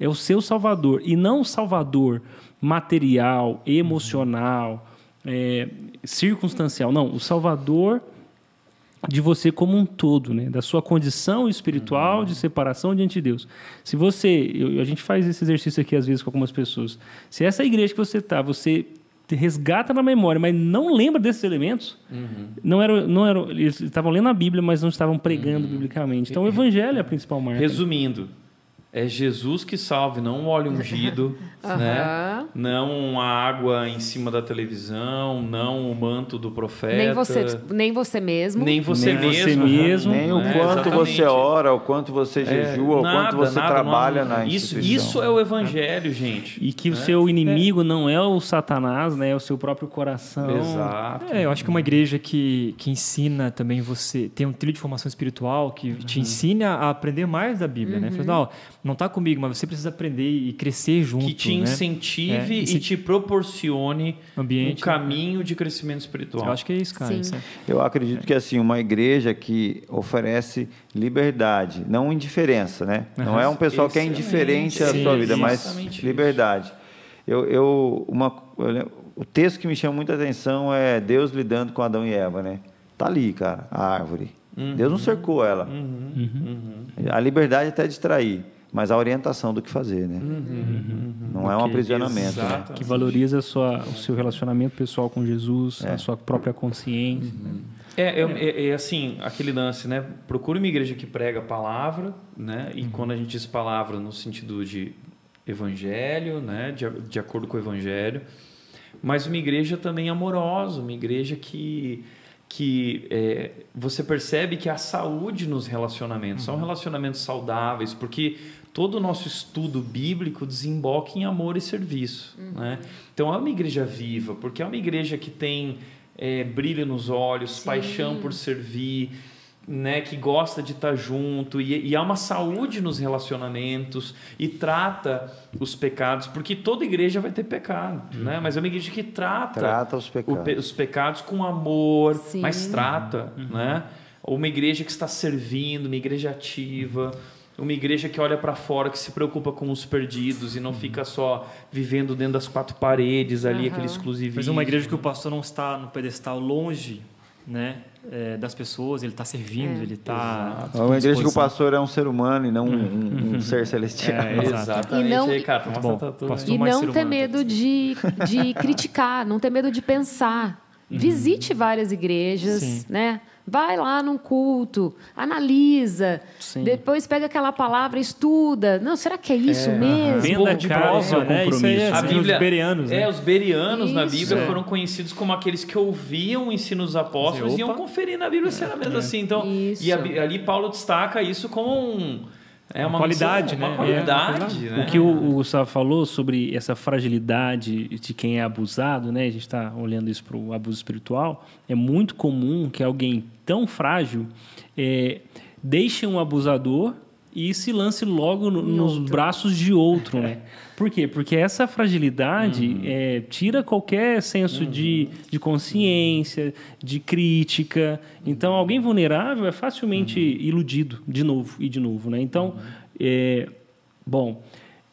é o seu salvador, e não o salvador material, emocional, é, circunstancial, não, o salvador de você como um todo, né? da sua condição espiritual de separação diante de Deus. Se você, eu, a gente faz esse exercício aqui às vezes com algumas pessoas, se essa igreja que você está, você resgata na memória, mas não lembra desses elementos, uhum. não era, não era, eles estavam lendo a Bíblia, mas não estavam pregando uhum. biblicamente. Então, o Evangelho é a principal marca. Resumindo, é Jesus que salve, não um óleo ungido, uhum. né? não a água em cima da televisão, não o manto do profeta. Nem você, nem você mesmo. Nem você nem mesmo. Você mesmo nem o né? quanto Exatamente. você ora, o quanto você é, jejua, é, nada, o quanto você nada, trabalha não, na isso, Isso é o evangelho, gente. E que né? o seu inimigo é. não é o Satanás, né? É o seu próprio coração. Exato. É, eu acho que uma igreja que, que ensina também você, tem um trilho de formação espiritual que uhum. te ensina a aprender mais da Bíblia, né? uhum. né? Fala, não está comigo, mas você precisa aprender e crescer junto. Que te né? incentive é, e, e te proporcione ambiente, um caminho de crescimento espiritual. Eu acho que é isso, cara. Isso é. Eu acredito que assim uma igreja que oferece liberdade, não indiferença, né? Uhum. Não é um pessoal que é indiferente à sua vida, mas liberdade. Eu, eu, uma, eu, o texto que me chama muita atenção é Deus lidando com Adão e Eva, né? Tá ali, cara, a árvore. Uhum. Deus não cercou ela. Uhum. uhum. A liberdade até de trair mas a orientação do que fazer, né? Uhum, uhum, não é um aprisionamento. Né? Que valoriza a sua, o seu relacionamento pessoal com Jesus, é. a sua própria consciência. Uhum. É, é, é, é, assim, aquele lance, né? Procure uma igreja que prega a palavra, né? E uhum. quando a gente diz palavra no sentido de evangelho, né? De, de acordo com o evangelho, mas uma igreja também amorosa, uma igreja que que é, você percebe que há saúde nos relacionamentos, uhum. são relacionamentos saudáveis, porque todo o nosso estudo bíblico desemboca em amor e serviço. Uhum. Né? Então é uma igreja viva, porque é uma igreja que tem é, brilho nos olhos, Sim. paixão por servir, né, que gosta de estar junto e, e há uma saúde nos relacionamentos e trata os pecados, porque toda igreja vai ter pecado, uhum. né? Mas é uma igreja que trata, trata os, pecados. O, os pecados com amor, Sim. mas trata, uhum. né? Uma igreja que está servindo, uma igreja ativa, uma igreja que olha para fora, que se preocupa com os perdidos e não uhum. fica só vivendo dentro das quatro paredes ali, aquele exclusivismo. Mas uma igreja que o pastor não está no pedestal longe né? É, das pessoas, ele está servindo, é. ele está. É uma igreja que o pastor é um ser humano e não um, um, um ser celestial. É, exatamente. E não, aí, cara, bom, e não ter medo de, de criticar, não ter medo de pensar. Uhum. Visite várias igrejas, Sim. né? Vai lá num culto, analisa, Sim. depois pega aquela palavra, estuda. Não, será que é isso é, mesmo? Venda de prova, né? Isso aí é, a Bíblia, os berianos. Né? É, os berianos isso. na Bíblia é. foram conhecidos como aqueles que ouviam o ensino dos apóstolos e iam conferir na Bíblia se era mesmo é. assim. Então, isso. e ali Paulo destaca isso como um é uma, qualidade, missão, né? Uma qualidade, é, né? O que o, o Gustavo falou sobre essa fragilidade de quem é abusado, né? A gente está olhando isso para o abuso espiritual. É muito comum que alguém tão frágil é, deixe um abusador e se lance logo no, nos braços de outro, né? Por quê? Porque essa fragilidade uhum. é, tira qualquer senso uhum. de, de consciência, de crítica. Então, alguém vulnerável é facilmente uhum. iludido de novo e de novo, né? Então, uhum. é, bom,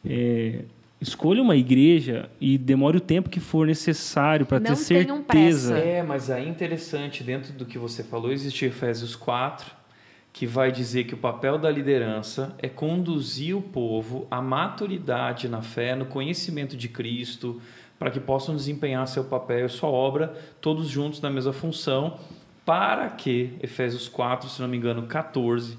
é, escolha uma igreja e demore o tempo que for necessário para ter certeza. É, mas aí interessante, dentro do que você falou, existe Efésios 4, que vai dizer que o papel da liderança é conduzir o povo à maturidade na fé, no conhecimento de Cristo, para que possam desempenhar seu papel e sua obra, todos juntos na mesma função, para que, Efésios 4, se não me engano, 14,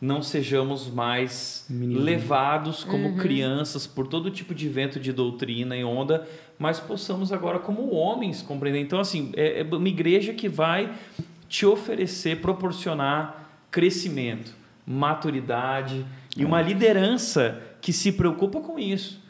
não sejamos mais Menino. levados como uhum. crianças por todo tipo de vento de doutrina e onda, mas possamos agora, como homens, compreender. Então, assim, é, é uma igreja que vai te oferecer, proporcionar crescimento, maturidade e uma liderança que se preocupa com isso.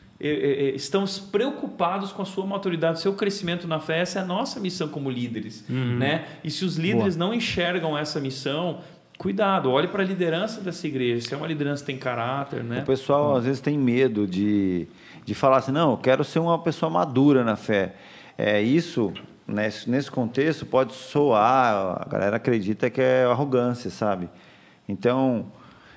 Estamos preocupados com a sua maturidade, seu crescimento na fé. Essa é a nossa missão como líderes. Uhum. Né? E se os líderes Boa. não enxergam essa missão, cuidado, olhe para a liderança dessa igreja. Se é uma liderança que tem caráter. Né? O pessoal às vezes tem medo de, de falar assim: não, eu quero ser uma pessoa madura na fé. É isso nesse, nesse contexto pode soar, a galera acredita que é arrogância, sabe? Então,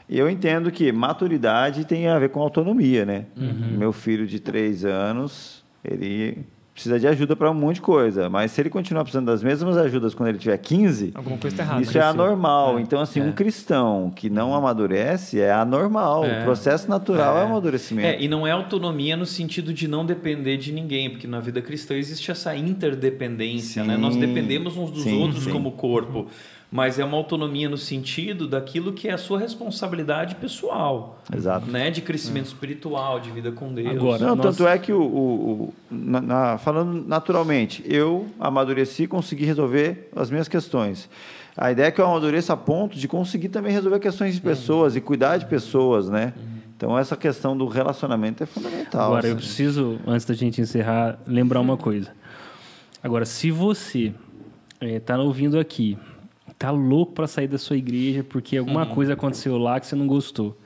eu entendo que maturidade tem a ver com autonomia, né? Uhum. Meu filho de três anos, ele precisa de ajuda para um monte de coisa. Mas se ele continuar precisando das mesmas ajudas quando ele tiver 15, Alguma coisa tá errada, isso é anormal. É. Então, assim, é. um cristão que não amadurece é anormal. É. O processo natural é, é amadurecimento. É, e não é autonomia no sentido de não depender de ninguém, porque na vida cristã existe essa interdependência, sim, né? Nós dependemos uns dos sim, outros sim. como corpo mas é uma autonomia no sentido daquilo que é a sua responsabilidade pessoal. Exato. Né? De crescimento é. espiritual, de vida com Deus. Agora, Não, tanto é que, o, o, o na, na, falando naturalmente, eu amadureci e consegui resolver as minhas questões. A ideia é que eu amadureça a ponto de conseguir também resolver questões de uhum. pessoas uhum. e cuidar de pessoas, né? Uhum. Então, essa questão do relacionamento é fundamental. Agora, assim. eu preciso, antes da gente encerrar, lembrar uma coisa. Agora, se você está eh, ouvindo aqui tá louco para sair da sua igreja porque alguma uhum. coisa aconteceu lá que você não gostou.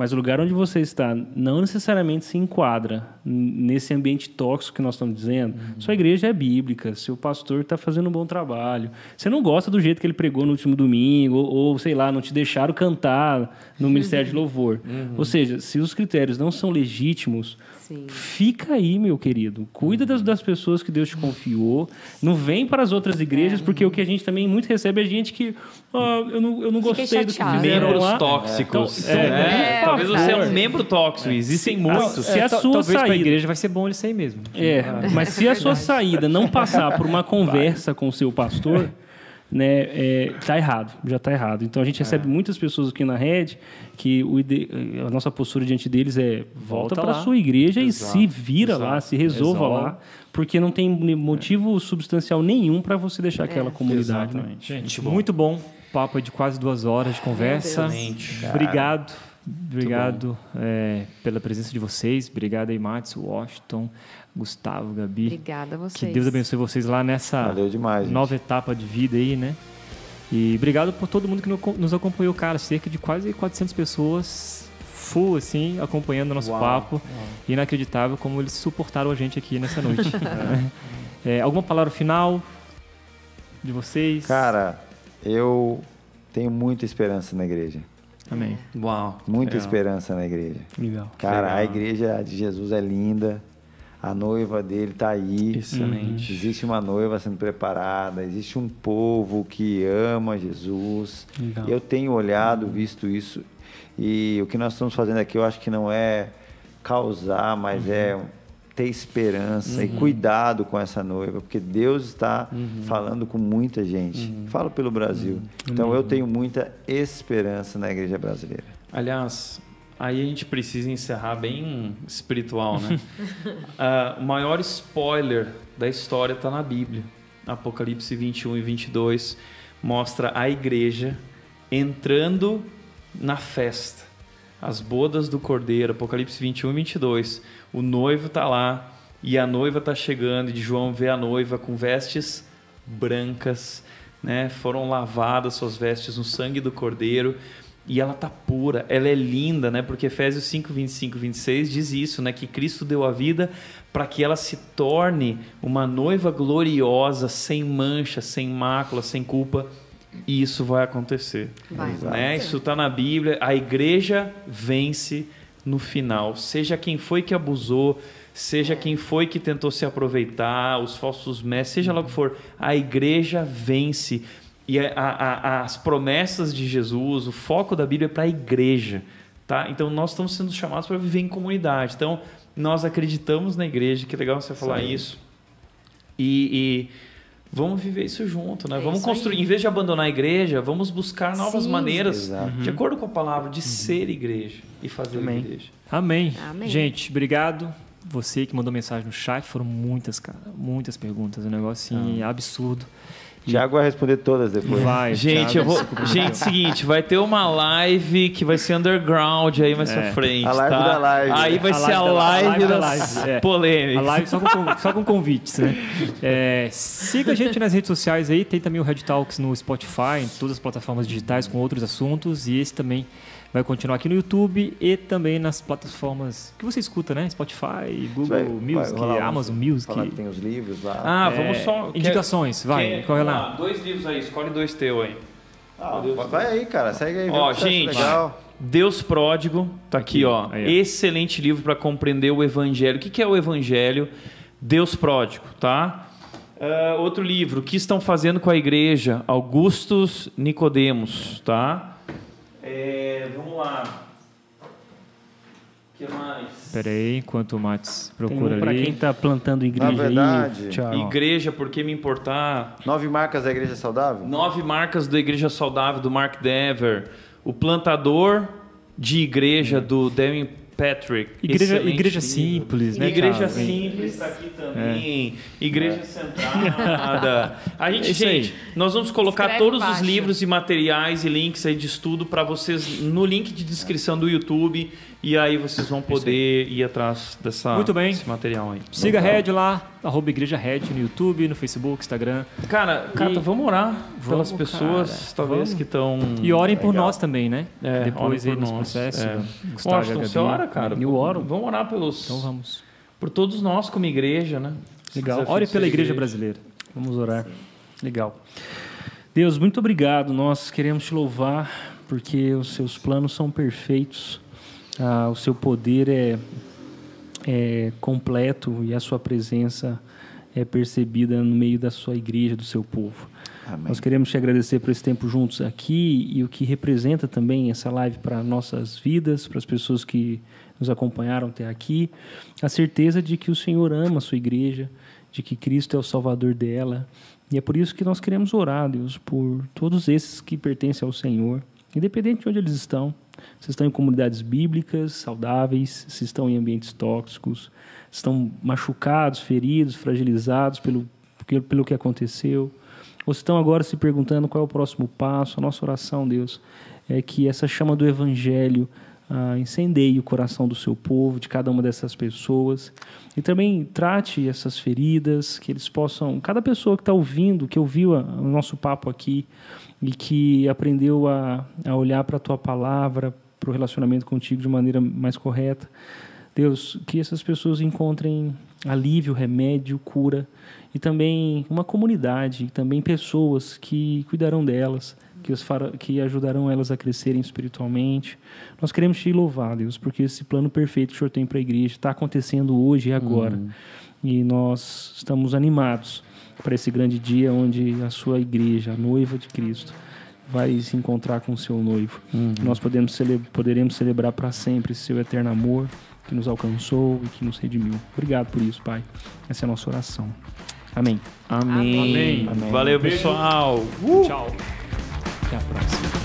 Mas o lugar onde você está não necessariamente se enquadra nesse ambiente tóxico que nós estamos dizendo. Uhum. Sua igreja é bíblica, seu pastor está fazendo um bom trabalho. Você não gosta do jeito que ele pregou no último domingo, ou, ou sei lá, não te deixaram cantar no. Ministério de Louvor. Uhum. Ou seja, se os critérios não são legítimos, Sim. fica aí, meu querido. Cuida das, das, pessoas que Deus te confiou. Não vem para as outras igrejas, é. porque o que a gente também muito recebe é gente que oh, eu, não, eu não gostei do que fizeram Membros lá. tóxicos. Então, é, é, talvez você é um membro tóxico. Existem muitos. Se a sua talvez saída... igreja vai ser bom isso aí mesmo. É, mas se a sua saída não passar por uma conversa com o seu pastor, né, é, tá errado, já está errado. Então a gente recebe é. muitas pessoas aqui na rede que o ide... a nossa postura diante deles é volta, volta para a sua igreja Exato. e se vira Exato. lá, se resolva Resolve. lá, porque não tem motivo é. substancial nenhum para você deixar aquela é. comunidade. Né? Gente, muito bom. Papo de quase duas horas de conversa. Obrigado. Obrigado é, pela presença de vocês. Obrigado aí, Matos, Washington, Gustavo, Gabi. Obrigada a vocês. Que Deus abençoe vocês lá nessa demais, nova etapa de vida aí, né? E obrigado por todo mundo que nos acompanhou, cara. Cerca de quase 400 pessoas full, assim, acompanhando o nosso Uau. papo. Uau. Inacreditável como eles suportaram a gente aqui nessa noite. é. É, alguma palavra final de vocês? Cara, eu tenho muita esperança na igreja. Amém. Uau. Muita Legal. esperança na igreja. Legal. Cara, Legal. a igreja de Jesus é linda. A noiva dele está aí. Excelente. Existe uma noiva sendo preparada, existe um povo que ama Jesus. Legal. Eu tenho olhado, visto isso. E o que nós estamos fazendo aqui, eu acho que não é causar, mas uhum. é ter esperança uhum. e cuidado com essa noiva, porque Deus está uhum. falando com muita gente. Uhum. Falo pelo Brasil. Uhum. Então eu tenho muita esperança na igreja brasileira. Aliás, aí a gente precisa encerrar bem espiritual, né? uh, o maior spoiler da história está na Bíblia. Apocalipse 21 e 22 mostra a igreja entrando na festa. As bodas do Cordeiro, Apocalipse 21 e 22. O noivo está lá e a noiva está chegando, e de João vê a noiva com vestes brancas, né? Foram lavadas suas vestes no sangue do Cordeiro e ela tá pura, ela é linda, né? Porque Efésios 5, 25, 26 diz isso, né? Que Cristo deu a vida para que ela se torne uma noiva gloriosa, sem mancha, sem mácula, sem culpa. E isso vai acontecer. Vai. Né? Isso está na Bíblia. A igreja vence no final. Seja quem foi que abusou, seja quem foi que tentou se aproveitar, os falsos mestres, seja lá o que for, a igreja vence. E a, a, as promessas de Jesus, o foco da Bíblia é para a igreja. Tá? Então nós estamos sendo chamados para viver em comunidade. Então nós acreditamos na igreja, que legal você falar Sim. isso. E, e Vamos viver isso junto, né? É vamos construir, aí. em vez de abandonar a igreja, vamos buscar novas Sim, maneiras, exato. de acordo com a palavra, de uhum. ser igreja e fazer Amém. igreja. Amém. Amém. Gente, obrigado. Você que mandou mensagem no chat, foram muitas, cara, muitas perguntas, um negócio assim, ah. absurdo. Tiago vai responder todas depois. Vai. Gente, eu vou. Gente, seguinte, vai ter uma live que vai ser underground aí mais é. pra frente. A live tá? da live. Aí vai a ser a live, live das live. É. polêmicas. A live só com, só com convites, né? É, siga a gente nas redes sociais aí. Tem também o Red Talks no Spotify, em todas as plataformas digitais com outros assuntos. E esse também vai continuar aqui no YouTube e também nas plataformas que você escuta, né? Spotify, Google vai, Music, vai Amazon Music. Falar que tem os livros lá. Ah, é, vamos só. Indicações, vai, corre lá. Dois livros aí, escolhe dois teu aí. Ah, vai aí, cara, segue aí. Ó, gente, Deus Pródigo, tá aqui, aqui ó. Aí, Excelente livro para compreender o Evangelho. O que, que é o Evangelho? Deus Pródigo, tá? Uh, outro livro, O que estão fazendo com a igreja? Augustus Nicodemos, tá? É, vamos lá. O que mais? Espera aí, enquanto o Matos procura um Para quem está plantando igreja Na verdade, aí. Tchau. Igreja, por que me importar? Nove marcas da Igreja Saudável? Nove marcas da Igreja Saudável, do Mark Dever. O plantador de igreja, do Damien Patrick. Igreja, igreja simples, né? Igreja cara? simples está aqui também. É. Igreja é. centrada. A gente, é gente, nós vamos colocar Escreve todos baixo. os livros e materiais e links aí de estudo para vocês no link de descrição do YouTube e aí vocês vão poder ir atrás dessa, Muito bem. desse material aí. Siga a Red lá, arroba Igreja Red no YouTube, no Facebook, Instagram. Cara, vamos orar pelas pessoas, cara, talvez, vamos. que estão... E orem por nós também, né? É, Depois aí nos processos. É. Washington, você ora, cara? Eu oro. Vamos orar pelos... Então vamos. Por todos nós como igreja, né? Legal. Ore pela igreja, igreja brasileira. Vamos orar. Sim. Legal. Deus, muito obrigado. Nós queremos te louvar porque os seus planos são perfeitos ah, o seu poder é, é completo e a sua presença é percebida no meio da sua igreja, do seu povo. Amém. Nós queremos te agradecer por esse tempo juntos aqui e o que representa também essa live para nossas vidas, para as pessoas que nos acompanharam até aqui. A certeza de que o Senhor ama a sua igreja, de que Cristo é o Salvador dela. E é por isso que nós queremos orar, Deus, por todos esses que pertencem ao Senhor, independente de onde eles estão, se estão em comunidades bíblicas, saudáveis, se estão em ambientes tóxicos, estão machucados, feridos, fragilizados pelo, pelo que aconteceu, ou estão agora se perguntando qual é o próximo passo. A nossa oração, Deus, é que essa chama do Evangelho ah, incendeie o coração do seu povo, de cada uma dessas pessoas, e também trate essas feridas, que eles possam, cada pessoa que está ouvindo, que ouviu o nosso papo aqui, e que aprendeu a, a olhar para a tua palavra, para o relacionamento contigo de maneira mais correta. Deus, que essas pessoas encontrem alívio, remédio, cura e também uma comunidade, também pessoas que cuidarão delas, que, os que ajudarão elas a crescerem espiritualmente. Nós queremos te louvar, Deus, porque esse plano perfeito que o Senhor tem para a igreja está acontecendo hoje e agora. Uhum. E nós estamos animados para esse grande dia onde a sua igreja, a noiva de Cristo, vai se encontrar com o seu noivo. Uhum. Nós podemos cele poderemos celebrar para sempre esse seu eterno amor que nos alcançou e que nos redimiu. Obrigado por isso, Pai. Essa é a nossa oração. Amém. Amém. Amém. Amém. Valeu, pessoal. Uh! Tchau. Até a próxima.